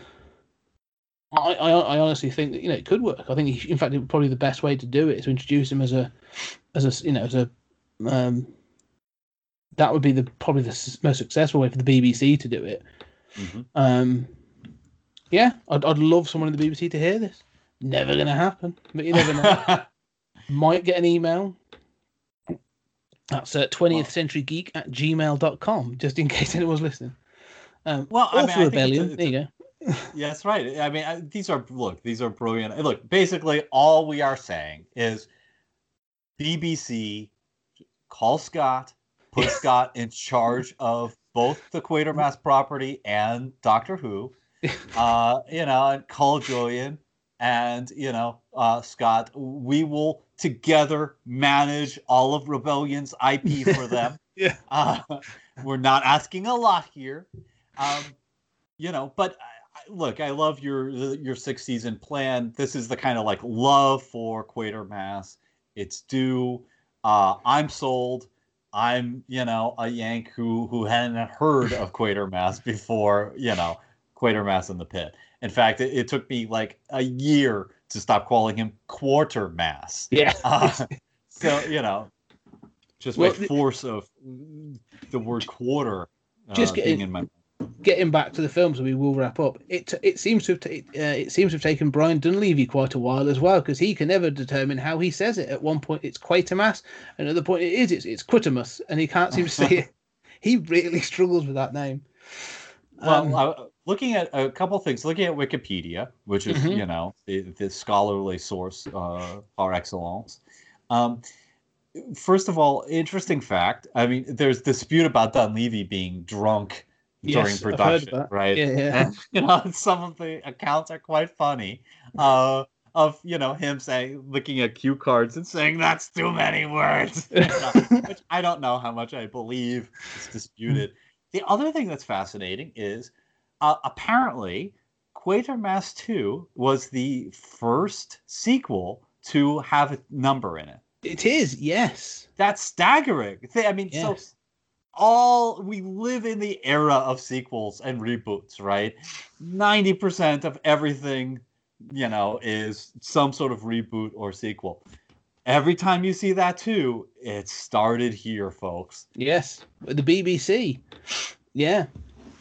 I, I, I honestly think that you know it could work. I think he, in fact, it, probably the best way to do it is to introduce him as a, as a you know as a, um, that would be the probably the most successful way for the BBC to do it. Mhm. Um, yeah, I'd, I'd love someone in the BBC to hear this. Never gonna happen, but you never know. (laughs) Might get an email. That's uh, 20th Century Geek at gmail.com, just in (laughs) case anyone's listening. Um, Well, I mean, I think it's a- Rebellion. it's there you go. Yeah, that's right. I mean, I, these are look, these are brilliant. Look, basically, all we are saying is BBC call Scott, put Scott in charge of both the Quatermass property and Doctor Who. (laughs) Uh, you know, and call Julian and you know, uh, Scott. We will together manage all of Rebellion's IP for (laughs) them. Yeah. Uh, we're not asking a lot here. Um, you know, but I, look, I love your your six season plan. This is the kind of like love for Quatermass. It's due. Uh, I'm sold. I'm you know a Yank who who hadn't heard of Quatermass before. You know, Quatermass in the pit. In fact, it, it took me like a year to stop calling him Quartermass. Yeah. (laughs) Uh, so you know, just Well, by force of the word quarter uh, Just getting- in my Getting back to the films, we will wrap up. It it seems to have ta- uh, it seems to have taken Brian Donlevy quite a while as well, because he can never determine how he says it. At one point, it's Quatermass, and at the point it is it's it's Quitamus, and he can't seem to say (laughs) it. He really struggles with that name. Well, Um, uh, looking at a couple things, looking at Wikipedia, which is Mhm. you know the, the scholarly source uh, par excellence. Um, first of all, interesting fact. I mean, there's dispute about Donlevy being drunk during Yes, I've heard of production, right? Yeah, yeah. And, you know, (laughs) some of the accounts are quite funny. Uh, of you know him saying, looking at cue cards and saying that's too many words, (laughs) You know, which I don't know how much I believe. It's disputed. (laughs) The other thing that's fascinating is uh, apparently Quatermass 2 was the first sequel to have a number in it. It is, yes. That's staggering. I mean, so all we live in the era of sequels and reboots, right? 90% of everything, you know, is some sort of reboot or sequel. Every time you see that too, it started here, folks. Yes, the BBC. Yeah.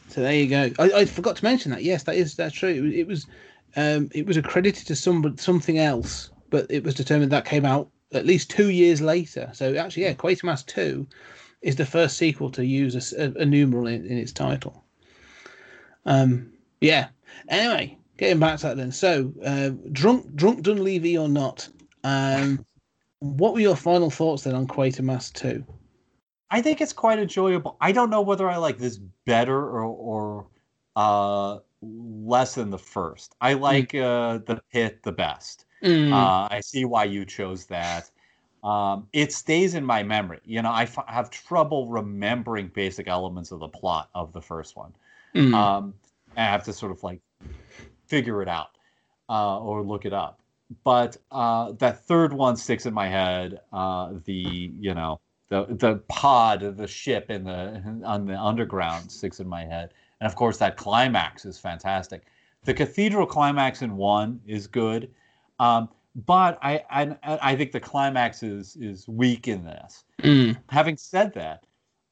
So there you go. I, I forgot to mention that. Yes, that is that's true. It was it was, um, it was accredited to some something else, but it was determined that came out at least two years later. So actually, yeah, Quatermass Two is the first sequel to use a numeral in, in its title. Um. Yeah. Anyway, getting back to that then. So, uh, drunk drunk Donlevy or not? Um. What were your final thoughts then on Quatermass Two? I think it's quite enjoyable. I don't know whether I like this better or, or uh, less than the first. I like uh, the pit the best. Mm. Uh, I see why you chose that. Um, it stays in my memory. You know, I f- have trouble remembering basic elements of the plot of the first one. Mm. Um, I have to sort of like figure it out uh, or look it up. But uh, that third one sticks in my head. Uh, the you know the the pod of the ship in the on the underground sticks in my head, and of course that climax is fantastic. The cathedral climax in one is good, um, but I, I I think the climax is is weak in this Mm. having said that,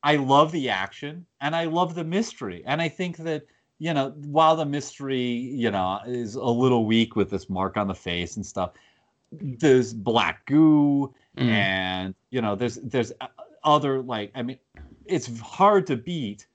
I love the action and I love the mystery. And I think that, you know, while the mystery, you know, is a little weak with this mark on the face and stuff, there's black goo Mm. and, you know, there's there's other like I mean, it's hard to beat.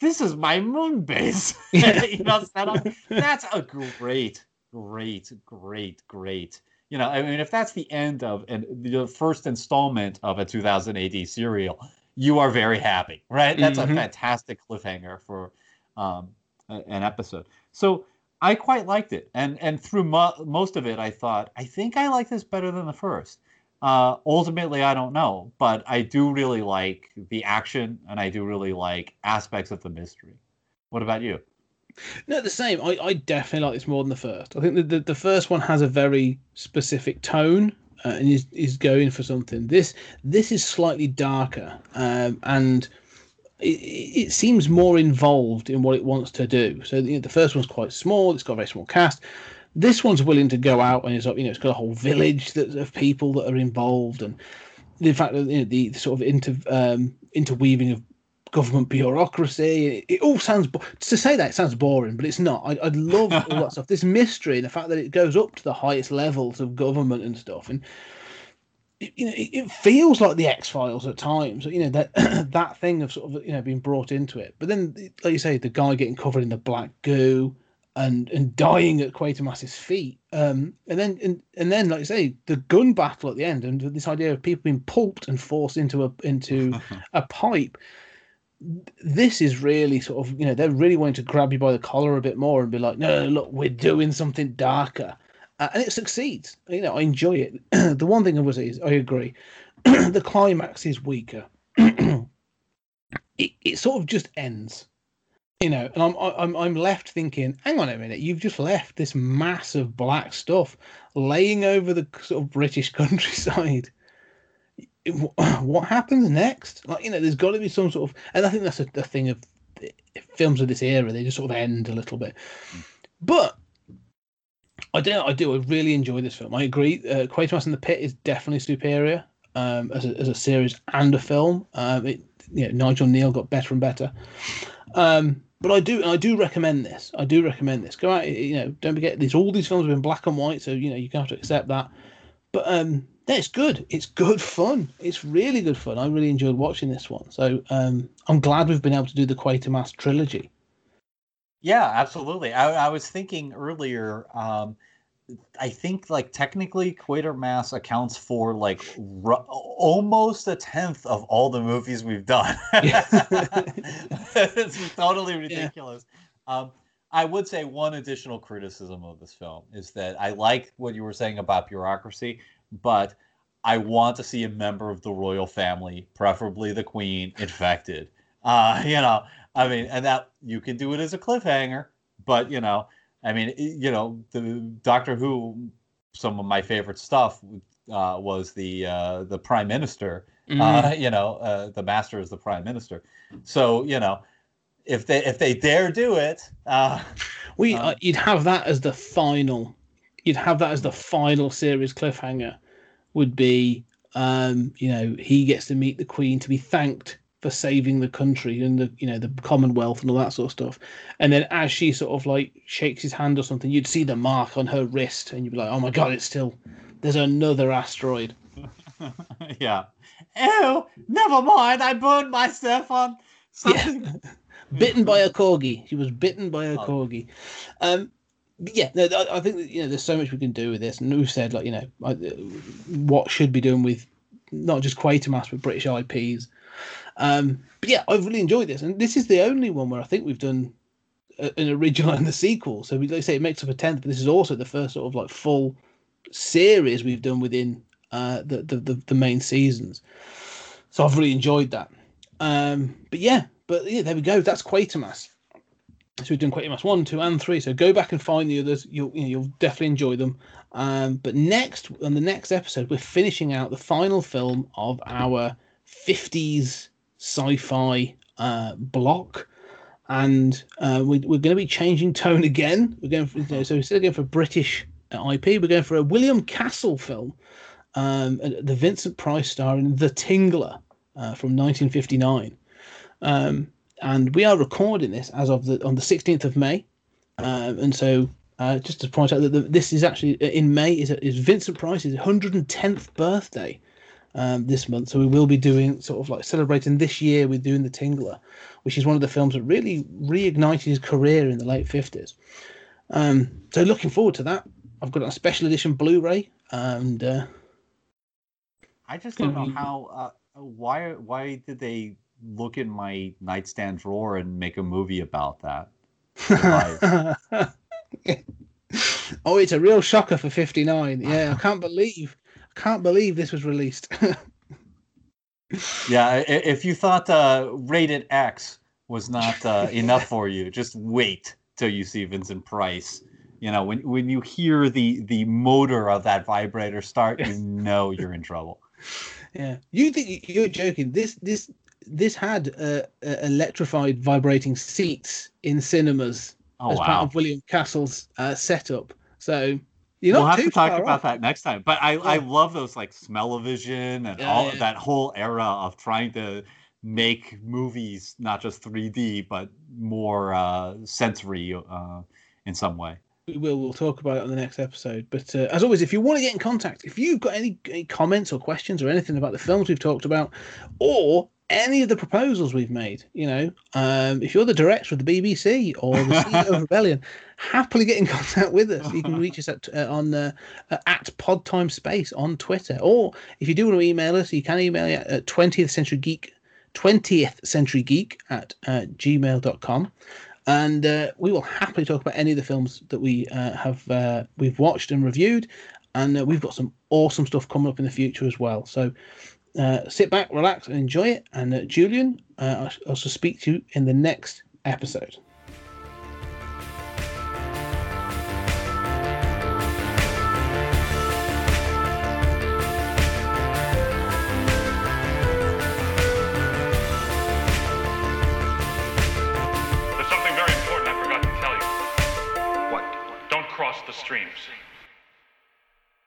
This is my moon base. (laughs) Yeah. (laughs) you know, set up. That's a great, great, great, great. You know, I mean, if that's the end of and the first installment of a 2000 AD serial, you are very happy, right? That's Mhm. a fantastic cliffhanger for um, an episode. So I quite liked it, and and through mo- most of it, I thought I think I like this better than the first. Uh, ultimately, I don't know, but I do really like the action, and I do really like aspects of the mystery. What about you? No, the same. I, I definitely like this more than the first. I think the, the, the first one has a very specific tone uh, and is, is going for something. This this is slightly darker um, and it, it seems more involved in what it wants to do. So you know, the first one's quite small. It's got a very small cast. This one's willing to go out and it's you know it's got a whole village that, of people that are involved and the fact that you know, the, the sort of inter um, interweaving of government bureaucracy. It, it all sounds bo- to say that it sounds boring, but it's not. I, I love all that (laughs) stuff. This mystery and the fact that it goes up to the highest levels of government and stuff, and it, you know, it, it feels like the X Files at times. You know that (clears throat) that thing of sort of you know being brought into it. But then, like you say, the guy getting covered in the black goo and and dying at Quatermass's feet. Um, and then and, and then, like you say, the gun battle at the end, and this idea of people being pulped and forced into a into (laughs) a pipe. This is really sort of you know they're really wanting to grab you by the collar a bit more and be like, no, no look, we're doing something darker uh, and it succeeds. You know, I enjoy it. (clears throat) the one thing I would say is I agree. (clears throat) the climax is weaker. (clears throat) it, it sort of just ends. You know, and I'm I'm I'm left thinking, hang on a minute, you've just left this mass of black stuff laying over the sort of British (laughs) countryside. What happens next? Like, you know, there's got to be some sort of, and I think that's a, a thing of films of this era. They just sort of end a little bit. But I do. I do. I really enjoy this film. I agree. Uh, Quatermass in the Pit is definitely superior um, as, a, as a series and a film. Um, it, you know, Nigel Kneale got better and better. Um, but I do. I do recommend this. I do recommend this. Go out. You know, don't forget these. All these films have been black and white, so you know you have to accept that. But um, yeah, it's good. It's good fun. It's really good fun. I really enjoyed watching this one. So um, I'm glad we've been able to do the Quatermass trilogy. Yeah, absolutely. I, I was thinking earlier. Um, I think like technically Quatermass accounts for like r- almost a tenth of all the movies we've done. (laughs) it's totally (laughs) ridiculous. Yeah. Um, I would say one additional criticism of this film is that I like what you were saying about bureaucracy, but I want to see a member of the royal family, preferably the queen, (laughs) infected. Uh, you know, I mean, and that you can do it as a cliffhanger, but you know, I mean, you know, the Doctor Who. Some of my favorite stuff uh, was the uh, the Prime Minister. Mm. Uh, (laughs) you know, uh, the Master is the Prime Minister. So you know, if they if they dare do it, uh, we uh, you'd have that as the final. You'd have that as the final series cliffhanger. Would be, um, you know, he gets to meet the Queen to be thanked for saving the country and the you know the Commonwealth and all that sort of stuff. And then as she sort of like shakes his hand or something, you'd see the mark on her wrist, and you'd be like, "Oh my god, it's still there's another asteroid." (laughs) yeah. Ew! Never mind. I burned myself on something. Yeah. (laughs) bitten by a corgi. She was bitten by a oh. corgi. Um, yeah, no, I think that, you know there's so much we can do with this, and we've said like you know what should be done with not just Quatermass but British IPs um, but yeah, I've really enjoyed this, and this is the only one where I think we've done a, an original (laughs) and the sequel. So we like say it makes up a tenth, but this is also the first sort of like full series we've done within uh, the, the, the the main seasons. So I've really enjoyed that. Um, but yeah, but yeah, there we go. That's Quatermass. So we've done Quatermass one, two, and three. So go back and find the others. You'll you you'll definitely enjoy them. Um, but next on the next episode, we're finishing out the final film of our 50s sci-fi uh, block, and uh, we, are going to be changing tone again. We're going for, so instead of going for British IP, we're going for a William Castle film, um, the Vincent Price star in The Tingler uh, from 1959. Um, and we are recording this as of the on the 16th of May, um, and so uh, just to point out that the, this is actually in May is, is Vincent Price's 110th birthday um, this month. So we will be doing sort of like celebrating this year with doing the Tingler, which is one of the films that really reignited his career in the late fifties. Um, so looking forward to that. I've got a special edition Blu-ray, and uh, I just don't know how. Uh, why? Why did they look in my nightstand drawer and make a movie about that? (laughs) oh, it's a real shocker for 59. Yeah, I (laughs) can't believe can't believe this was released. (laughs) yeah, if you thought uh, rated X was not uh, enough for you, just wait till you see Vincent Price. You know, when when you hear the the motor of that vibrator start, you (laughs) know you're in trouble. Yeah, you think you're joking? This this this had uh, uh electrified vibrating seats in cinemas oh, as wow. part of William Castle's uh, setup. So you we'll have to talk about off. that next time. But I, yeah. I love those like smell-o-vision and yeah, all yeah. that whole era of trying to make movies not just 3D but more uh, sensory uh, in some way. We will. We'll talk about it on the next episode. But uh, as always, if you want to get in contact, if you've got any, any comments or questions or anything about the films we've talked about, or any of the proposals we've made, you know, um, if you're the director of the BBC or the CEO of (laughs) Rebellion, happily get in (laughs) contact with us. You can (laughs) reach us at uh, on uh, uh, at Podtime Space on Twitter, or if you do want to email us, you can email at 20th Century Geek, 20th Century Geek at uh, gmail.com and uh, we will happily talk about any of the films that we uh, have uh, we've watched and reviewed, and uh, we've got some awesome stuff coming up in the future as well. So uh, sit back, relax, and enjoy it. And uh, Julian, uh, I'll also speak to you in the next episode. streams.